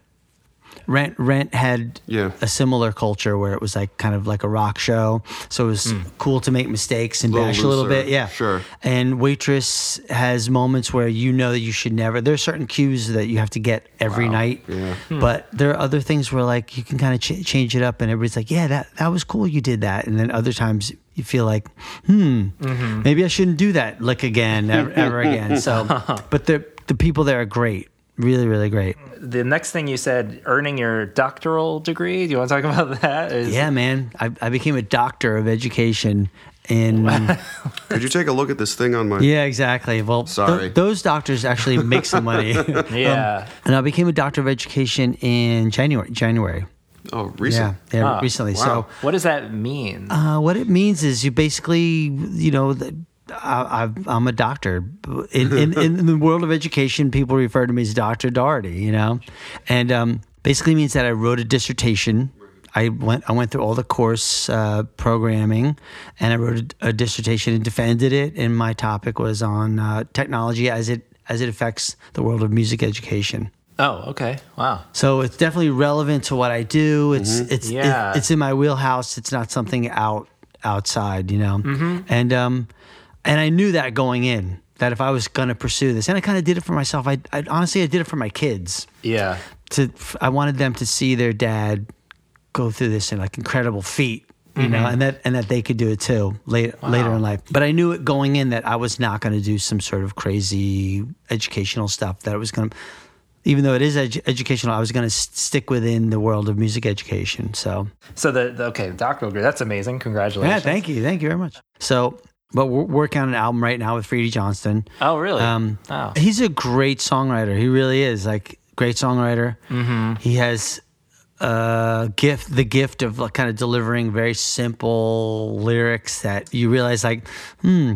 Rent Rent had Yeah. a similar culture where it was like kind of like a rock show, so it was hmm. cool to make mistakes and Little bash a little bit. Yeah, sure. And Waitress has moments where you know that you should never. There's certain cues that you have to get every night. Yeah. Hmm. But there are other things where like you can kind of ch- change it up, and everybody's like, "Yeah, that that was cool. You did that." And then other times you feel like, "Hmm, mm-hmm. maybe I shouldn't do that like again, ever, ever again." So, but the the people there are great, really, really great. The next thing you said, earning your doctoral degree. Do you want to talk about that? Is- Yeah, man, I, I became a doctor of education in. Could you take a look at this thing on my? yeah, exactly. Well, th- Sorry. those doctors actually make some money. Yeah. and I became a doctor of education in January. January. Oh, recent. Yeah, yeah, Ah, recently. wow. So, what does that mean? Uh, what it means is you basically, you know, the, I, I'm a doctor. In, in, in the world of education, people refer to me as Dr. Doherty, you know? And um, basically means that I wrote a dissertation. I went, I went through all the course uh, programming and I wrote a, a dissertation and defended it. And my topic was on uh, technology as it, as it affects the world of music education. Oh, okay. Wow. So it's definitely relevant to what I do. It's it's Yeah. it- it's in my wheelhouse. It's not something out outside, you know. And um, and I knew that going in that if I was going to pursue this, and I kind of did it for myself. I, I honestly I did it for my kids. Yeah. To I wanted them to see their dad go through this and like incredible feat. You mm-hmm. know, and that and that they could do it too later later in life. But I knew it going in that I was not going to do some sort of crazy educational stuff. That it was going to, even though it is edu- educational, I was going to stick within the world of music education. So So the, the okay, doctoral degree. That's amazing. Congratulations. yeah, thank you, thank you very much. So, but we're working on an album right now with Freedy Johnston. Oh, really? Um, oh. He's a great songwriter. He really is like great songwriter. Mm-hmm. He has uh gift the gift of like, kind of delivering very simple lyrics that you realize like hmm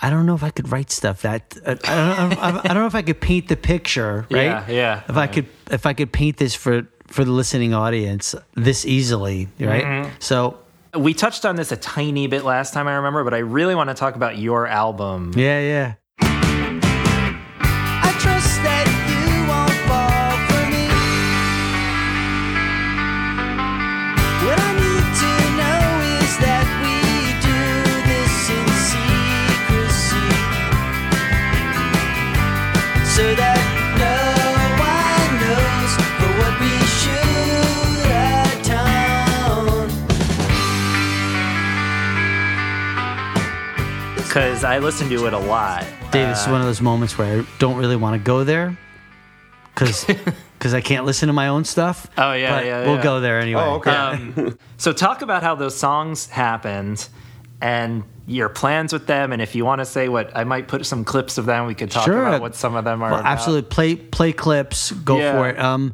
I don't know if I could write stuff that uh, I, don't, I, I don't know if I could paint the picture right Yeah, yeah. if I could if I could paint this for for the listening audience this easily right so We touched on this a tiny bit last time, I remember, but I really want to talk about your album. yeah yeah Because I listen to it a lot. Dave, this is one of those moments where I don't really want to go there because because I can't listen to my own stuff. Oh, yeah, but yeah, We'll yeah. go there anyway. Oh, okay. Um, so talk about how those songs happened and your plans with them. And if you want to say what, I might put some clips of them. We could talk Sure. about what some of them are. Well, about. absolutely. Play play clips. Go Yeah. for it. Um,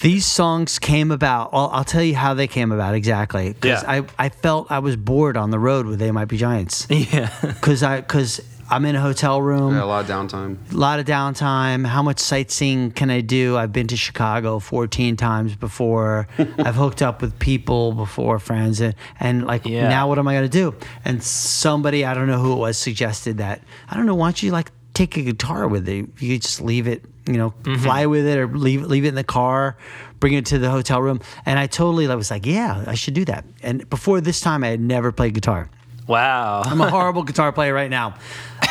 these songs came about. Well, I'll tell you how they came about exactly. Because Yeah. I, I felt I was bored on the road with They Might Be Giants. Yeah. Because I because I'm in a hotel room. Yeah, a lot of downtime. a lot of downtime. How much sightseeing can I do? I've been to Chicago 14 times before. I've hooked up with people before, friends, and, and like Yeah. now what am I going to do? And somebody, I don't know who it was, suggested that, I don't know, why don't you like take a guitar with you? You could just leave it, you know, fly with it or leave, leave it in the car, bring it to the hotel room. And I totally I was like, yeah, I should do that. And before this time, I had never played guitar. Wow. I'm a horrible guitar player right now.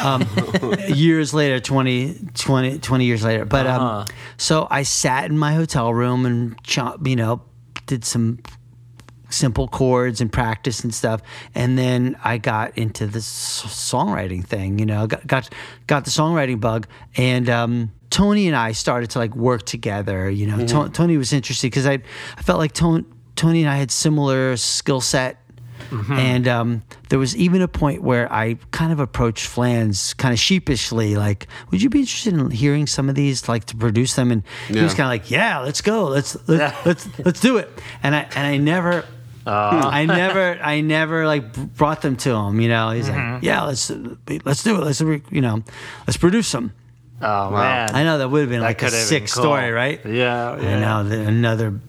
Um, years later, 20, 20, 20 years later. But um, so I sat in my hotel room and, you know, did some simple chords and practice and stuff. And then I got into this songwriting thing, you know, got, got, got the songwriting bug. And, um, Tony and I started to like work together, you know, To- Tony was interested because I, I felt like Tony, Tony and I had similar skill set and um, there was even a point where I kind of approached Flans kind of sheepishly, like, "Would you be interested in hearing some of these, like, to produce them?" And he was kind of like, "Yeah, let's go, let's let, let's let's do it." And I and I never. Uh. I never, I never like brought them to him. You know, he's like, mm-hmm. "Yeah, let's let's do it. Let's you know, let's produce them." Oh, man. I know that would have been That like a sick cool. story, right? Yeah. I yeah. know the- another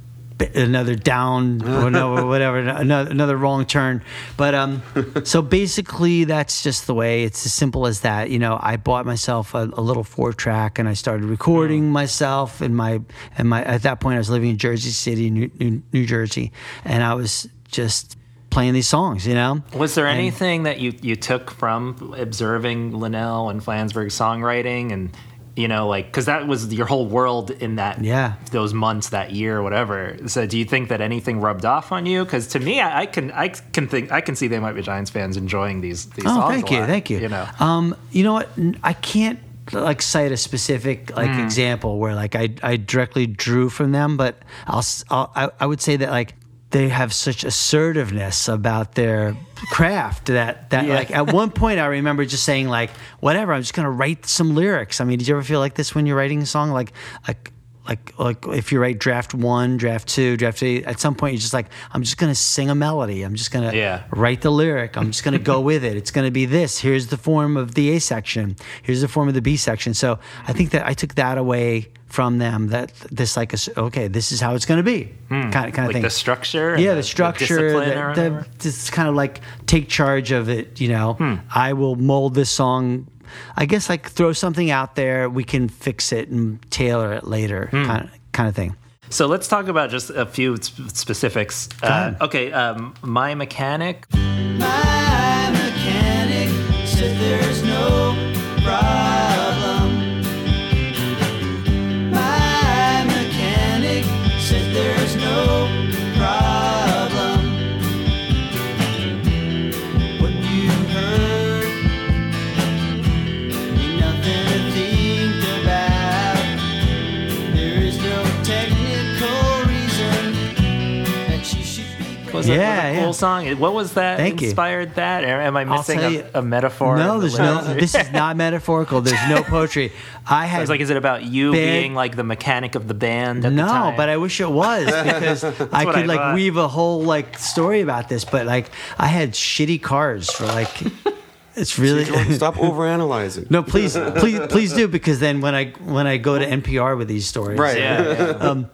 another down or whatever another another wrong turn. But um so basically that's just the way it's as simple as that. You know i bought myself a, a little four track and i started recording myself in my and my at that point i was living in jersey city new, new, new jersey and i was just playing these songs you know? Was there anything that you, you took from observing Linnell and Flansburgh's songwriting and you know like because that was your whole world in that Yeah. those months that year or whatever so do you think that anything rubbed off on you because to me I, I can I can think I can see they might be Giants fans enjoying these these Oh, songs thank you, lot, thank you. you know um, you know what? i can't like cite a specific like Hmm. example where like I I directly drew from them, but I'll, I'll I, I would say that like they have such assertiveness about their craft that that Yeah. like at one point I remember just saying like whatever I'm just gonna write some lyrics. I mean, did you ever feel like this when you're writing a song like like like like if you write draft one, draft two, draft three, at some point you're just like, I'm just gonna sing a melody. I'm just gonna Yeah. write the lyric. I'm just gonna go with it. It's gonna be this. Here's the form of the A section. Here's the form of the B section. So I think that I took that away from them. That this like a s okay, this is how it's gonna be. Kind of kind of Hmm. like thing. the structure. yeah, the structure, discipline the, or the, just kind of like take charge of it. You know, Hmm. I will mold this song. I guess like throw something out there. We can fix it and tailor it later. Hmm. Kind of kind of thing. So let's talk about just a few sp- specifics. Uh, okay, um, my mechanic. My mechanic said there's no problem. Should be. Was that Yeah, was a cool yeah. song? What was that Thank you. inspired that? Or am I missing a, you- a metaphor? No, in the there's no. This is not metaphorical. There's no poetry. I I had was like, is it about you Band- being like the mechanic of the band at the no, time? but I wish it was because I could I like thought. weave a whole like story about this. But like I had shitty cars for like. It's really Stop overanalyzing. no. Please, please, please do because then when I when I go to NPR with these stories, Right. yeah, yeah. Um,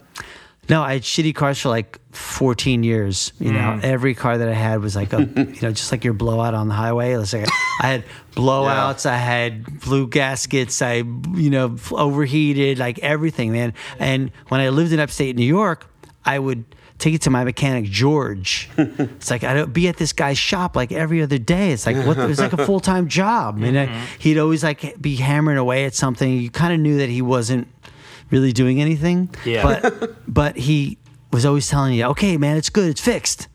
No, I had shitty cars for like 14 years. You know, Mm. every car that I had was like a, you know, just like your blowout on the highway. It was like I had blowouts, I had blew gaskets, I, you know, overheated, like everything, man. And when I lived in upstate New York, I would take it to my mechanic George. it's like I'd be at this guy's shop like every other day. It's like what? It was like a full time job. I mean, I- he'd always like be hammering away at something. You kind of knew that he wasn't really doing anything. Yeah. But but he was always telling you, okay, man, it's good, it's fixed.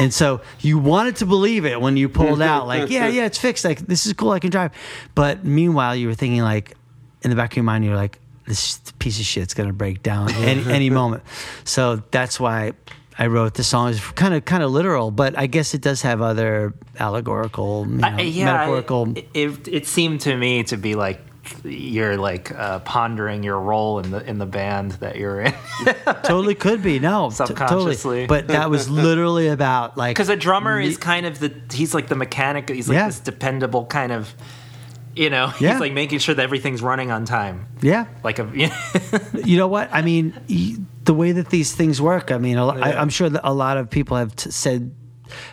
and so you wanted to believe it when you pulled out, like, yeah, yeah, it's fixed. Like, this is cool, I can drive. But meanwhile, you were thinking, like, in the back of your mind, you're like, this piece of shit's gonna break down any, any moment. So that's why I wrote the song. It's kind of kind of literal, but I guess it does have other allegorical, you know, I- yeah, I- metaphorical. it, it seemed to me to be like you're like uh, pondering your role in the in the band that you're in. totally could be no t- Subconsciously. totally. but that was literally about like Because a drummer is kind of the he's like the mechanic. He's like Yeah. this dependable kind of, you know, Yeah. he's like making sure that everything's running on time. yeah Like a you know what i mean y- the way that these things work i mean a lo- I, i'm sure that a lot of people have t- said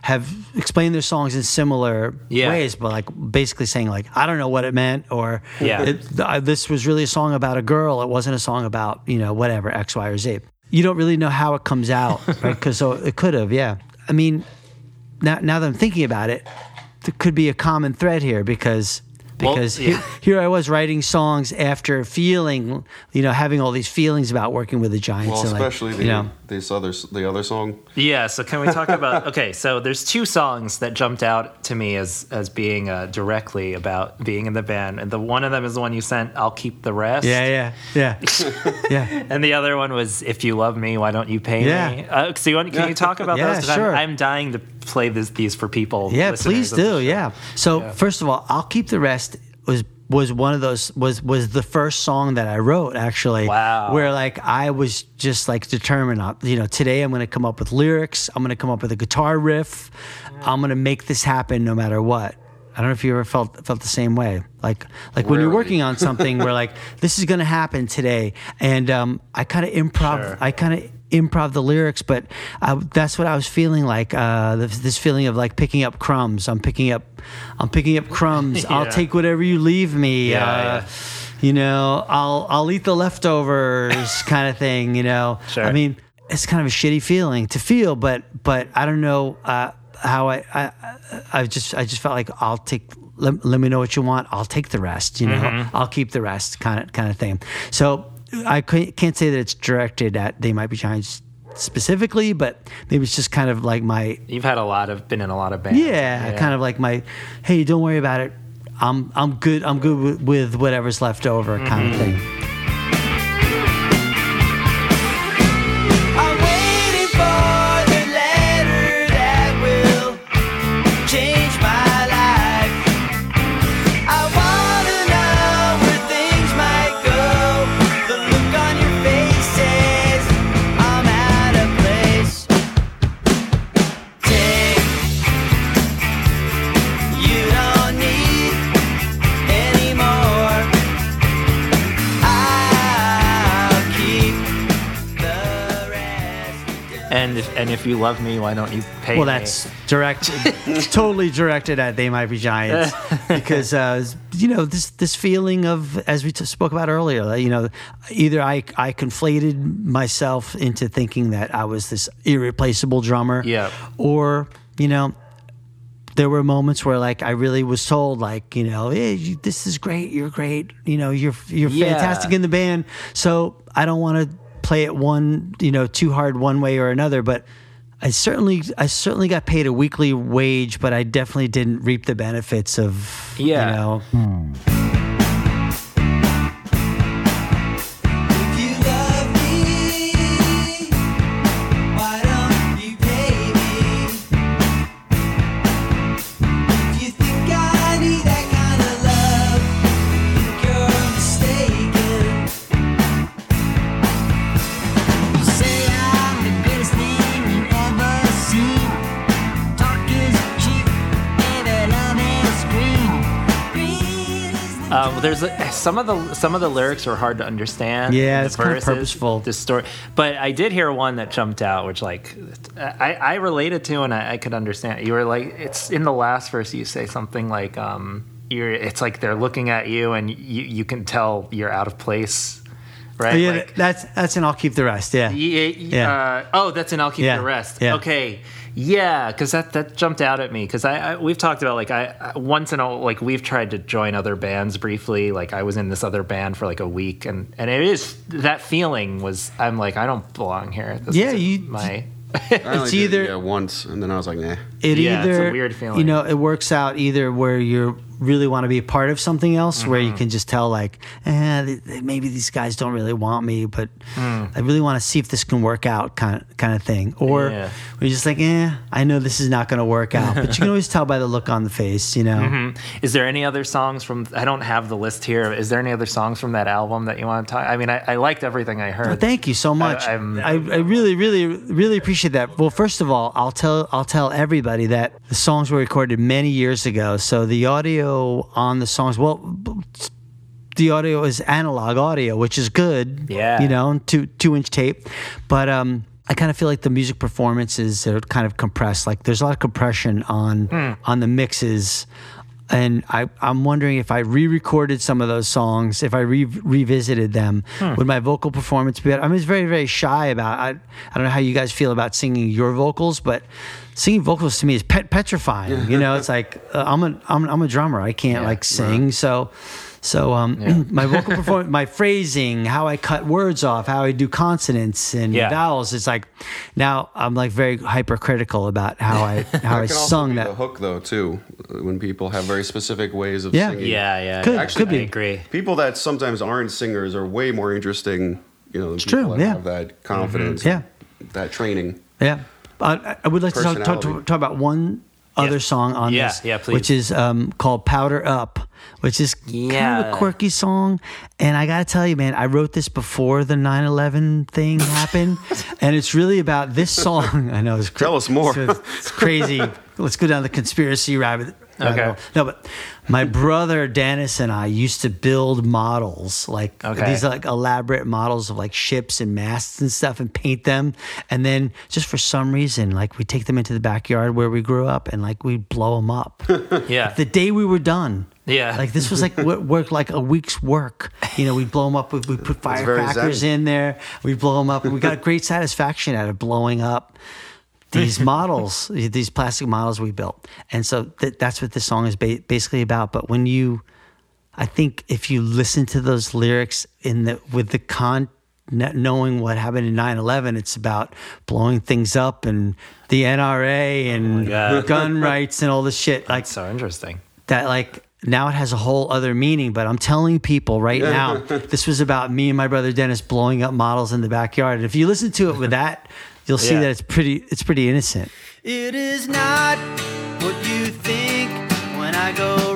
have explained their songs in similar Yeah. ways but like basically saying like i don't know what it meant or Yeah. it, I- this was really a song about a girl it wasn't a song about you know whatever x y or z you don't really know how it comes out right because so it could have yeah i mean now, now that i'm thinking about it there could be a common thread here because Well, because yeah. here, here I was writing songs after feeling, you know, having all these feelings about working with the Giants. Well, and like, especially the you know, this other the other song. yeah. So can we talk about? Okay, so there's two songs that jumped out to me as as being uh, directly about being in the band, and the one of them is the one you sent. I'll keep the rest. yeah, yeah, yeah, yeah. And the other one was "If you love me, why don't you pay Yeah. me?" Uh, so you want, can you talk about Yeah, those? 'Cause sure. I'm, I'm dying to play this, these for people. Yeah, please do. Yeah. So Yeah. first of all, I'll keep the rest was was one of those was was the first song that I wrote actually. Wow. Where like I was just like determined, uh, you know, today I'm going to come up with lyrics. I'm going to come up with a guitar riff. I'm going to make this happen no matter what. I don't know if you ever felt felt the same way. Like like when you're working on something where like this is going to happen today, and um, I kind of improv. Sure. I kind of improv the lyrics, but I, that's what I was feeling like. Uh, this, this feeling of like picking up crumbs. I'm picking up, I'm picking up crumbs. I'll take whatever you leave me. Yeah, uh, yeah. You know, I'll I'll eat the leftovers, kind of thing. You know, Sure. I mean, it's kind of a shitty feeling to feel, but but I don't know uh, how I, I I just I just felt like I'll take. Let, let me know what you want. I'll take the rest. You know, Mm-hmm. I'll keep the rest. Kind of kind of thing. So I can't can't say that it's directed at they might be Giants specifically, but maybe it's just kind of like my You've had a lot of been in a lot of bands. yeah, kind of like my hey, don't worry about it. I'm I'm good. I'm good with, with whatever's left over, kind of mm-hmm. thing. And if, you love me, why don't you pay Well, me? Well, that's direct, totally directed at they might be giants, because uh, you know this this feeling of as we t- spoke about earlier. You know, either I I conflated myself into thinking that I was this irreplaceable drummer, Yeah. or you know. There were moments where, like, I really was told, like, you know, hey, you, this is great. You're great. You know, you're you're Yeah. fantastic in the band. So I don't want to play it one, you know, too hard one way or another. But I certainly, I certainly got paid a weekly wage, but I definitely didn't reap the benefits of, Yeah. you know, If Um, there's a, some of the some of the lyrics are hard to understand. Yeah, it's kinda purposeful. The story, but I did hear one that jumped out, which like I, I related to and I, I could understand. You were like, it's in the last verse. You say something like, um, you're. It's like they're looking at you and you you can tell you're out of place, right? yeah, Like, that's that's an I'll keep the rest. Yeah, yeah. Yeah. Uh, oh, that's an I'll keep Yeah, the rest. yeah. Okay. Yeah, because that, that jumped out at me because I, I we've talked about like I I- once in a like we've tried to join other bands briefly like I was in this other band for like a week and and it is that feeling was I'm like I don't belong here. This Yeah, you- my I only It's did either- yeah, once, and then I was like, nah. It Yeah, it's either a weird feeling. You know, it works out either where you really want to be a part of something else, where Mm-hmm. you can just tell like, eh, maybe these guys don't really want me, but Mm. I really want to see if this can work out, kind of, kind of thing. Or Yeah. where you're just like, eh, I know this is not going to work out, but you can always tell by the look on the face, you know. Mm-hmm. Is there any other songs from? I don't have the list here. Is there any other songs from that album that you want to talk? I mean, I, I liked everything I heard. Well, thank you so much. I, I'm- I, really, really, really appreciate that. Well, first of all, I'll tell I'll tell everybody that the songs were recorded many years ago. So the audio on the songs, well, the audio is analog audio, which is good. Yeah. you know, two two inch tape, but um. I kind of feel like the music performances are kind of compressed. Like there's a lot of compression on on the mixes, and I I'm wondering if I re-recorded some of those songs, if I re- revisited them, would my vocal performance be better? I mean, it's very very shy about. I I don't know how you guys feel about singing your vocals, but singing vocals to me is pet- petrifying. You know, it's like uh, I'm a I'm, I'm a drummer. I can't like sing, so. So um, my vocal performance, my phrasing, how I cut words off, how I do consonants and Yeah. vowels, it's like now I'm like very hypercritical about how I how I That can also sung be that. the hook though too, when people have very specific ways of Yeah. singing. yeah, yeah. Could- Actually, could be. I agree. People that sometimes aren't singers are way more interesting, you know, than people true, that yeah. have that confidence, Yeah. that training. Yeah, uh, I would like to talk, talk, talk about one other song on Yeah, this, yeah, please. which is um, called "Powder Up," which is kind of a quirky song. And I gotta tell you, man, I wrote this before the 9/11 thing happened, and it's really about this song. I know it's cra- Tell us more. It's, it's crazy. Let's go down the conspiracy rabbit. rabbit Okay. hole. No, but my brother Dennis and I used to build models, like Okay. these like elaborate models of like ships and masts and stuff, and paint them. And then just for some reason, like we take them into the backyard where we grew up, and like we blow them up. Yeah. the day we were done. Yeah. Like this was like wo- work, like a week's work. You know, we blow them up. We, we put firecrackers in there. We blow them up, and we got great satisfaction out of blowing up these models, these plastic models we built. And so th- that's what this song is ba- basically about. But when you, I think if you listen to those lyrics in the with the con knowing what happened in 9-11 it's about blowing things up and the nra and oh God. gun rights and all this shit like so interesting. that like now it has a whole other meaning but i'm telling people right now this was about me and my brother dennis blowing up models in the backyard. And if you listen to it with that you'll see Yeah. that it's pretty it's pretty innocent. It is not what you think when I go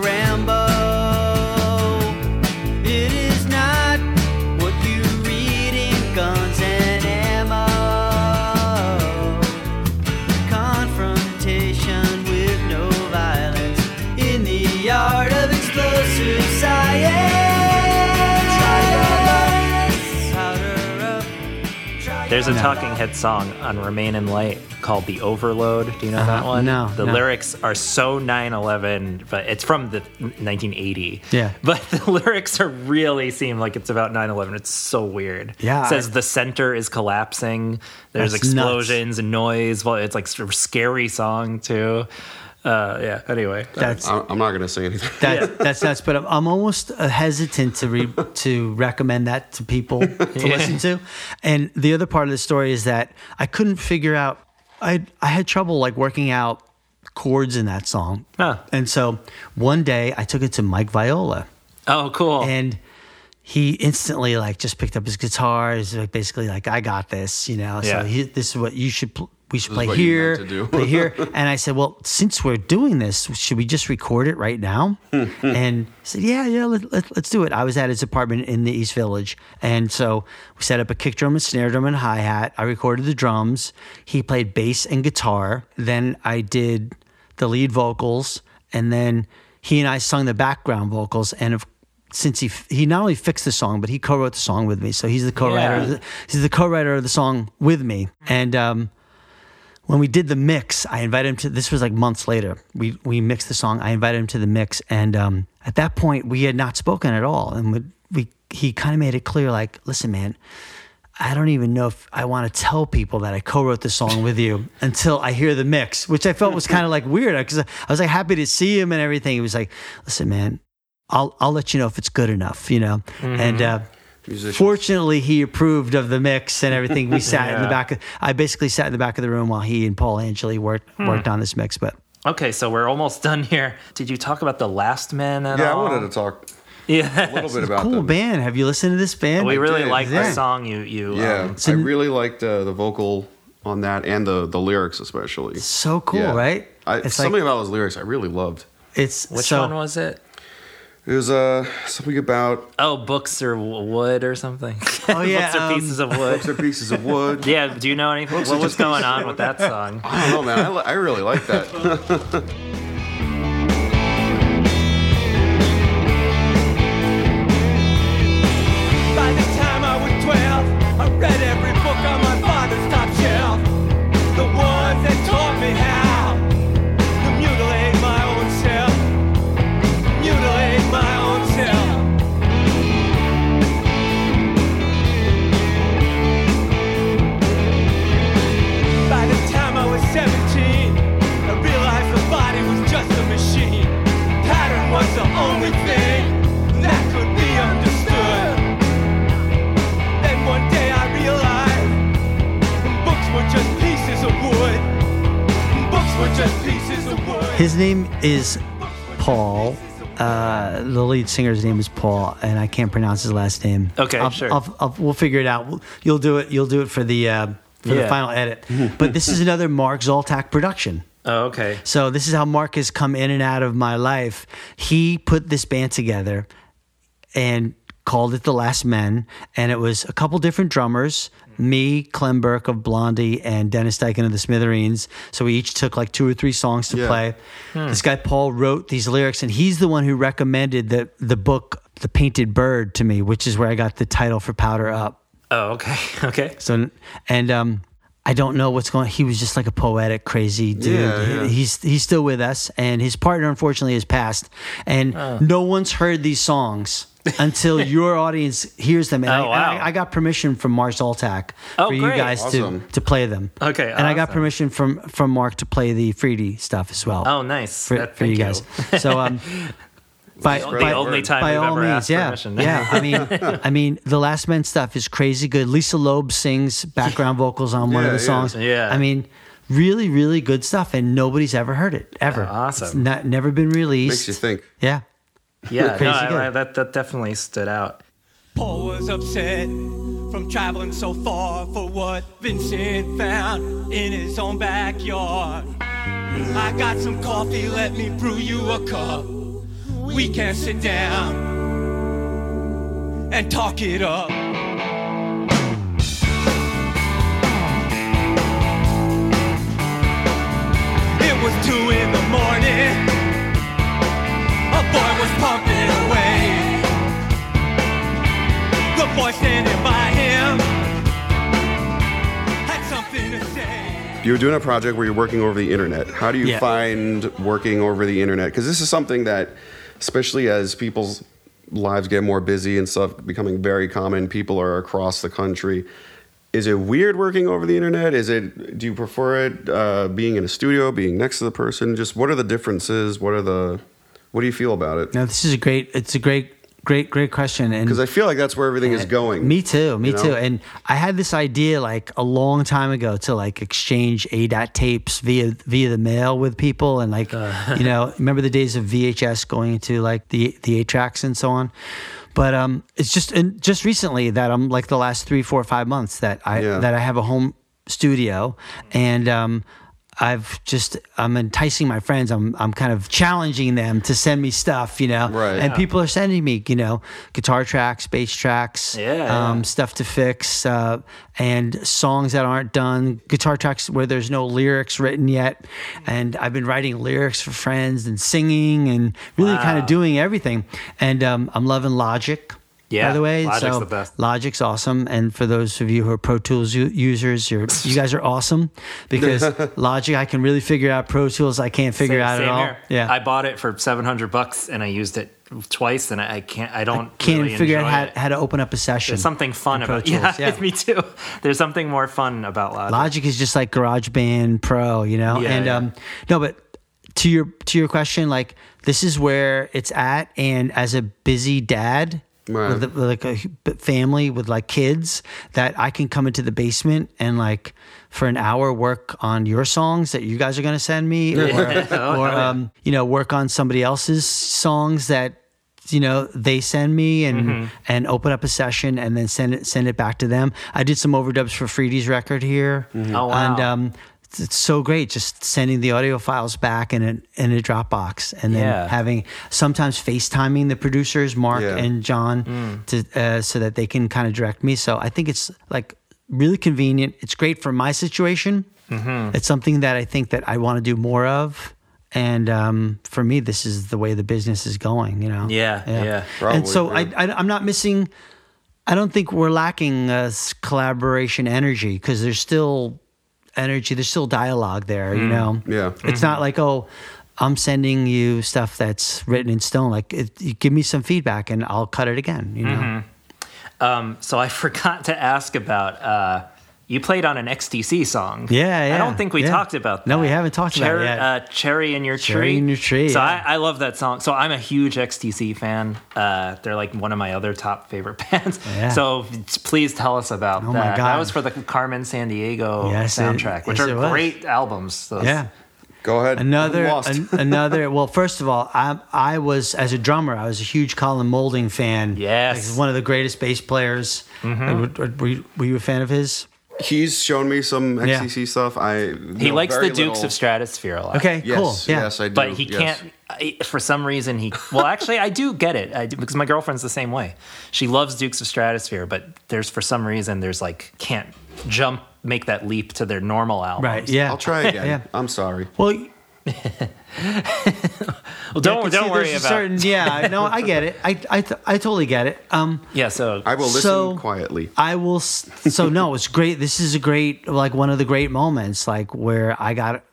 There's a No. Talking Head song on Remain in Light called The Overload. Do you know that Uh-huh. one? No, The no. lyrics are so 9 11, but it's from the 1980. Yeah. But the lyrics are really seem like it's about 9 11. It's so weird. Yeah, It says I- the center is collapsing. There's That's nuts. explosions and noise. Well, it's like sort of scary song, too. Uh, yeah, anyway. That's I- I'm not gonna say anything. that, that's nuts. But I'm, I'm almost uh, hesitant to re, to recommend that to people to listen to. And the other part of the story is that I couldn't figure out. I I had trouble like working out chords in that song. Huh. And so one day I took it to Mike Viola. oh, cool. and he instantly like just picked up his guitar. He's like basically like, "I got this," you know. Yeah. So he, this is what you should. Pl- we should play here, meant to do. play here. And I said, "Well, since we're doing this, should we just record it right now?" and he said, "Yeah, yeah, let, let, let's do it." I was at his apartment in the East Village, and so we set up a kick drum, and snare drum, and hi hat. I recorded the drums. He played bass and guitar. Then I did the lead vocals, and then he and I sung the background vocals. And of since he he not only fixed the song, but he co-wrote the song with me. So he's the co-writer. Yeah. Of the, he's the co-writer of the song with me. And um, when we did the mix, I invited him to. This was like months later. We we mixed the song. I invited him to the mix, and um, at that point, we had not spoken at all. And we, we he kind of made it clear, like, listen, man. I don't even know if I want to tell people that I co-wrote the song with you until I hear the mix, which I felt was kind of like weird because I was like happy to see him and everything. He was like, "Listen, man, I'll I'll let you know if it's good enough," you know. And uh, Musicians. fortunately, he approved of the mix and everything. We sat in the back. Of, I basically sat in the back of the room while he and Paul Angeli worked worked on this mix. But okay, so we're almost done here. Did you talk about the Last Men at Yeah, I wanted to talk Yeah. a little bit about cool them. band. Have you listened to this band? We really did. like Yeah. the song you you Yeah, um, I really liked uh, the vocal on that and the the lyrics especially. So cool, Yeah. right? I, it's something like about those lyrics I really loved. it's which so, one was it? It was uh something about Oh, books or wood or something. Oh, yeah, books or um, pieces of wood. books are pieces of wood. Yeah, do you know anything? Books What was going on with that song? I don't know, man. I, I really like that. His name is Paul. Uh, the lead singer's name is Paul, and I can't pronounce his last name. Okay, I'll, sure. I'll, I'll, we'll figure it out. You'll do it. You'll do it for the uh, for the final edit. but this is another Mark Zoltak production. Oh, okay. So this is how Mark has come in and out of my life. He put this band together and called it The Last Men, and it was a couple different drummers, me, Clem Burke of Blondie, and Dennis Diken of the Smithereens. So we each took like two or three songs to Yeah. play. This guy Paul wrote these lyrics, and he's the one who recommended the the book The Painted Bird to me, which is where I got the title for Powder Up. Oh, okay. Okay. So and um I don't know what's going he was just like a poetic crazy dude. Yeah, yeah. He's he's still with us and his partner unfortunately has passed and Oh. no one's heard these songs until your audience hears them and, I, Oh, wow. and I, I got permission from Mark Zoltak Oh, for you great. guys Awesome. to to play them. Okay, And I got permission from from Mark to play the Freedy stuff as well. Oh, nice. For, That- for you thank guys. So um by, The by, only time by all ever means, asked yeah, permission. yeah. I mean, I mean, the Last Men stuff is crazy good. Lisa Loeb sings background vocals on one of Yeah, the yeah. songs. Yeah. I mean, really, really good stuff, and nobody's ever heard it ever. Awesome. It's not never been released. Makes you think. Yeah, Yeah, no, I. I, that that definitely stood out. Paul was upset from traveling so far for what Vincent found in his own backyard. I got some coffee, let me brew you a cup. We can sit down and talk it up. It was two in the morning. A boy was pumping away. The boy standing by him you're doing a project where you're working over the internet. How do you Yeah. find working over the internet? Because this is something that, especially as people's lives get more busy and stuff becoming very common, people are across the country. Is it weird working over the internet? Is it? Do you prefer it uh, being in a studio, being next to the person? Just what are the differences? What are the? What do you feel about it? No, this is a great. It's a great, great, great question. And Because I feel like that's where everything is going. Me too. Me you know? too. And I had this idea like a long time ago to like exchange ADAT tapes via via the mail with people and like you know remember the days of VHS going into like the the eight tracks and so on. But um, it's just and just recently that I'm like the last three, four, five months that I Yeah. that I have a home studio and um. I've just I'm enticing my friends. I'm I'm kind of challenging them to send me stuff, you know. Right. And people are sending me, you know, guitar tracks, bass tracks, Yeah, um, yeah. stuff to fix, uh, and songs that aren't done, guitar tracks where there's no lyrics written yet. And I've been writing lyrics for friends and singing and really kind of doing everything. And um, I'm loving Logic. Yeah, by the way, Logic's so the best. Logic's awesome, and for those of you who are Pro Tools u- users, you're you guys are awesome because Logic I can really figure out. Pro Tools I can't figure Same- out same at all. here. Yeah, I bought it for 700 bucks and I used it twice and I, I can't, I don't can't really figure out how, it. how to open up a session. There's something fun about yeah, Tools, me too. There's something more fun about Logic. Logic is just like GarageBand Pro, you know. Yeah, and yeah. um, no, but to your to your question, like this is where it's at. And as a busy dad. Right. With, with like a family with like kids that I can come into the basement and like for an hour work on your songs that you guys are going to send me or, Oh, or um, you know work on somebody else's songs that you know they send me and Mm-hmm. and open up a session and then send it send it back to them. I did some overdubs for Freedy's record here, Oh, wow. and um, it's, it's so great just sending the audio files back in a in a Dropbox and then Yeah. having sometimes FaceTiming the producers Mark Yeah. and John Mm. to uh, so that they can kind of direct me. So I think it's like really convenient. It's great for my situation. Mm-hmm. It's something that I think that I want to do more of. And um, for me, this is the way the business is going. You know. Yeah, yeah. and so Probably, I, I, I'm not missing. I don't think we're lacking uh, collaboration energy because there's still energy. There's still dialogue there. You know. Yeah. It's not like oh. I'm sending you stuff that's written in stone. Like, it, you give me some feedback, and I'll cut it again. You know, Um, so I forgot to ask about, uh, you played on an XTC song. Yeah, yeah. I don't think we yeah. talked about that. No, we haven't talked about it Cherry, yet. Uh, Cherry in Your Cherry Tree. in Your Tree, So yeah. I, I love that song. So I'm a huge XTC fan. Uh, they're like one of my other top favorite bands. Yeah. So please tell us about Oh that. my That was for the Carmen Sandiego Yes, it- soundtrack, which yes, are great albums. Those. yeah. Go ahead. Another, an- another. Well, first of all, I, I was as a drummer, I was a huge Colin Moulding fan. Yes. Like, he's one of the greatest bass players. Mm-hmm. Were, were you- were you a fan of his? He's shown me some Yeah. XTC stuff. I He know likes the very Dukes little. of Stratosphear a lot. Okay, Yes, cool. Yeah. yes, I do. but he yes. can't I, for some reason he well actually i do get it I do, because my girlfriend's the same way she loves dukes of stratosphear but there's for some reason there's like can't jump make that leap to their normal albums Right. Yeah. I'll try again. Yeah. I'm sorry. Well, well don't, I don't worry about certain. Yeah. No, I get it. I, I, I totally get it. Um. yeah so I will listen So- quietly. I will. s- So no, it's great. This is a great, like one of the great moments, like where I got.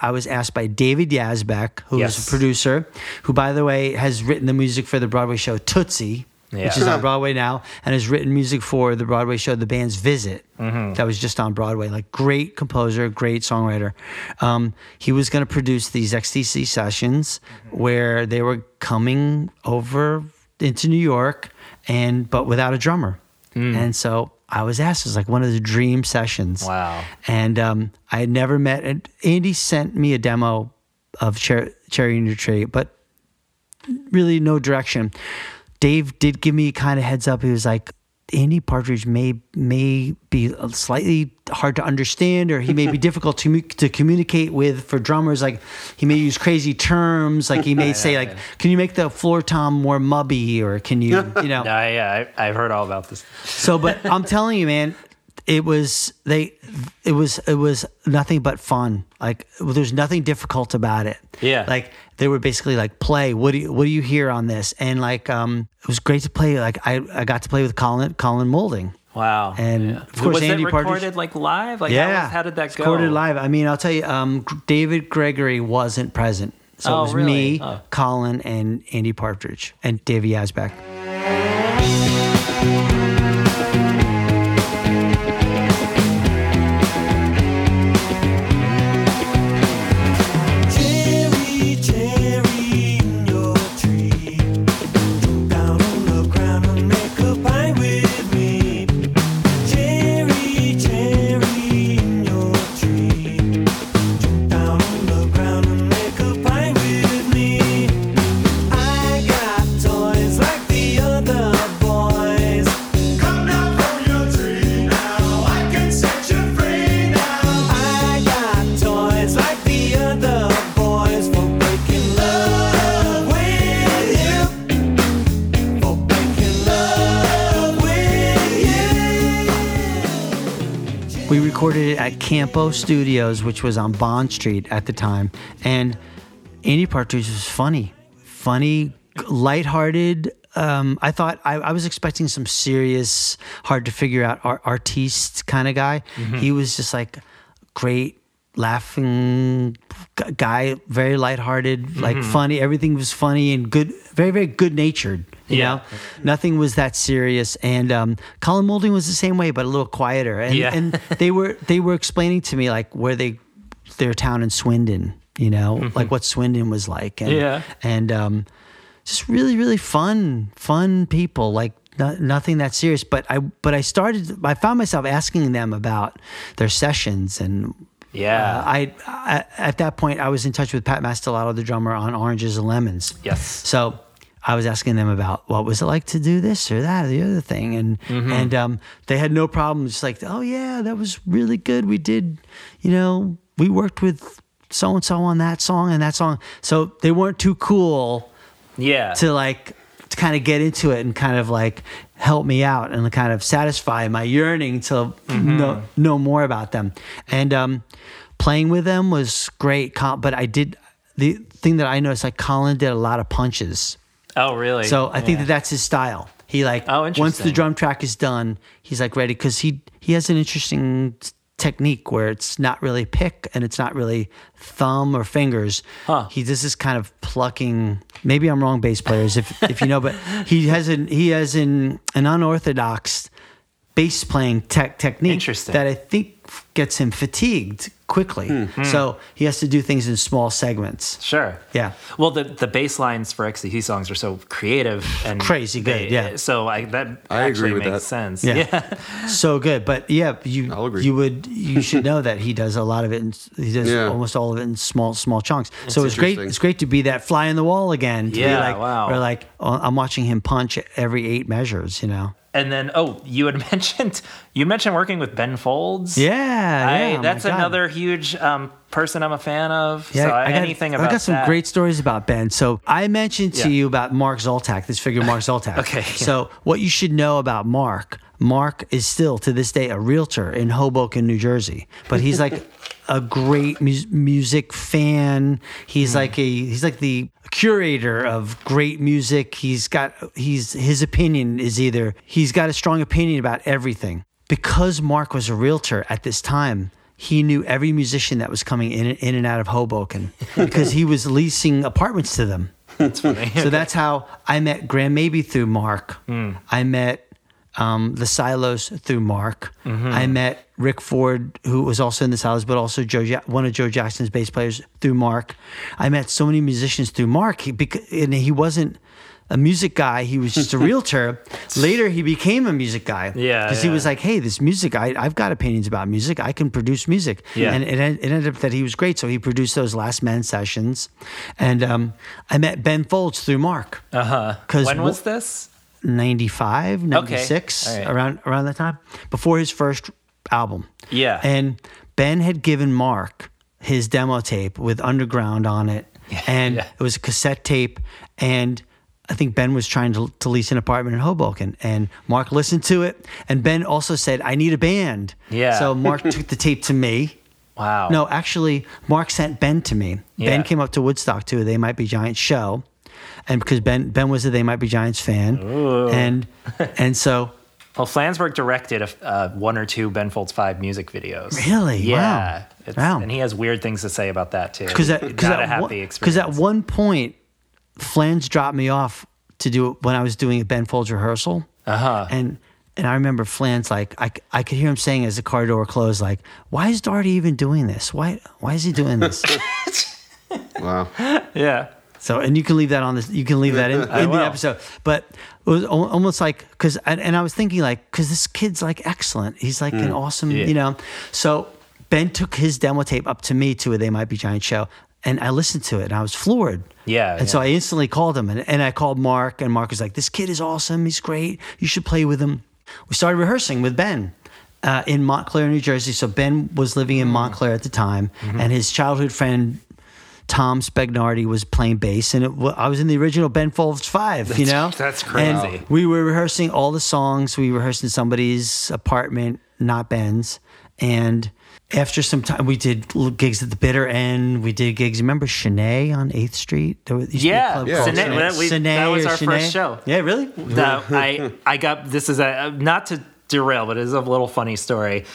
I was asked by David Yazbek, who is Yes. a producer, who by the way has written the music for the Broadway show Tootsie, which is on Broadway now, and has written music for the Broadway show The Band's Visit, Mm-hmm. that was just on Broadway. Like great composer, great songwriter. Um, he was going to produce these XTC sessions Mm-hmm. where they were coming over into New York, and but without a drummer. And so I was asked, it was like one of the dream sessions. Wow. And um, I had never met, and Andy sent me a demo of Cher- Cherry in Your Tree, but really no direction. Dave did give me kind of heads up. He was like, Andy Partridge may may be uh, slightly hard to understand, or he may be difficult to to communicate with for drummers. Like he may use crazy terms. Like he may say, like, "Can you make the floor tom more mubby?" Or can you, you know? yeah, yeah I, i've heard all about this So, but I'm telling you, man, it was they. It was it was nothing but fun. Like there's nothing difficult about it. Yeah. Like they were basically like, play. What do you what do you hear on this? And like, um, it was great to play. Like I I got to play with Colin Colin Moulding. Wow. And, Yeah. of course, was Andy it Partridge- recorded like live? Like yeah. how, was- how did that go? Recorded live. I mean, I'll tell you, um, David Gregory wasn't present. So Oh, it was really? me, Oh. Colin, and Andy Partridge, and Davey Yazbek. Recorded it at Campo Studios, which was on Bond Street at the time. And Andy Partridge was funny, funny, lighthearted. Um, I thought I, I was expecting some serious, hard to figure out art, artiste kind of guy. He was just like great, laughing guy, very lighthearted, like funny. Everything was funny and good, very, very good natured. You Yeah. know, nothing was that serious. And um, Colin Moulding was the same way, but a little quieter. And, Yeah. and they were they were explaining to me like where they their town in Swindon, you know, like what Swindon was like. And, Yeah. and um, just really, really fun, fun people. Like no, nothing that serious. But I but I started. I found myself asking them about their sessions and. Yeah. Uh, I, I at that point I was in touch with Pat Mastelotto, the drummer on Oranges and Lemons. Yes. So I was asking them about what was it like to do this or that or the other thing, and Mm-hmm. and um, they had no problem. Just like, oh yeah, that was really good. We did, you know, we worked with so and so on that song and that song. So they weren't too cool yeah. to like to kind of get into it and kind of like help me out and kind of satisfy my yearning to know know more about them. And um, playing with them was great. But I did the thing that I noticed like Colin did a lot of punches. Oh, really? So I think Yeah. that that's his style. He like Oh, once the drum track is done, he's like ready because he he has an interesting technique where it's not really pick and it's not really thumb or fingers. Huh. He does this kind of plucking. Maybe I'm wrong, bass players, if if you know, but he has an he has an an unorthodox bass playing tech technique that I think gets him fatigued quickly. Hmm. So he has to do things in small segments. Sure. Yeah. Well, the the bass lines for XTC songs are so creative and Crazy good, they- yeah. So I that I agree actually with makes that. sense. Yeah. so good. But yeah, you I'll agree. you would you should know that he does a lot of it. In, he does Yeah. almost all of it in small small chunks. so it's great. It's great to be that fly in the wall again. To Yeah, Be like, wow. Or like oh, I'm watching him punch every eight measures. You know. And then oh, you had mentioned you mentioned working with Ben Folds. Yeah. I, yeah, that's another huge um, person I'm a fan of. Yeah, so I got, anything about that? I got some that. great stories about Ben. So I mentioned to Yeah. you about Mark Zoltak, this figure Mark Zoltak. Okay, yeah. So what you should know about Mark, Mark is still to this day a realtor in Hoboken, New Jersey. But he's like a great mu- music fan. He's Hmm. like a he's like the curator of great music. He's got he's his opinion is either he's got a strong opinion about everything. Because Mark was a realtor at this time, he knew every musician that was coming in in and out of Hoboken because he was leasing apartments to them. That's funny. So that's how I met Graham Maby through Mark. Hmm. I met um, the Silos through Mark. Mm-hmm. I met Rick Ford, who was also in the Silos, but also Joe, ja- one of Joe Jackson's bass players through Mark. I met so many musicians through Mark, he, bec- and he wasn't a music guy. He was just a realtor. Later, he became a music guy. Yeah, because he was like, "Hey, this music, I, I've got opinions about music. I can produce music." Yeah. and it, it ended up that he was great. So he produced those Last Man sessions, and um, I met Ben Folds through Mark. Uh huh. When wh- was this? 95, 96, All right. around around that time, before his first album. Yeah. And Ben had given Mark his demo tape with Underground on it, and yeah. it was a cassette tape. And I think Ben was trying to, to lease an apartment in Hoboken, and Mark listened to it. And Ben also said, "I need a band." Yeah. So Mark took the tape to me. Wow. No, actually, Mark sent Ben to me. Yeah. Ben came up to Woodstock too. They Might Be giant show, and because Ben Ben was a They Might Be Giants fan, and and so Well, Flansburgh directed a, uh, one or two Ben Folds Five music videos. Really? Yeah. Wow. Wow. And he has weird things to say about that too. because Gotta at, have one- the 'cause at one point, Flans dropped me off to do it when I was doing a Ben Folds rehearsal. Uh-huh. And and I remember Flans like I, I could hear him saying as the car door closed like why is Darty even doing this why why is he doing this Wow. yeah. So and you can leave that on this you can leave that in, in the episode but it was almost like because and, and I was thinking like because this kid's like excellent he's like an awesome Yeah. you know so Ben took his demo tape up to me to a They Might Be Giant show and I listened to it and I was floored Yeah, and so. I instantly called him and, and I called Mark and Mark was like this kid is awesome he's great you should play with him we started rehearsing with Ben uh, in Montclair, New Jersey. So Ben was living Mm. in Montclair at the time, Mm-hmm. and his childhood friend Tom Spagnardi was playing bass, and it, I was in the original Ben Folds Five. you know, that's And crazy. we were rehearsing all the songs. We rehearsed in somebody's apartment, not Ben's, and. After some time, we did gigs at the bitter end. We did gigs. Remember Sin-é on Eighth Street? There was, used to be a Yeah. club Yeah. called Sin-é- that, we- Sin-é that was our Sin-é. first show. Yeah, really? No, I I got this is a not to derail, but it is a little funny story.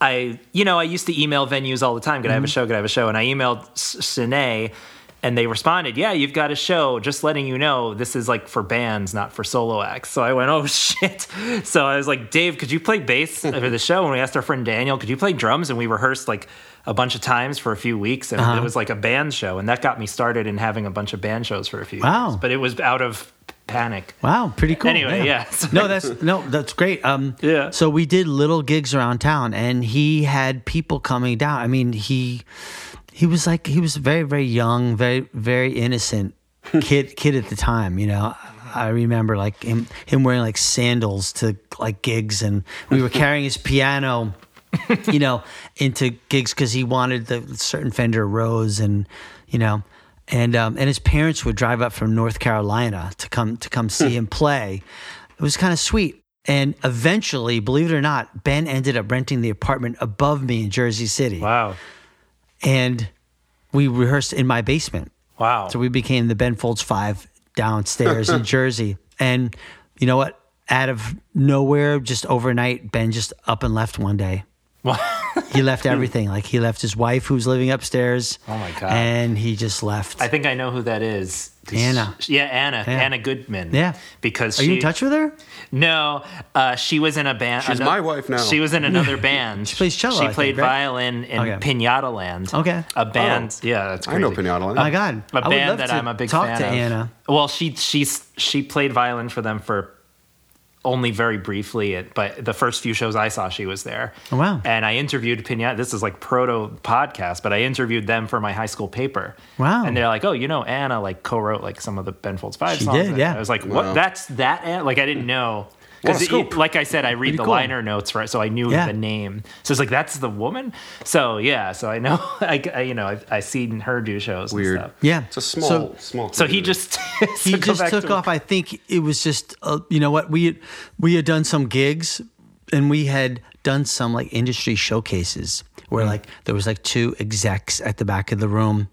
I you know I used to email venues all the time. Could I have a mm-hmm. show? Could I have a show? And I emailed Sin-é, and they responded, "Yeah, you've got a show. Just letting you know, this is like for bands, not for solo acts." So I went, "Oh shit!" So I was like, "Dave, could you play bass for the show?" And we asked our friend Daniel, "Could you play drums?" And we rehearsed like a bunch of times for a few weeks, and it uh-huh. was like a band show, and that got me started in having a bunch of band shows for a few Wow. years. But it was out of panic. Wow, pretty cool. Anyway, yeah. no, that's no, that's great. Um, Yeah. So we did little gigs around town, and he had people coming down. I mean, he he was like he was very very young, very very innocent kid kid at the time. You know, I remember like him him wearing like sandals to like gigs, and we were carrying his piano. you know, into gigs because he wanted the certain Fender Rhodes, and you know, and um, and his parents would drive up from North Carolina to come to come see him play. It was kind of sweet. And eventually, believe it or not, Ben ended up renting the apartment above me in Jersey City, Wow. and we rehearsed in my basement. Wow. So we became the Ben Folds Five downstairs in Jersey. And you know what? Out of nowhere, just overnight, Ben just up and left one day. He left everything. Like he left his wife, who's living upstairs. Oh, my God. And he just left. I think I know who that is. Anna. she- yeah, Anna. Yeah. Anna Goodman. Yeah. Because Are she, you in touch with her? No, uh, she was in a band. She's my wife now. She was in another band. she plays cello, She I played think, right? violin in Okay. Pinata Land. Okay. A band. Yeah, that's I know Pinata Land. Oh my God. A I would band love that to I'm a big talk fan to of. Anna. Well, she she's she played violin for them for only very briefly, but the first few shows I saw, she was there. Oh, wow. And I interviewed Pinata. This is like proto podcast, but I interviewed them for my high school paper. Wow. And they're like, "Oh, you know, Anna like co-wrote like some of the Ben Folds Five She songs." did, yeah. I was like, "What? Wow. That's that?" Anna? Like I didn't know. What a Because, like I said, I read Pretty the cool. liner notes, right? So I knew Yeah. the name. So it's like that's the woman. So yeah, so I know, I, I you know, I've, I seen her do shows. Weird. And stuff. Yeah. It's a small, So- small. So he community. just he just took to- off. I think it was just, uh, you know what, we had, we had done some gigs, and we had done some like industry showcases where like there was like two execs at the back of the room,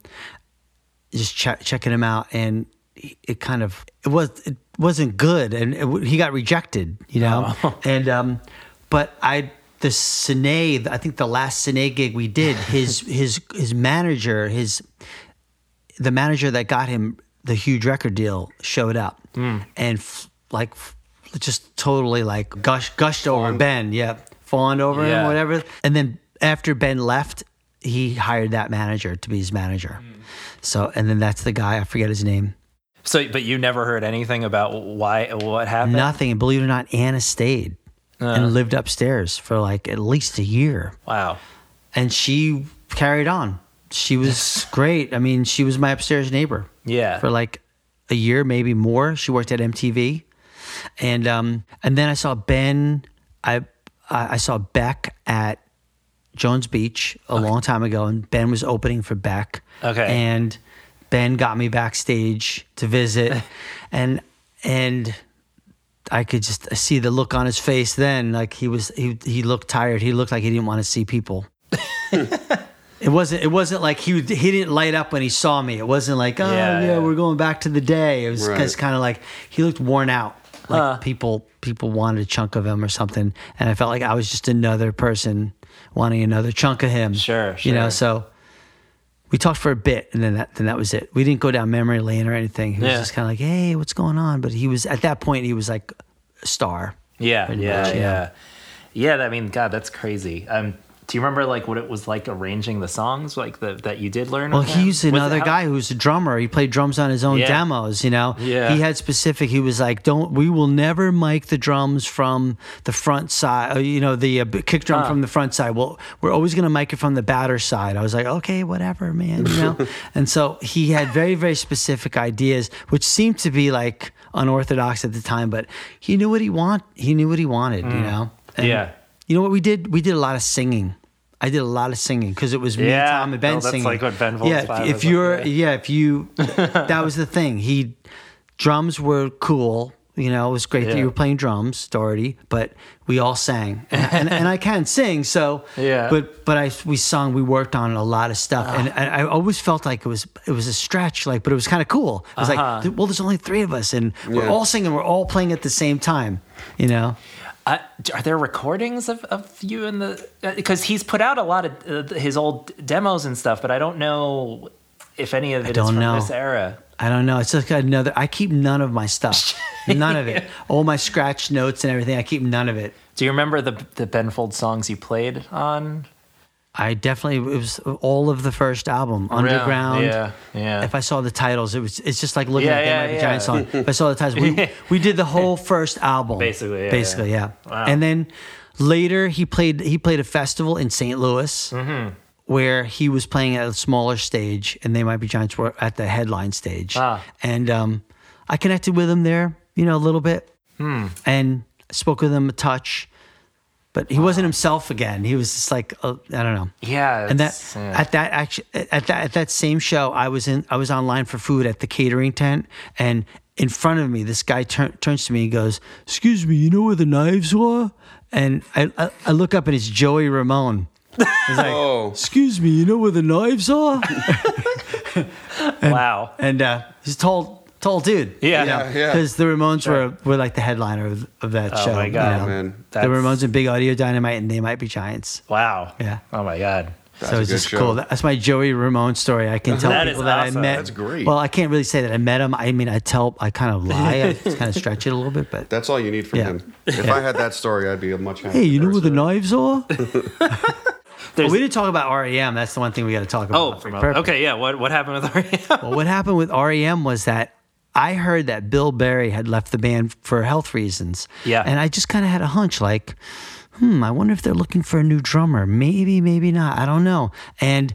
just che- checking him out, and it kind of it was it wasn't good, and it, he got rejected, you know, and um, but I. The Sin-é, I think the last Sin-é gig we did, his his his manager, his the manager that got him the huge record deal showed up and f- like f- just totally like gush, gushed over Ben. Yeah, fawned over him, whatever. And then after Ben left, he hired that manager to be his manager. So, and then that's the guy. I forget his name. So, but you never heard anything about why what happened? Nothing. And believe it or not, Anna stayed and lived upstairs for like at least a year. Wow. And she carried on. She was great. I mean, she was my upstairs neighbor. Yeah. for like a year, maybe more. She worked at MTV, and um, and then I saw Ben. I I I saw Beck at Jones Beach a long time ago, and Ben was opening for Beck. Okay. and Ben got me backstage to visit, and and. I could just see the look on his face then. Like he was, he, he looked tired. He looked like he didn't want to see people. It wasn't. It wasn't like he he didn't light up when he saw me. It wasn't like oh Yeah, yeah, yeah. we're going back to the day. It was Right. kind of like he looked worn out. Like people people wanted a chunk of him or something, and I felt like I was just another person wanting another chunk of him. Sure, You know, so we talked for a bit, and then that then that was it. We didn't go down memory lane or anything. He was Yeah. just kind of like, "Hey, what's going on?" But he was at that point, he was like a star. Yeah, yeah, much, yeah, yeah. yeah. I mean, God, that's crazy. Um, do you remember like what it was like arranging the songs, like the that you did learn? Well, he's another guy who's a drummer. He played drums on his own Yeah. demos, you know. Yeah. He had specific. He was like, "Don't we will never mic the drums from the front side, uh, you know, the uh, kick drum Huh. from the front side. Well, we're always going to mic it from the batter side." I was like, "Okay, whatever, man," you know. and so he had very very specific ideas, which seemed to be like unorthodox at the time, but he knew what he want. He knew what he wanted, you know. And Mm. Yeah. You know what we did? We did a lot of singing. I did a lot of singing because it was me, Yeah. Tom, and Ben No, that's singing. like what Ben Folds yeah, if, you're, like, yeah, if you, that was the thing. He, drums were cool. You know, it was great that you were playing drums, Doherty, but we all sang, and, and, and I can sing. So, Yeah. But but I we sung, we worked on a lot of stuff, and, and I always felt like it was it was a stretch, like, but it was kind of cool. It was Uh-huh. like, well, there's only three of us, and we're all singing, we're all playing at the same time. You know. Uh, are there recordings of, of you in the? Because he's put out a lot of uh, his old demos and stuff, but I don't know if any of it is don't from know. this era. I don't know. It's just another. I keep none of my stuff. None of it. All my scratch notes and everything. I keep none of it. Do you remember the the Ben Folds songs you played on I definitely it was all of the first album, Underground. Yeah, yeah. If I saw the titles, it was it's just like looking Yeah, at yeah, yeah. giant song. If I saw the titles, we we did the whole first album. Basically, yeah, basically, yeah. Wow. And then later he played he played a festival in St. Louis. Mm-hmm. Where he was playing at a smaller stage, and they might be giants were at the headline stage, Ah. and um, I connected with him there, you know, a little bit, Hmm. and spoke with him a touch, but he wasn't himself again. He was just like, uh, I don't know yeah, and that yeah. at that actually at that at that same show I was in I was online for food at the catering tent and in front of me this guy turn, turns to me and goes excuse me you know where the knives were and I I, I look up and it's Joey Ramone He's like Oh. excuse me you know where the knives are wow. and uh, he's tall tall dude Yeah. Yeah, yeah. because the Ramones were were like the headliner of, of that show. Oh show my you God. know. Man, the That's- Ramones and Big Audio Dynamite and They Might Be Giants Wow. Yeah. Oh my God. That's so a it's good just show. cool. That's my Joey Ramone story. I can tell That is people that awesome. I met. That's great. Well, I can't really say that I met him. I mean, I tell, I kind of lie. I kind of stretch it a little bit, but That's all you need from Yeah. him. If I had that story, I'd be a much happier hey, you know where the person. knives are? There's, Well, we didn't talk about REM. That's the one thing we got to talk oh, about. oh, for from, purpose. okay. Yeah. What what happened with REM? Well, what happened with REM was that I heard that Bill Berry had left the band for health reasons. Yeah. And I just kind of had a hunch like, hmm, I wonder if they're looking for a new drummer. Maybe, maybe not. I don't know. And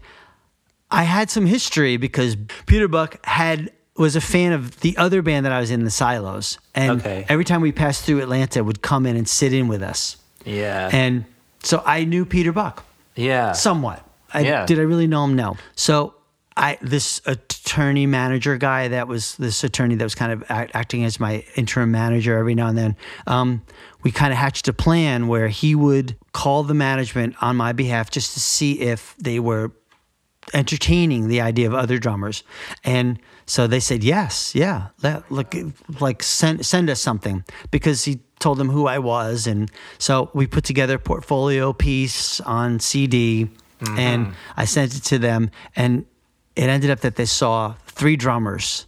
I had some history because Peter Buck had was a fan of the other band that I was in, the Silos. And Okay. every time we passed through Atlanta would come in and sit in with us. yeah. And so I knew Peter Buck yeah. somewhat. I, Yeah. Did I really know him? No. So I this attorney manager guy that was this attorney that was kind of act, acting as my interim manager every now and then. Um, we kind of hatched a plan where he would call the management on my behalf just to see if they were entertaining the idea of other drummers. And so they said yes yeah let, look like send send us something because he told them who I was. And so we put together a portfolio piece on CD and I sent it to them. And it ended up that they saw three drummers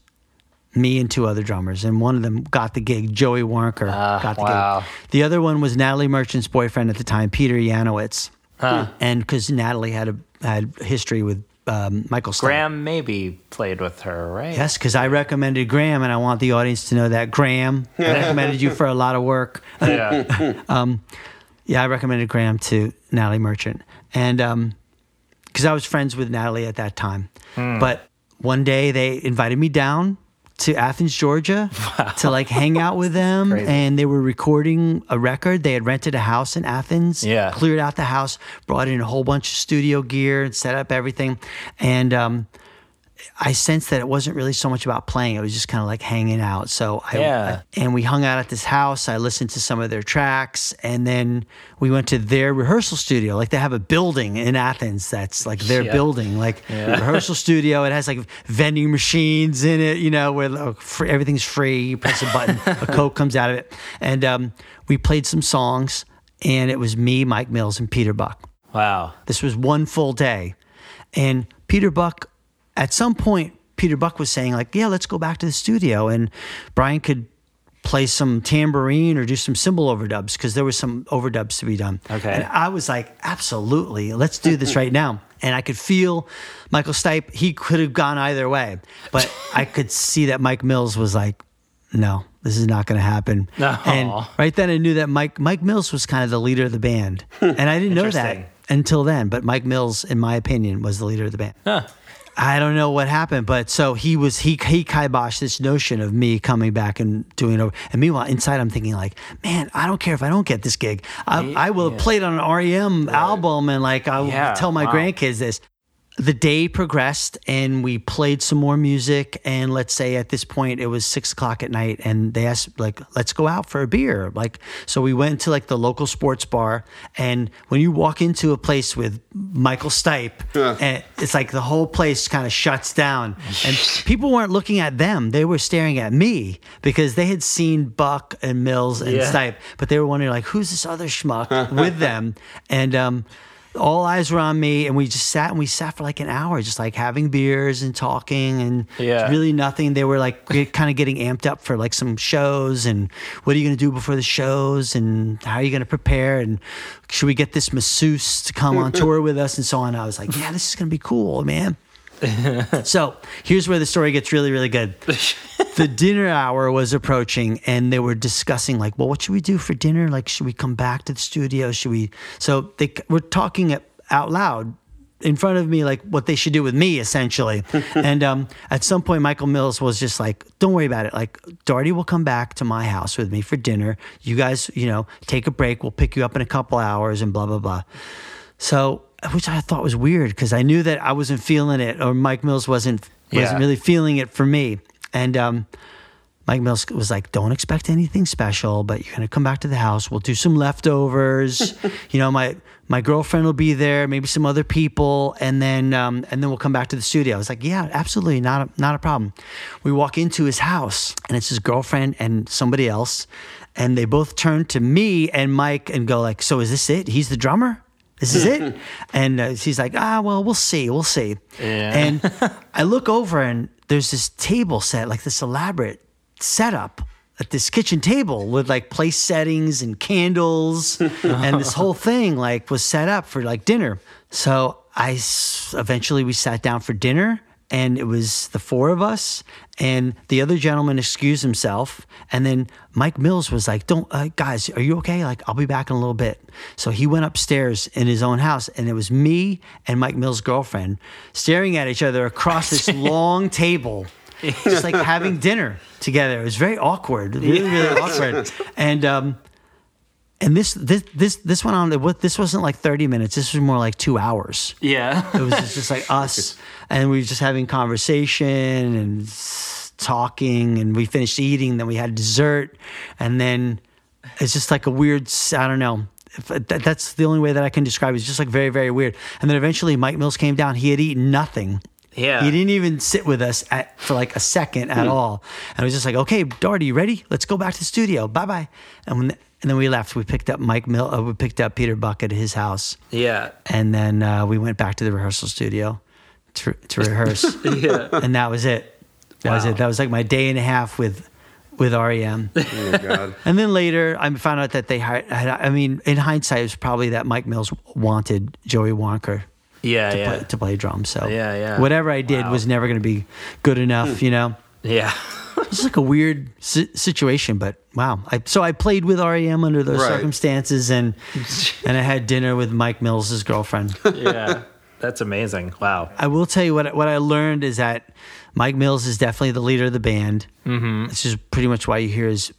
me and two other drummers and one of them got the gig Joey Waronker Ah, got the wow. gig the other one was Natalie Merchant's boyfriend at the time Peter Yanowitz and because Natalie had a had history with um, Michael Stipe. Graham maybe played with her, right? Yes, because I recommended Graham, and I want the audience to know that Graham I recommended you for a lot of work. Yeah. Yeah, I recommended Graham to Natalie Merchant, and because I was friends with Natalie at that time. But one day they invited me down to Athens, Georgia, to like hang out with them, and they were recording a record. They had rented a house in Athens, Yeah. cleared out the house, brought in a whole bunch of studio gear, and set up everything, and um, I sensed that it wasn't really so much about playing. It was just kind of like hanging out. So I, Yeah. and we hung out at this house. I listened to some of their tracks, and then we went to their rehearsal studio. Like they have a building in Athens that's like their Yeah. building, like rehearsal studio. It has like vending machines in it, you know, where uh, free, everything's free. You press a button, a coke comes out of it, and um, we played some songs. And it was me, Mike Mills, and Peter Buck. Wow. This was one full day. And Peter Buck, at some point, Peter Buck was saying, like, yeah, let's go back to the studio. And Brian could play some tambourine or do some cymbal overdubs because there was some overdubs to be done. Okay. And I was like, absolutely, let's do this right now. And I could feel Michael Stipe, he could have gone either way. But I could see that Mike Mills was like, no, this is not going to happen. No. And right then I knew that Mike Mike Mills was kind of the leader of the band. Hmm. And I didn't know that until then, but Mike Mills in my opinion was the leader of the band. Huh. I don't know what happened, but so he was he he kiboshed this notion of me coming back and doing it. And meanwhile, inside I'm thinking like, man, I don't care if I don't get this gig. I, I will have played on an REM album and like I will Yeah, tell my wow. grandkids this. The day progressed and we played some more music. And let's say at this point it was six o'clock at night, and they asked like, let's go out for a beer. Like, so we went to like the local sports bar. And when you walk into a place with Michael Stipe, and it's like the whole place kind of shuts down. And people weren't looking at them; they were staring at me because they had seen Buck and Mills and Yeah. Stipe, but they were wondering like, who's this other schmuck with them? And um, all eyes were on me, and we just sat and we sat for like an hour, just like having beers and talking, and Yeah. really nothing. They were like kind of getting amped up for like some shows, and what are you going to do before the shows, and how are you going to prepare, and should we get this masseuse to come on tour with us, and so on. I was like, yeah, this is going to be cool, man. so here's where the story gets really, really good. the dinner hour was approaching, and they were discussing like, well, what should we do for dinner? Like, should we come back to the studio? Should we? So they were talking it out loud in front of me, like what they should do with me, essentially. and um, at some point, Michael Mills was just like, "Don't worry about it. Like, Darty will come back to my house with me for dinner. You guys, you know, take a break. We'll pick you up in a couple hours, and blah blah blah." So, which I thought was weird because I knew that I wasn't feeling it, or Mike Mills wasn't wasn't Yeah. really feeling it for me. And um, Mike Mills was like, "Don't expect anything special, but you're gonna come back to the house. We'll do some leftovers. you know, my my girlfriend will be there, maybe some other people, and then um, and then we'll come back to the studio." I was like, "Yeah, absolutely, not a, not a problem." We walk into his house, and it's his girlfriend and somebody else, and they both turn to me and Mike and go like, "So is this it? He's the drummer." This is it, and uh, she's like, ah, well, we'll see, we'll see. Yeah. And I look over, and there's this table set, like this elaborate setup at this kitchen table with like place settings and candles and this whole thing like was set up for like dinner so i s- eventually we sat down for dinner and it was the four of us and the other gentleman excused himself and then mike mills was like don't uh, guys are you okay like i'll be back in a little bit so he went upstairs in his own house and it was me and mike mills girlfriend staring at each other across this long table just like having dinner together. It was very awkward, really, really awkward. And um, and this this this this went on. This wasn't like thirty minutes. This was more like two hours. Yeah. It was just, just like us, and we were just having conversation and talking, and we finished eating. Then we had dessert, and then it's just like a weird. I don't know. Uh, that, that's the only way that I can describe it. It's just like very, very weird. And then eventually, Mike Mills came down. He had eaten nothing. Yeah. He didn't even sit with us at, for like a second at hmm. all. And I was just like, okay, Darty, you ready? Let's go back to the studio. Bye bye. And when, and then we left. We picked up Mike Mill. Uh, we picked up Peter Buck at his house, Yeah. and then uh, we went back to the rehearsal studio to to rehearse. Yeah. And that was it. That was it. That was like my day and a half with with REM. Oh god. and then later, I found out that they hired. I mean, in hindsight, it was probably that Mike Mills wanted Joey Waronker Yeah. to, Yeah. play, to play drums. So Yeah, yeah. whatever I did Wow. was never going to be good enough. You know, Yeah. It's like a weird si- situation, but wow. I, so I played with REM under those Right. circumstances, and and I had dinner with Mike Mills' girlfriend. Yeah. That's amazing. Wow. I will tell you what what I learned is that Mike Mills is definitely the leader of the band. Mm-hmm. This is pretty much why you hear his.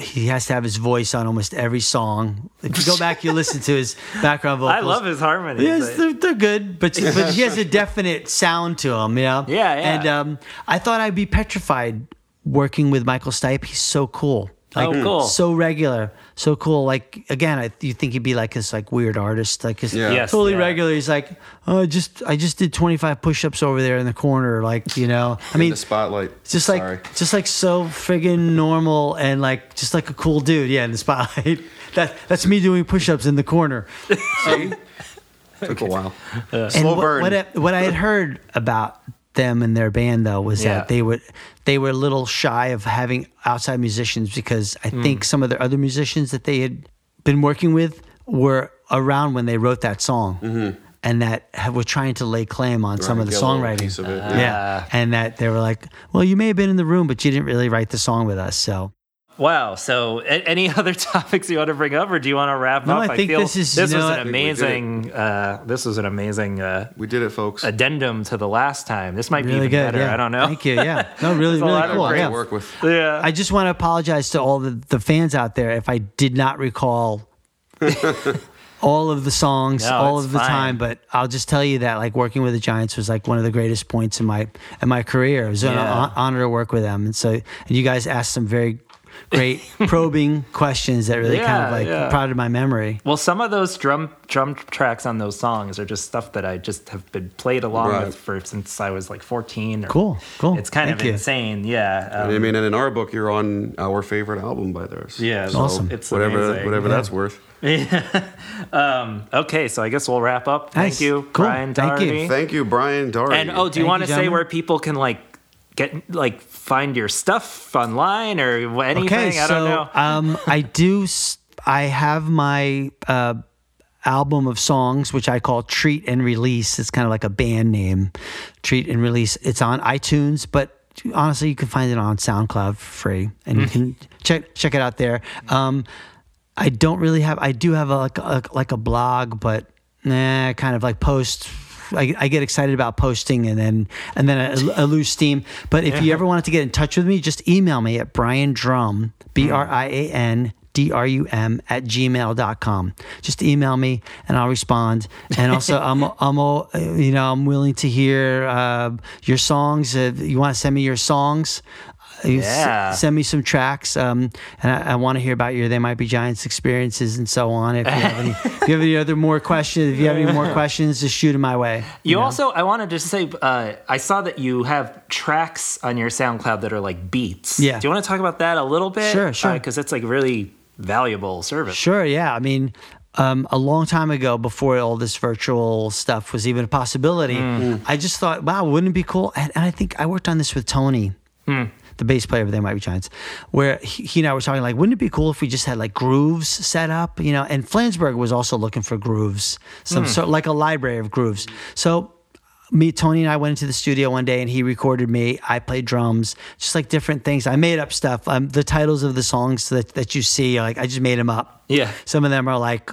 He has to have his voice on almost every song. If you go back, you listen to his background vocals. I love his harmonies. Yes, they're, they're good, but but he has a definite sound to him, you know. Yeah, yeah. And um, I thought I'd be petrified working with Michael Stipe. He's so cool. Oh, like, Oh, cool. So regular, so cool. Like again, I, you think he'd be like this like weird artist, like this Yeah. Yes, totally yeah. regular. He's like, oh, I just I just did 25 push-ups over there in the corner, like you know. I mean, the spotlight. just like just like so friggin' normal and like just like a cool dude. Yeah, in the spotlight. that that's me doing push-ups in the corner. See? Took a while. And Slow what, burn. What I, what I had heard about them and their band though was Yeah. that they would they were a little shy of having outside musicians because I Hmm. think some of the other musicians that they had been working with were around when they wrote that song. And that have, were trying to lay claim on some of the get a little songwriting. of it, yeah. yeah. And that they were like, well, you may have been in the room, but you didn't really write the song with us. So Wow. So, a- any other topics you want to bring up, or do you want to wrap No, up? I think this is- this know was what? an I think we did it. amazing. Uh, this was an amazing uh, We did it, folks. addendum to the last time. This might be really even good. better. Yeah. I don't know. Thank you. Yeah. No, really, really cool. great Yeah. work with. Yeah. I just want to apologize to all the, the fans out there if I did not recall all of the songs No, all of the fine. time. But I'll just tell you that like working with the Giants was like one of the greatest points in my in my career. It was an Yeah. hon- honor to work with them, and so and you guys asked some very great probing questions that really kind of like yeah. prodded my memory. Well, some of those drum drum tracks on those songs are just stuff that I just have been played along Right. with for since I was like 14. Or, Cool, cool. It's kind Thank of you. insane. Yeah. um, I mean, and in our book, you're on our favorite album by theirs. Yeah, So Awesome. It's whatever, amazing. whatever Yeah. that's worth. um, okay, so I guess we'll wrap up. Thank Nice. you, Cool. Brian Thank you. Doherty. Thank you, Brian Doherty. And oh, do you Thank want you, to say where people can like get like find your stuff online or anything? Okay, I so don't know. um, I do. I have my uh, album of songs, which I call Treat and Release. It's kind of like a band name, Treat and Release. It's on iTunes, but honestly, you can find it on SoundCloud for free, and you can check check it out there. Um, I don't really have. I do have a, like a, like a blog, but nah, kind of like post. I, I get excited about posting and then and then I, I lose steam. But if you ever wanted to get in touch with me, just email me at Brian Drum B R I A N D R U M at gmail.com. Just email me and I'll respond. And also, I'm, I'm, all- you know, I'm willing to hear uh, your songs. If you want to send me your songs, you s- Yeah. send me some tracks. Um, and I, I want to hear about your They Might Be Giants experiences and so on. If you have any, if you have any other more questions, if you have any more questions, just shoot them my way. You know? also, I wanted to say, uh, I saw that you have tracks on your SoundCloud that are like beats. Yeah. Do you want to talk about that a little bit? Sure, sure. Because it's like really valuable service. Sure, yeah. I mean, um, a long time ago, before all this virtual stuff was even a possibility, I just thought, wow, wouldn't it be cool? And, and I think I worked on this with Tony, the bass player of They Might Be Giants, where he, he and I were talking, like, wouldn't it be cool if we just had like grooves set up, you know? And Flansburgh was also looking for grooves, some sort like a library of grooves. So me, Tony, and I went into the studio one day, and he recorded me. I played drums, just like different things. I made up stuff. Um, the titles of the songs that that you see, like I just made them up. Yeah. Some of them are like,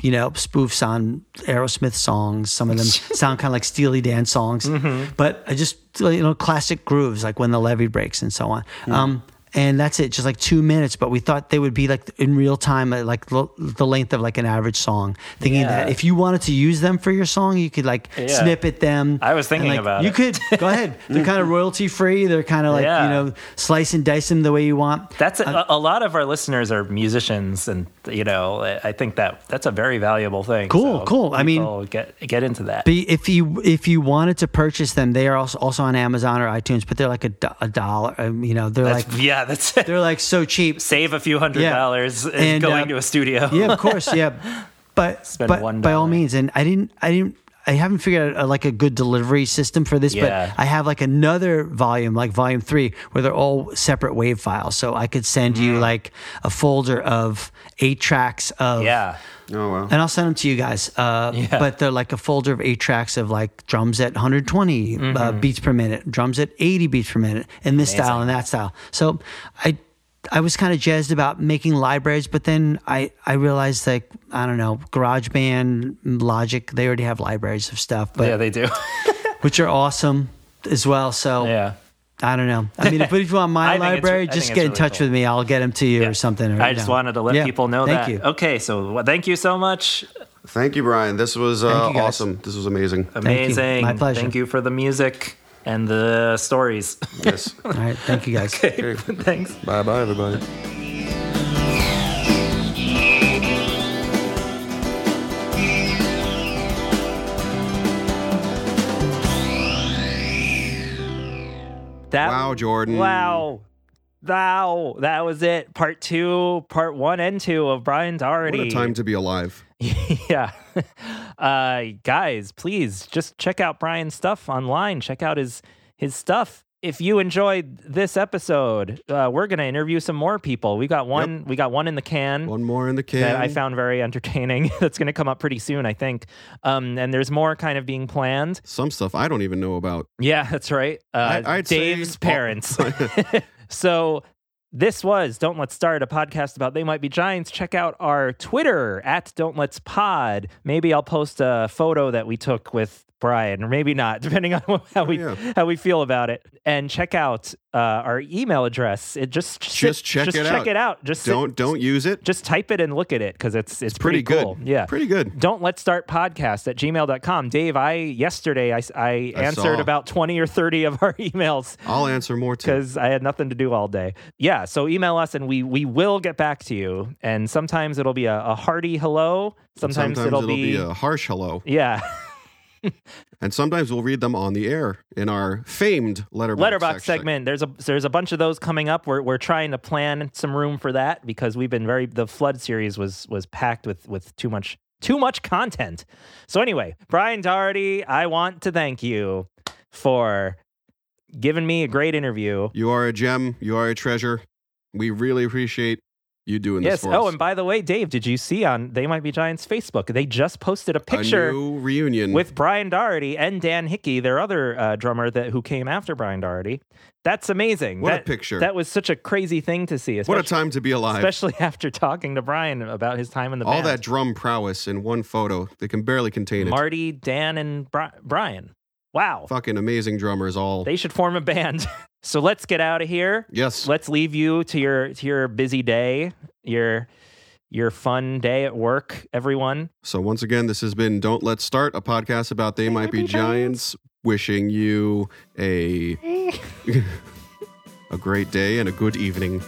you know, spoofs on Aerosmith songs. Some of them sound kind of like Steely Dan songs. But I just, you know, classic grooves, like when the levee breaks and so on. Um, and that's it, just like two minutes. But we thought they would be like in real time, uh, like the length of like an average song. Thinking Yeah. that if you wanted to use them for your song, you could like Yeah. snippet them. I was thinking like, about you it. could go ahead. They're kind of royalty free. They're kind of like Yeah. you know slice and dice them the way you want. That's a, a lot of our listeners are musicians, and you know, I think that that's a very valuable thing. Cool, So cool. I mean- get get into that. But if you if you wanted to purchase them, they are also also on Amazon or iTunes, but they're like a, a dollar. um, You know, they're That's, like yeah, that's it. they're like so cheap. Save a few hundred Yeah. dollars and And, going uh, to a studio. Yeah, of course. Yeah, but Spend but by all means, and I didn't I didn't. I haven't figured out uh, like a good delivery system for this, Yeah. but I have like another volume, like volume three, where they're all separate wave files. So I could send you like a folder of eight tracks of Mm. yeah. Oh wow. and I'll send them to you guys. Uh, Yeah. But they're like a folder of eight tracks of like drums at 120 Mm-hmm. uh, beats per minute, drums at 80 beats per minute, in this style and that style. So I I was kind of jazzed about making libraries, but then I I realized like I don't know, GarageBand, Logic, they already have libraries of stuff, but yeah, they do. which are awesome. as well. So Yeah. I don't know. I mean, if you want my I think it's- library, just get in really touch cool. with me. I'll get them to you or something. or, I just know. wanted to let Yeah, people know thank that. you. Okay, so well, thank you so much. Thank you, Brian. This was uh, Thank you, guys. awesome. This was amazing. you. Amazing. My pleasure. Thank you for the music and the stories. yes. All right. Thank you guys. Okay. Thanks. bye bye, everybody. That, Wow, Jordan. Wow. Wow. That was it. Part two, part one and two of Brian Doherty. What a time to be alive. yeah. Uh, guys, please just check out Brian's stuff online. Check out his his stuff. If you enjoyed this episode, uh, we're gonna interview some more people. We got one. We got one in the can. One more in the can. that I found very entertaining. That's going to come up pretty soon, I think. Um, and there's more kind of being planned. Some stuff I don't even know about. Yeah, that's right. Uh, I- I'd say- Dave's parents. so this was Don't Let's Start, a podcast about They Might Be Giants. Check out our Twitter at Don't Let's Pod. Maybe I'll post a photo that we took with Brian, or maybe not, depending on how we yeah. how we feel about it. And check out uh, our email address. It just Just check just it check out. it out. Just Don't don't use it. just type it and look at it because it's it's, Pretty, good. cool. Yeah. Pretty good. Don't let's start podcast at gmail.com. Dave, I yesterday I I answered saw. about 20 or 30 of our emails I'll answer more too. because I had nothing to do all day. Yeah, so email us and we we will get back to you. And sometimes it'll be a, a hearty hello. Sometimes, Sometimes it'll, be, a harsh hello, yeah, and sometimes we'll read them on the air in our famed letterbox letterbox section. segment. There's a there's a bunch of those coming up. We're we're trying to plan some room for that because we've been very the flood series was was packed with with too much too much content. So anyway, Brian Doherty, I want to thank you for giving me a great interview. You are a gem. You are a treasure. We really appreciate you doing Yes. this for Oh, us. and by the way, Dave, did you see on They Might Be Giants Facebook? They just posted a picture a new reunion with Brian Doherty and Dan Hickey, their other uh, drummer that who came after Brian Doherty. That's amazing. What a That- picture. That was such a crazy thing to see. What a time to be alive. Especially after talking to Brian about his time in the band. All band. that drum prowess in one photo. They can barely contain it. Marty, Dan, and Bri- Brian. Wow. Fucking amazing drummers all. They should form a band. so let's get out of here. yes. Let's leave you to your to your busy day, your your fun day at work, everyone. So once again, this has been Don't Let's Start, a podcast about They Might Be Giants. Wishing you a a great day and a good evening.